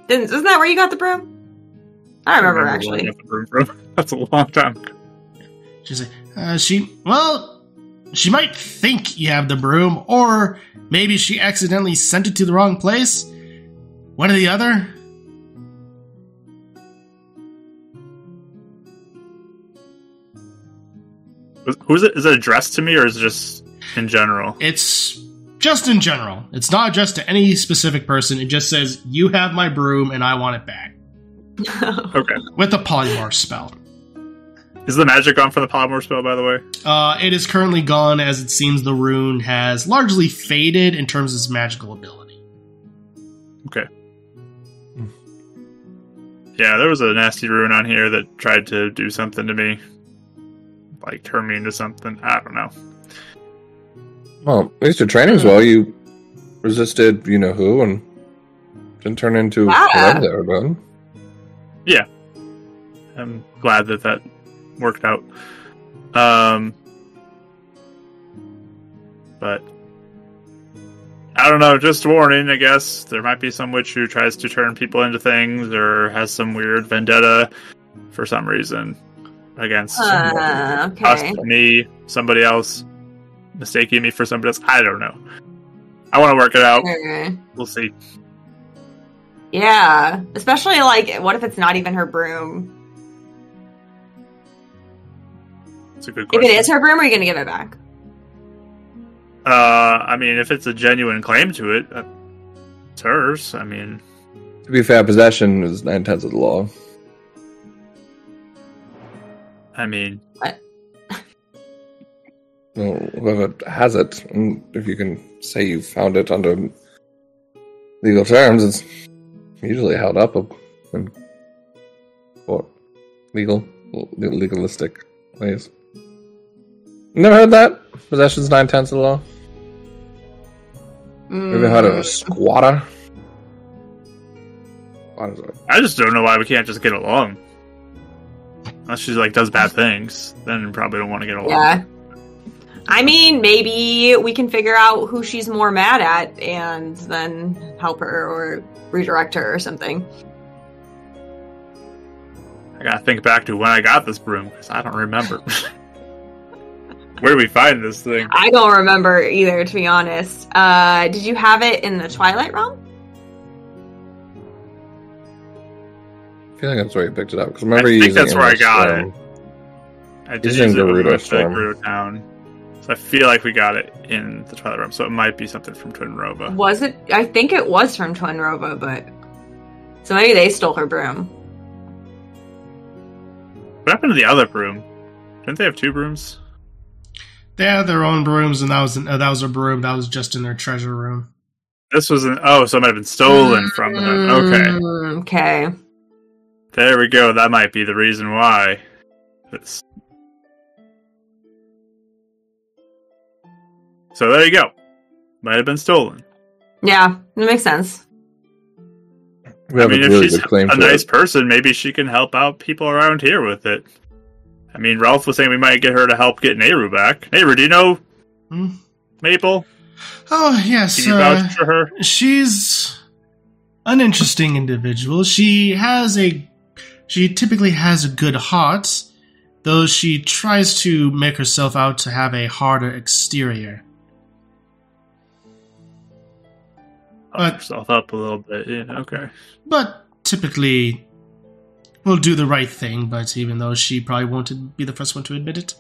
Didn't, isn't that where you got the broom? I don't remember, where I actually. got the broom from. That's a long time ago. she's like, uh, she. Well, she might think you have the broom, or maybe she accidentally sent it to the wrong place. One or the other. Who's it? Is it addressed to me or is it just in general? It's just in general. It's not addressed to any specific person. It just says, "You have my broom, and I want it back." Okay. With a polymorph spell. Is the magic gone from the polymorph spell, by the way? Uh, it is currently gone, as it seems the rune has largely faded in terms of its magical ability. Okay. Yeah, there was a nasty rune on here that tried to do something to me. Like turn me into something. I don't know. Well, at least your training's well. You resisted you know who and didn't turn into Wow. whatever they were doing. I'm glad that that worked out. Um, but I don't know. Just a warning, I guess there might be some witch who tries to turn people into things or has some weird vendetta for some reason against Uh, us, okay. me, somebody else, mistaking me for somebody else. I don't know. I want to work it out. Okay. We'll see. Yeah. Especially, like, what if it's not even her broom? It's a good If it is her broom, are you going to give it back? uh, I mean, if it's a genuine claim to it, uh, it's hers. I mean, To be fair, possession is nine tenths of the law. I mean, Well, whoever has it, if you can say you found it under legal terms, it's usually held up in court. Legal, legalistic ways. Never heard that? Possession's nine tenths of the law. Never heard of a Mm. squatter? Squatters are- I just don't know why we can't just get along. Unless she like does bad things, then probably don't want to get along. Yeah. I mean, maybe we can figure out who she's more mad at and then help her or redirect her or something. I gotta think back to when I got this broom because I don't remember. Where do we find this thing? I don't remember either, to be honest. Uh, did you have it in the Twilight Realm? I feel like that's where you picked it up. Because remember I you think that's where I got Storm. it. I did He's use in it when we Gerudo went Storm. Gerudo Town. So I feel like we got it in the Twilight Realm, so it might be something from Twinrova. Was it? I think it was from Twinrova, but. So maybe they stole her broom. What happened to the other broom? Didn't they have two brooms? They had their own brooms, and that was uh, that was a broom that was just in their treasure room. This was an oh, so it might have been stolen from them. Okay, Mm, Okay. There we go. That might be the reason why. It's... So there you go. Might have been stolen. Yeah, it makes sense. We I mean, a if really she's a nice it. person, maybe she can help out people around here with it. I mean, Ralph was saying we might get her to help get Nayru back. Nayru, do you know Hmm? Maple? Oh yes, Can you uh, vouch for her? she's an interesting individual. She has a she typically has a good heart, though she tries to make herself out to have a harder exterior. Yourself up a little bit. Yeah, okay. But typically will do the right thing, but even though she probably won't be the first one to admit it.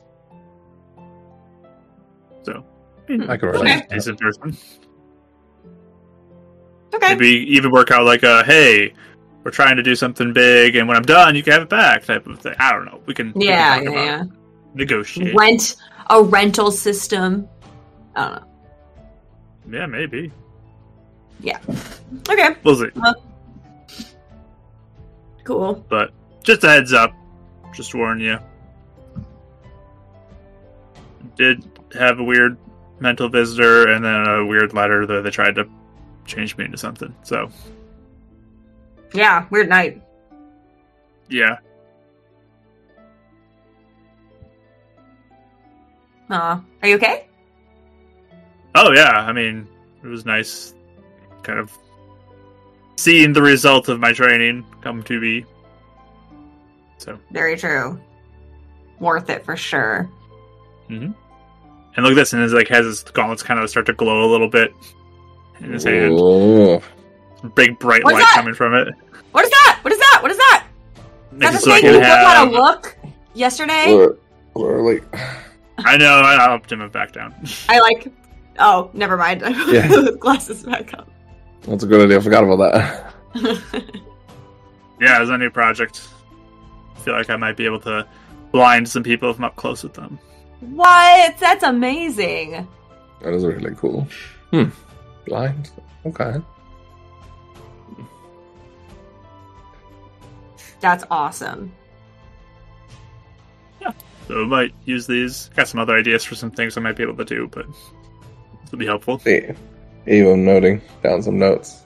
So, hmm. I can Okay. relate. decent person. Okay. Maybe even work out like a hey, we're trying to do something big, and when I'm done, you can have it back type of thing. I don't know. We can Yeah, yeah, yeah. negotiate. Rent a rental system. I don't know. Yeah, maybe. Yeah. Okay, We'll see. Cool. But just a heads up, just warn you. Did have a weird mental visitor and then a weird letter that they tried to change me into something. So Yeah, weird night. yeah, Uh, are you okay? oh yeah. I mean, it was nice, kind of seeing the result of my training come to be. So Very true. Worth it for sure. Mm-hmm. and look at this, and his like has his gauntlets kind of start to glow a little bit in his hand. Oh. Big bright What's light that? coming from it. What is that? What is that? What is that? Is that Makes the it so thing you put on have- a look yesterday? Or, or like, I know. I helped him back down. I like. Oh, never mind. I put Yeah. the glasses back up. That's a good idea. I forgot about that. Yeah, it's a new project. I feel like I might be able to blind some people if I'm up close with them. what? That's amazing. That is really cool. Hmm. Blind. Okay. That's awesome. Yeah. So I might use these. Got some other ideas for some things I might be able to do, but this will be helpful. See, even noting down some notes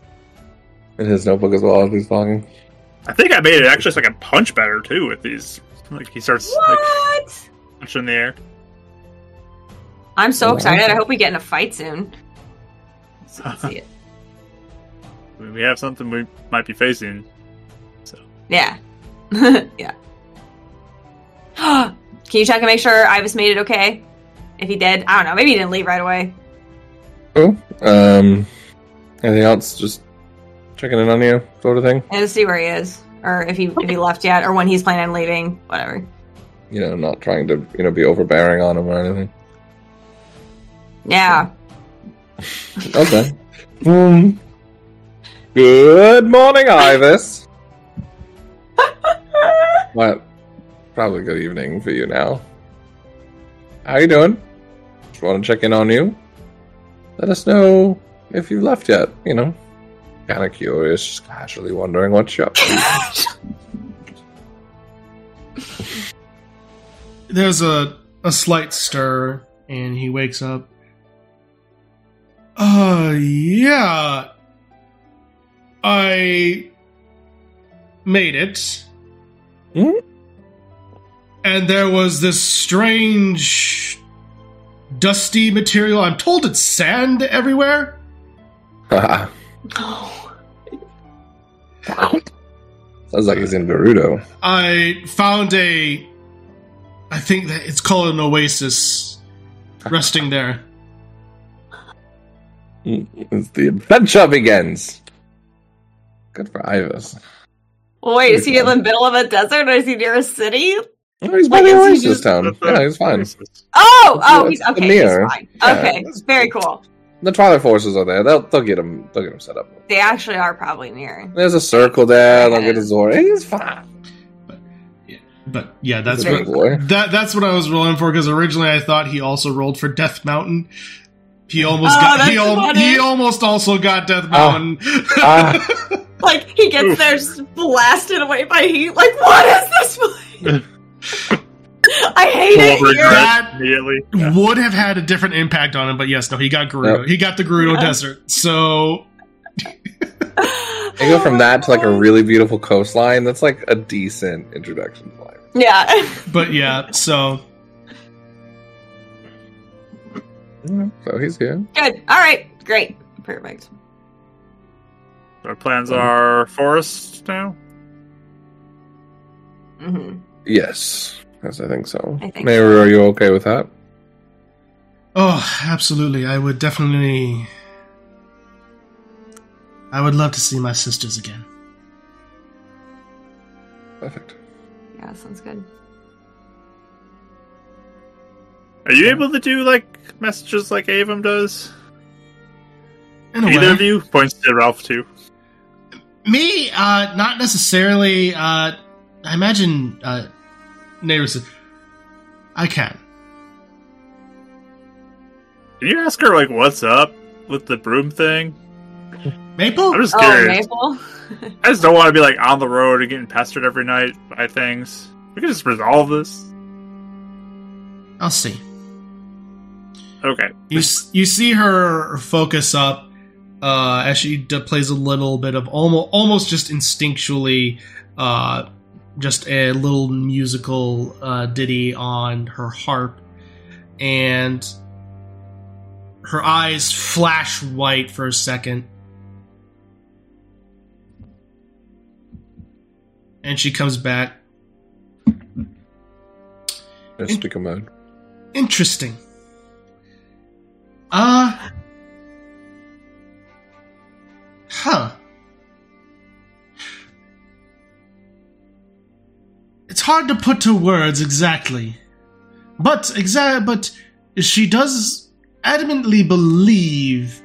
in his notebook as well as he's talking. I think I made it actually so I can punch better too with these. Like he starts like What? punching in the air. I'm so Wow. excited. I hope we get in a fight soon. So we see it. I mean, we have something we might be facing. So Yeah. yeah. Can you check and make sure Ivis made it okay? If he did, I don't know. Maybe he didn't leave right away. Oh, um, anything else? Just checking in on you, sort of thing. And to see where he is, or if he if he left yet, or when he's planning on leaving. Whatever. You know, not trying to you know be overbearing on him or anything. Yeah. Okay. um, good morning, Ivis. well, probably good evening for you now. How you doing? Just want to check in on you. Let us know if you've left yet. You know, kind of curious, just casually wondering what you're up to. There's a, a slight stir, and he wakes up. Uh, yeah. I made it. Hmm? And there was this strange, dusty material. I'm told it's sand everywhere. Haha. Oh. Sounds like he's in Gerudo. I found a. I think that it's called an oasis resting there. The adventure begins. Good for Ivis. Well, wait, is he in the middle of a desert, or is he near a city? Oh, he's by Like, the he Oasis just- town. Yeah, he's fine. Oh, It's- oh, it's he's the okay. He's fine. Yeah, okay, very cool. The Twilight Forces are there. They'll they'll get him. They'll get him set up. They actually are probably near. There's a circle there. They'll get a Zora. He's fine. But yeah, that's He's a what that that's what I was rolling for because originally I thought he also rolled for Death Mountain. He almost Oh, got he, that's al- funny. he almost also got Death Ah. Mountain. Ah. Like he gets Oof. there blasted away by heat. Like what is this place? I hate it here. That immediately. Yeah. would have had a different impact on him, but yes, no, he got Gerudo. Yep. He got the Gerudo Yeah. Desert. So You go from that to like a really beautiful coastline. That's like a decent introduction to life. Yeah. but yeah, so So he's good. Good. All right. Great. Perfect. Our plans are forest now. hmm Yes, yes, I think so. I think Maybe so. are you okay with that? Oh, absolutely. I would definitely. I would love to see my sisters again. Perfect. Yeah, sounds good. Are you able to do like messages like Avon does? In a Either way. of you points to Ralph too. Me, uh, not necessarily. Uh, I imagine uh, Nayru says, I can. Can you ask her like what's up with the broom thing? Maple? I'm just Oh, curious. Maple. I just don't want to be like on the road and getting pestered every night by things. We can just resolve this. I'll see. Okay. You s- you see her focus up uh, as she d- plays a little bit of almost almost just instinctually, uh, just a little musical uh, ditty on her harp, and her eyes flash white for a second, and she comes back. Mystica mode. Interesting. Uh. Huh. It's hard to put to words exactly. But exa- but she does adamantly believe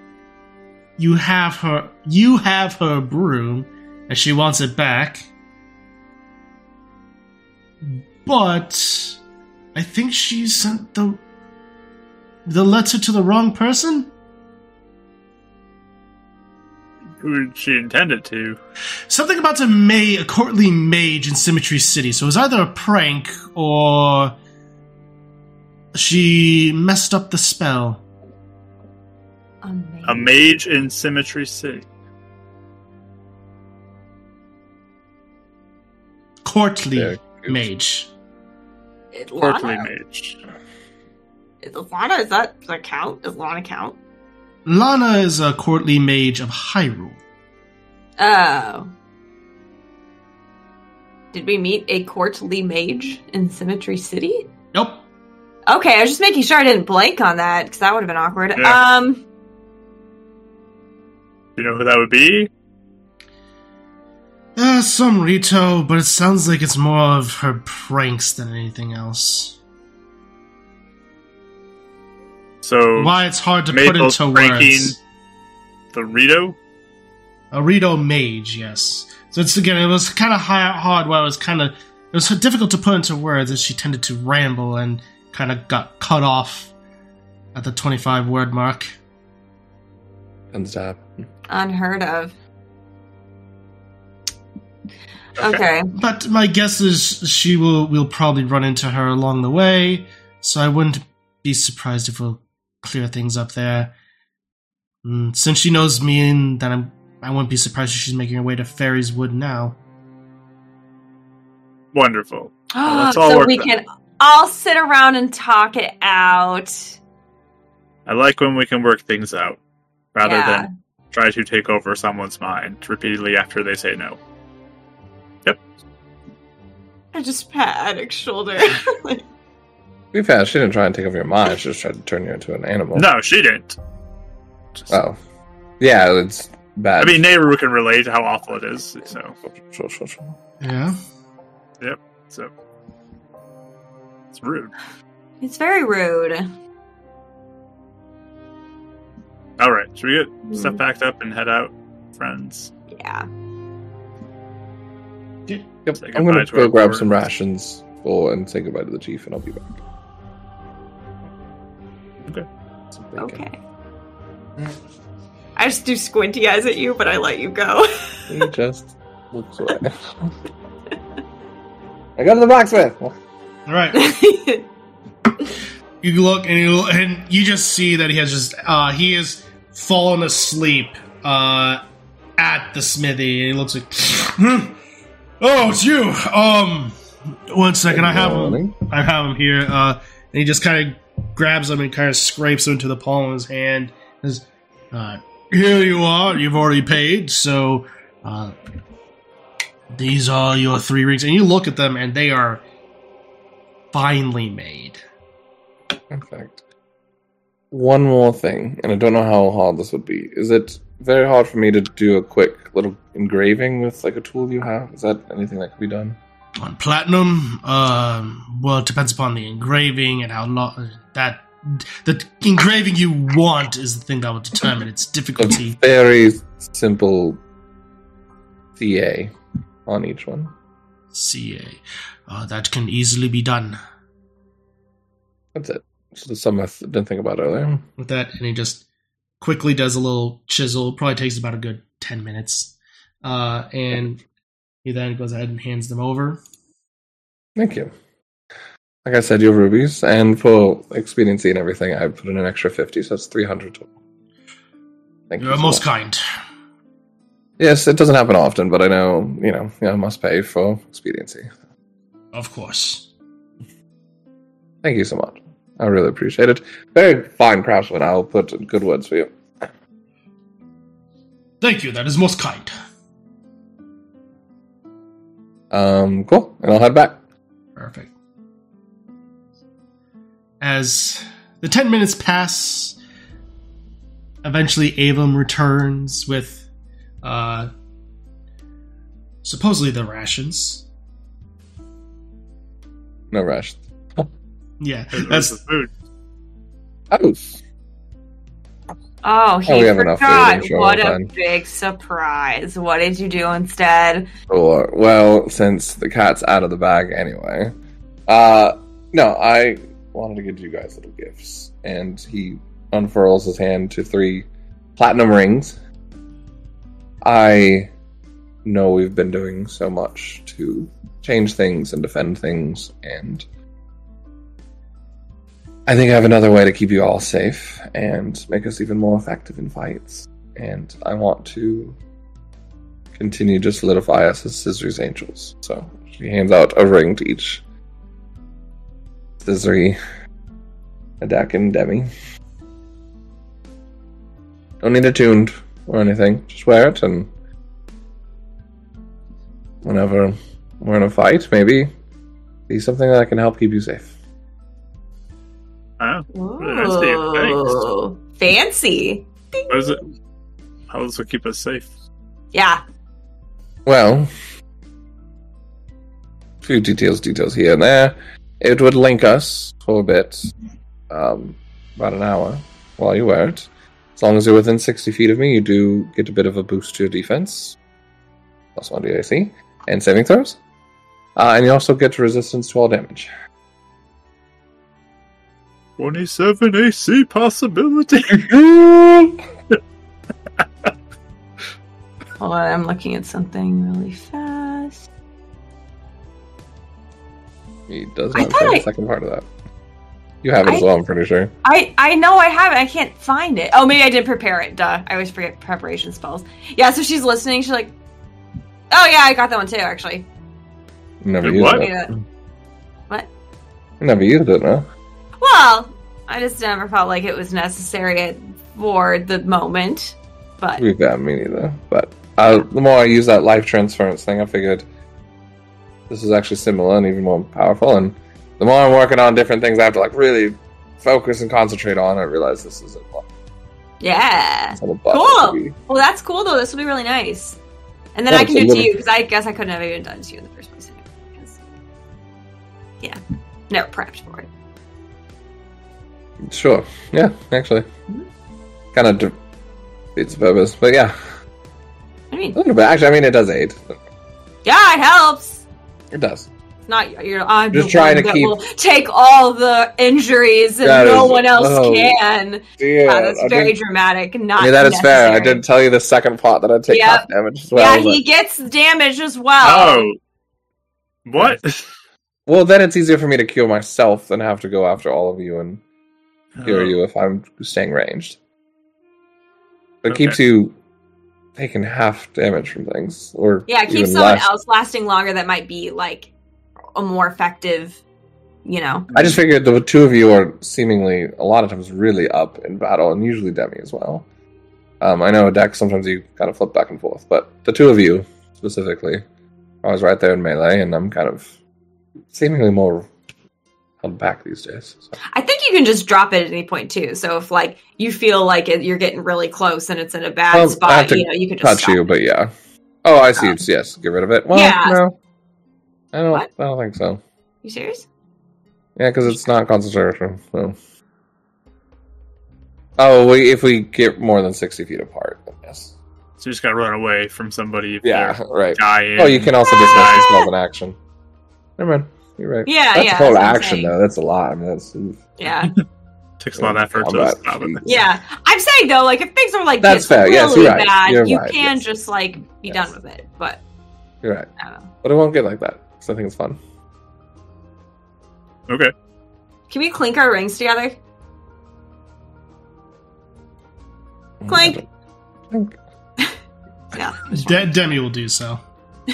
you have her you have her broom and she wants it back. But I think she sent the the letter to the wrong person. Who she intended to? Something about a ma- a courtly mage in Symmetry City. So it was either a prank or she messed up the spell. Amazing. A mage in Symmetry City. Courtly Yeah, mage. It- Courtly mage. Is Lana, is that, does that count? Is Lana count? Lana is a courtly mage of Hyrule. Oh. Did we meet a courtly mage in Symmetry City? Nope. Okay, I was just making sure I didn't blank on that because that would have been awkward. Yeah. Um, You know who that would be? Uh, some Rito, but it sounds like it's more of her pranks than anything else. So Why it's hard to put into pranking- words. the Rito? A Rito mage, yes. So it's again, it was kind of hard. While it was kind of, it was difficult to put into words as she tended to ramble and kind of got cut off at the twenty-five word mark. Tends to unheard of. Okay. But my guess is she will will probably run into her along the way, so I wouldn't be surprised if we'll clear things up there. Mm, since she knows me, and then I'm, I wouldn't be surprised if she's making her way to Fairy's Wood now. Wonderful. Well, all so we that. can all sit around and talk it out. I like when we can work things out rather Yeah. than try to take over someone's mind repeatedly after they say no. Yep. I just pat Attic's shoulder. To be fair, she didn't try and take over your mind. She just tried to turn you into an animal. No, she didn't. Just- Oh. Yeah, it's bad. I mean, Nayru can relate to how awful it is. So, Sure, sure, sure. Yeah. Yep. So it's rude. it's very rude. All right, should we get stuff Mhm. packed up and head out, friends? Yeah. Yep. I'm gonna to go grab board. some rations full and say goodbye to the chief, and I'll be back. Okay. Okay. I just do squinty eyes at you, but I let you go. He just looks away. I go to the blacksmith. All right. you look and you and you just see that he has just uh he has fallen asleep uh at the smithy and he looks like "Hmm. oh it's you um one second i have him i have him here uh and he just kind of grabs him and kind of scrapes him into the palm of his hand and says uh here you are you've already paid so uh these are your three rings and you look at them and they are finely made Perfect. One more thing, and I don't know how hard this would be. Is it very hard for me to do a quick little engraving with like a tool you have? Is that anything that could be done? On platinum um well it depends upon the engraving and how long that the engraving you want is the thing that will determine its A difficulty very simple CA on each one. ca uh, that can easily be done That's it. So something I th- didn't think about earlier. with that and he just quickly does a little chisel probably takes about a good 10 minutes uh and he then goes ahead and hands them over Thank you. Like I said, your rubies, and for expediency and everything, I put in an extra 50, so that's 300 total. Thank you're you. so most much. kind Yes, it doesn't happen often, but I know, you know, I must pay for expediency. of course Thank you so much. I really appreciate it. Very fine craftsman. I'll put good words for you. thank you that is most kind Um, cool. And I'll head back. Perfect. As the 10 minutes pass, eventually Avon returns with uh, supposedly the rations. No rush. Yeah, that's the food? Oh, oh, he Oh, we have forgot. What a big surprise! What did you do instead? Or well, since the cat's out of the bag anyway. Uh no, I wanted to give you guys little gifts. And he unfurls his hand to three platinum rings. I know we've been doing so much to change things and defend things and I think I have another way to keep you all safe and make us even more effective in fights. And I want to continue to solidify us as Scissor's angels. So she hands out a ring to each Scissory, Attic, and Demi. Don't need it tuned or anything. Just wear it, and whenever we're in a fight, maybe be something that can help keep you safe. Oh, Really nice of you. Thanks. Ooh, fancy. what is it? How does it keep us safe? Yeah. Well, a few details, details here and there. It would link us for a bit, um, about an hour while you wear it. As long as you're within 60 feet of me, you do get a bit of a boost to your defense. Plus one to AC and saving throws. Uh, and you also get resistance to all damage. 27 AC possibility. Hold on, I'm looking at something really fast. He does not thought say I- the second part of that. You have it as I- well, I'm pretty sure. I I know I have it. I can't find it. Oh, maybe I did prepare it. Duh. I always forget preparation spells. Yeah. So she's listening. She's like, "Oh yeah, I got that one too. Actually, Never Wait, used what? it. What? Never used it, no? Well, I just never felt like it was necessary at, for the moment. But Yeah, me neither. But uh, the more I use that life transference thing, I figured this is actually similar and even more powerful. And the more I'm working on different things, I have to like really focus and concentrate on. I realize this is a lot. yeah. A Cool. Well, that's cool though. This will be really nice. And then Yeah, I can do it to you because I guess I couldn't have even done it to you in the first place. Anyway, yeah, never prepped for it. Sure. Yeah, actually. Mhm. Kind of defeats the purpose. But yeah, I mean, a little bit. Actually, I mean, it does aid. yeah, it helps. It does. Not you're. I'm Just the trying one to keep- take all the injuries and That no is- one else oh. can. Yeah, Yeah, that's I very didn't- dramatic. Not. yeah, that is fair. I didn't tell you the second plot that I take Yep. half damage as well. yeah, but- he gets damage as well. Oh, what? Well, then it's easier for me to cure myself than have to go after all of you and cure Oh. you if I'm staying ranged. It Okay. keeps you taking half damage from things, or Yeah, it keeps even someone less. else lasting longer that might be like a more effective. You know. I just figured the two of you are seemingly a lot of times really up in battle, and usually Demi as well. Um, I know Dex sometimes you kind of flip back and forth, but the two of you specifically are always right there in melee, and I'm kind of seemingly more held back these days. So. I think you can just drop it at any point too. So if like you feel like it, you're getting really close and it's in a bad Well, spot, you know, you can just touch stop. you, but yeah. Oh, I see. Um, It's yes. Get rid of it. Well, yeah. no, I don't. What? I don't think so. You serious? Yeah, because it's not concentration. So. Oh, we, if we get more than sixty feet apart, then yes. So you just gotta run away from somebody if Yeah, right. dying. Oh, you can also dismiss the spell as an action. Never mind. You're right. Yeah, that's yeah, a that's what action saying. though. That's a lot. I mean, that's Yeah, takes a lot of effort to Combat. stop it. yeah. I'm saying though, like if things are like That's this fair. really Yes, you're right. bad, You're you right, can yes. just like be Yes. done with it. But You're right, I don't know. but it won't get like that because I think it's fun. Okay. Can we clink our rings together? Mm, clink. Yeah. De- Demi will do so.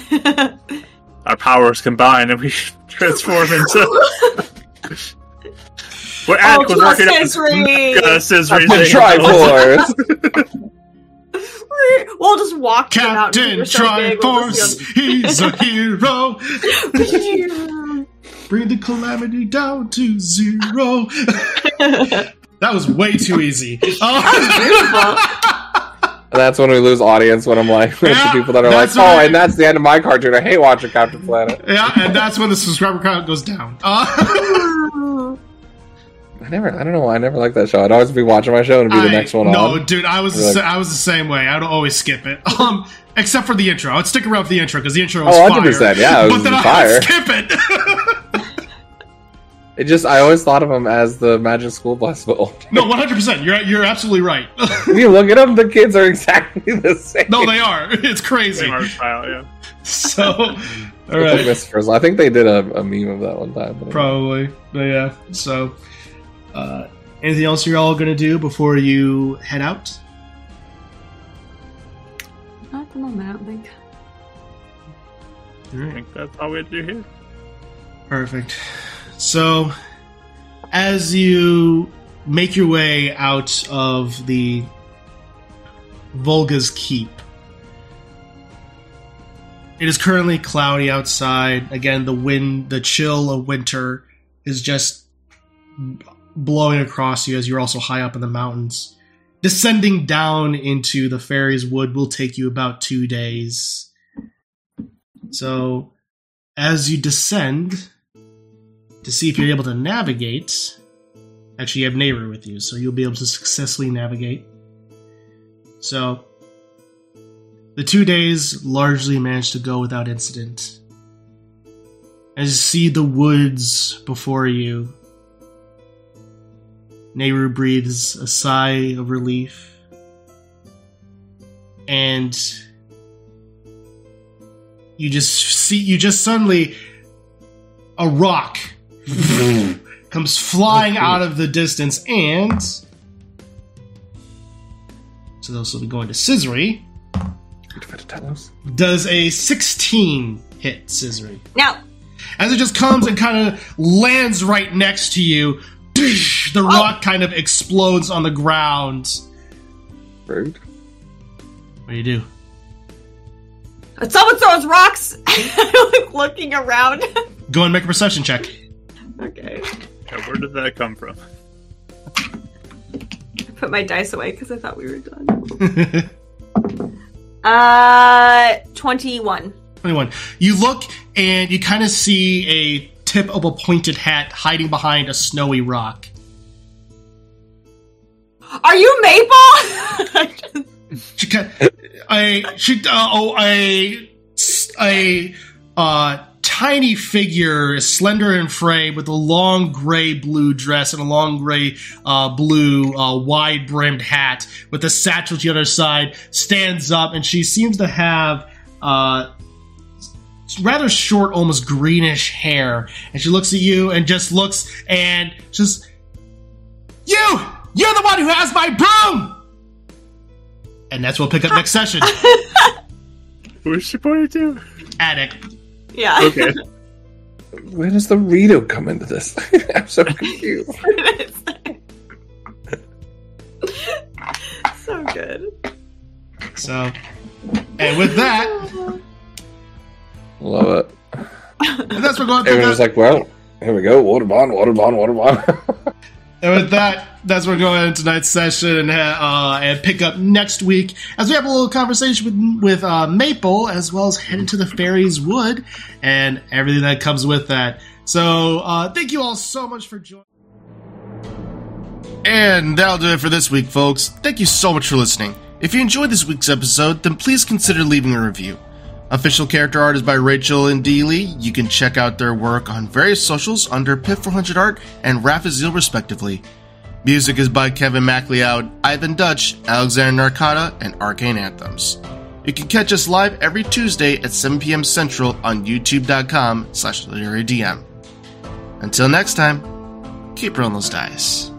Our powers combine and we transform into what Attic was Ultima working on. Scissory. Scissory The thing. Triforce. we'll just walk them out. Captain We're so big, we'll Triforce, he's a hero. Bring the calamity down to zero. that was way too easy. Oh. That's when we lose audience. When I'm like, it's the people that are like, oh, right. and that's the end of my cartoon. I hate watching Captain Planet. yeah, and that's when the subscriber count goes down. Uh, I never, I don't know why I never liked that show. I'd always be watching my show and be the next one no, on. dude, I was the, Like- I was the same way. I'd always skip it. Um, except for the intro. I'd stick around for the intro because the intro was Oh, fire. 100%, yeah, it was but then I fire. would skip it. It just, I always thought of him as the Magic School Bus bull. no, one hundred percent. You're you're absolutely right. If you look at them, the kids are exactly the same. no, they are. It's crazy. Same art style, yeah. So, all It's like right, Miss Frizzle. I think they did a, a meme of that one time. But probably. But yeah. So, uh, anything else you're all gonna do before you head out? Not at the moment, I don't think. All I think that's all we had to do here. Perfect. So, as you make your way out of the Volga's Keep, it is currently cloudy outside. Again, the wind, the chill of winter is just blowing across you as you're also high up in the mountains. Descending down into the fairies' wood will take you about two days. So, as you descend, to see if you're able to navigate. Actually, you have Nayru with you, so you'll be able to successfully navigate. So, the two days largely managed to go without incident. As you see the woods before you, Nayru breathes a sigh of relief. And you just see, you just suddenly, a rock comes flying out of the distance and so those will be going to Scissory does a 16 hit Scissory No. as it just comes and kind of lands right next to you the oh. rock kind of explodes on the ground Rude. what do you do someone throws rocks. I'm like looking around. go and make a perception check okay. Yeah, where did that come from? I put my dice away because I thought we were done. Uh, 21. 21 you look and you kind of see a tip of a pointed hat hiding behind a snowy rock Are you Maple? She ca- a she uh, oh I, I, uh tiny figure, slender in frame, with a long gray blue dress and a long gray uh, blue uh, wide brimmed hat with a satchel to the other side, stands up and she seems to have uh, rather short, almost greenish hair. And she looks at you and just looks and just, You! You're the one who has my broom! And that's what we'll pick up next session. Who's she pointing to? Attic. Yeah. Okay. Where does the Rito come into this? I'm so confused. so good. So, and with that, Love it. and that's what we're going to Everyone's like, well, here we go. Water bond, water bond, water bond. And with that, that's where we're going into tonight's session and uh, and pick up next week as we have a little conversation with with uh, Maple as well as head into the Fairies Wood and everything that comes with that. So uh, thank you all so much for joining. And that'll do it for this week, folks. Thank you so much for listening. If you enjoyed this week's episode, then please consider leaving a review. Official character art is by Rachel and Dee Lee. You can check out their work on various socials under Pip400 Art and Raphazil, respectively. Music is by Kevin MacLeod, Ivan Dutch, Alexander Nakarada, and Arcane Anthems. You can catch us live every Tuesday at 7 p.m. Central on youtube.com slash. Until next time, keep rolling those dice.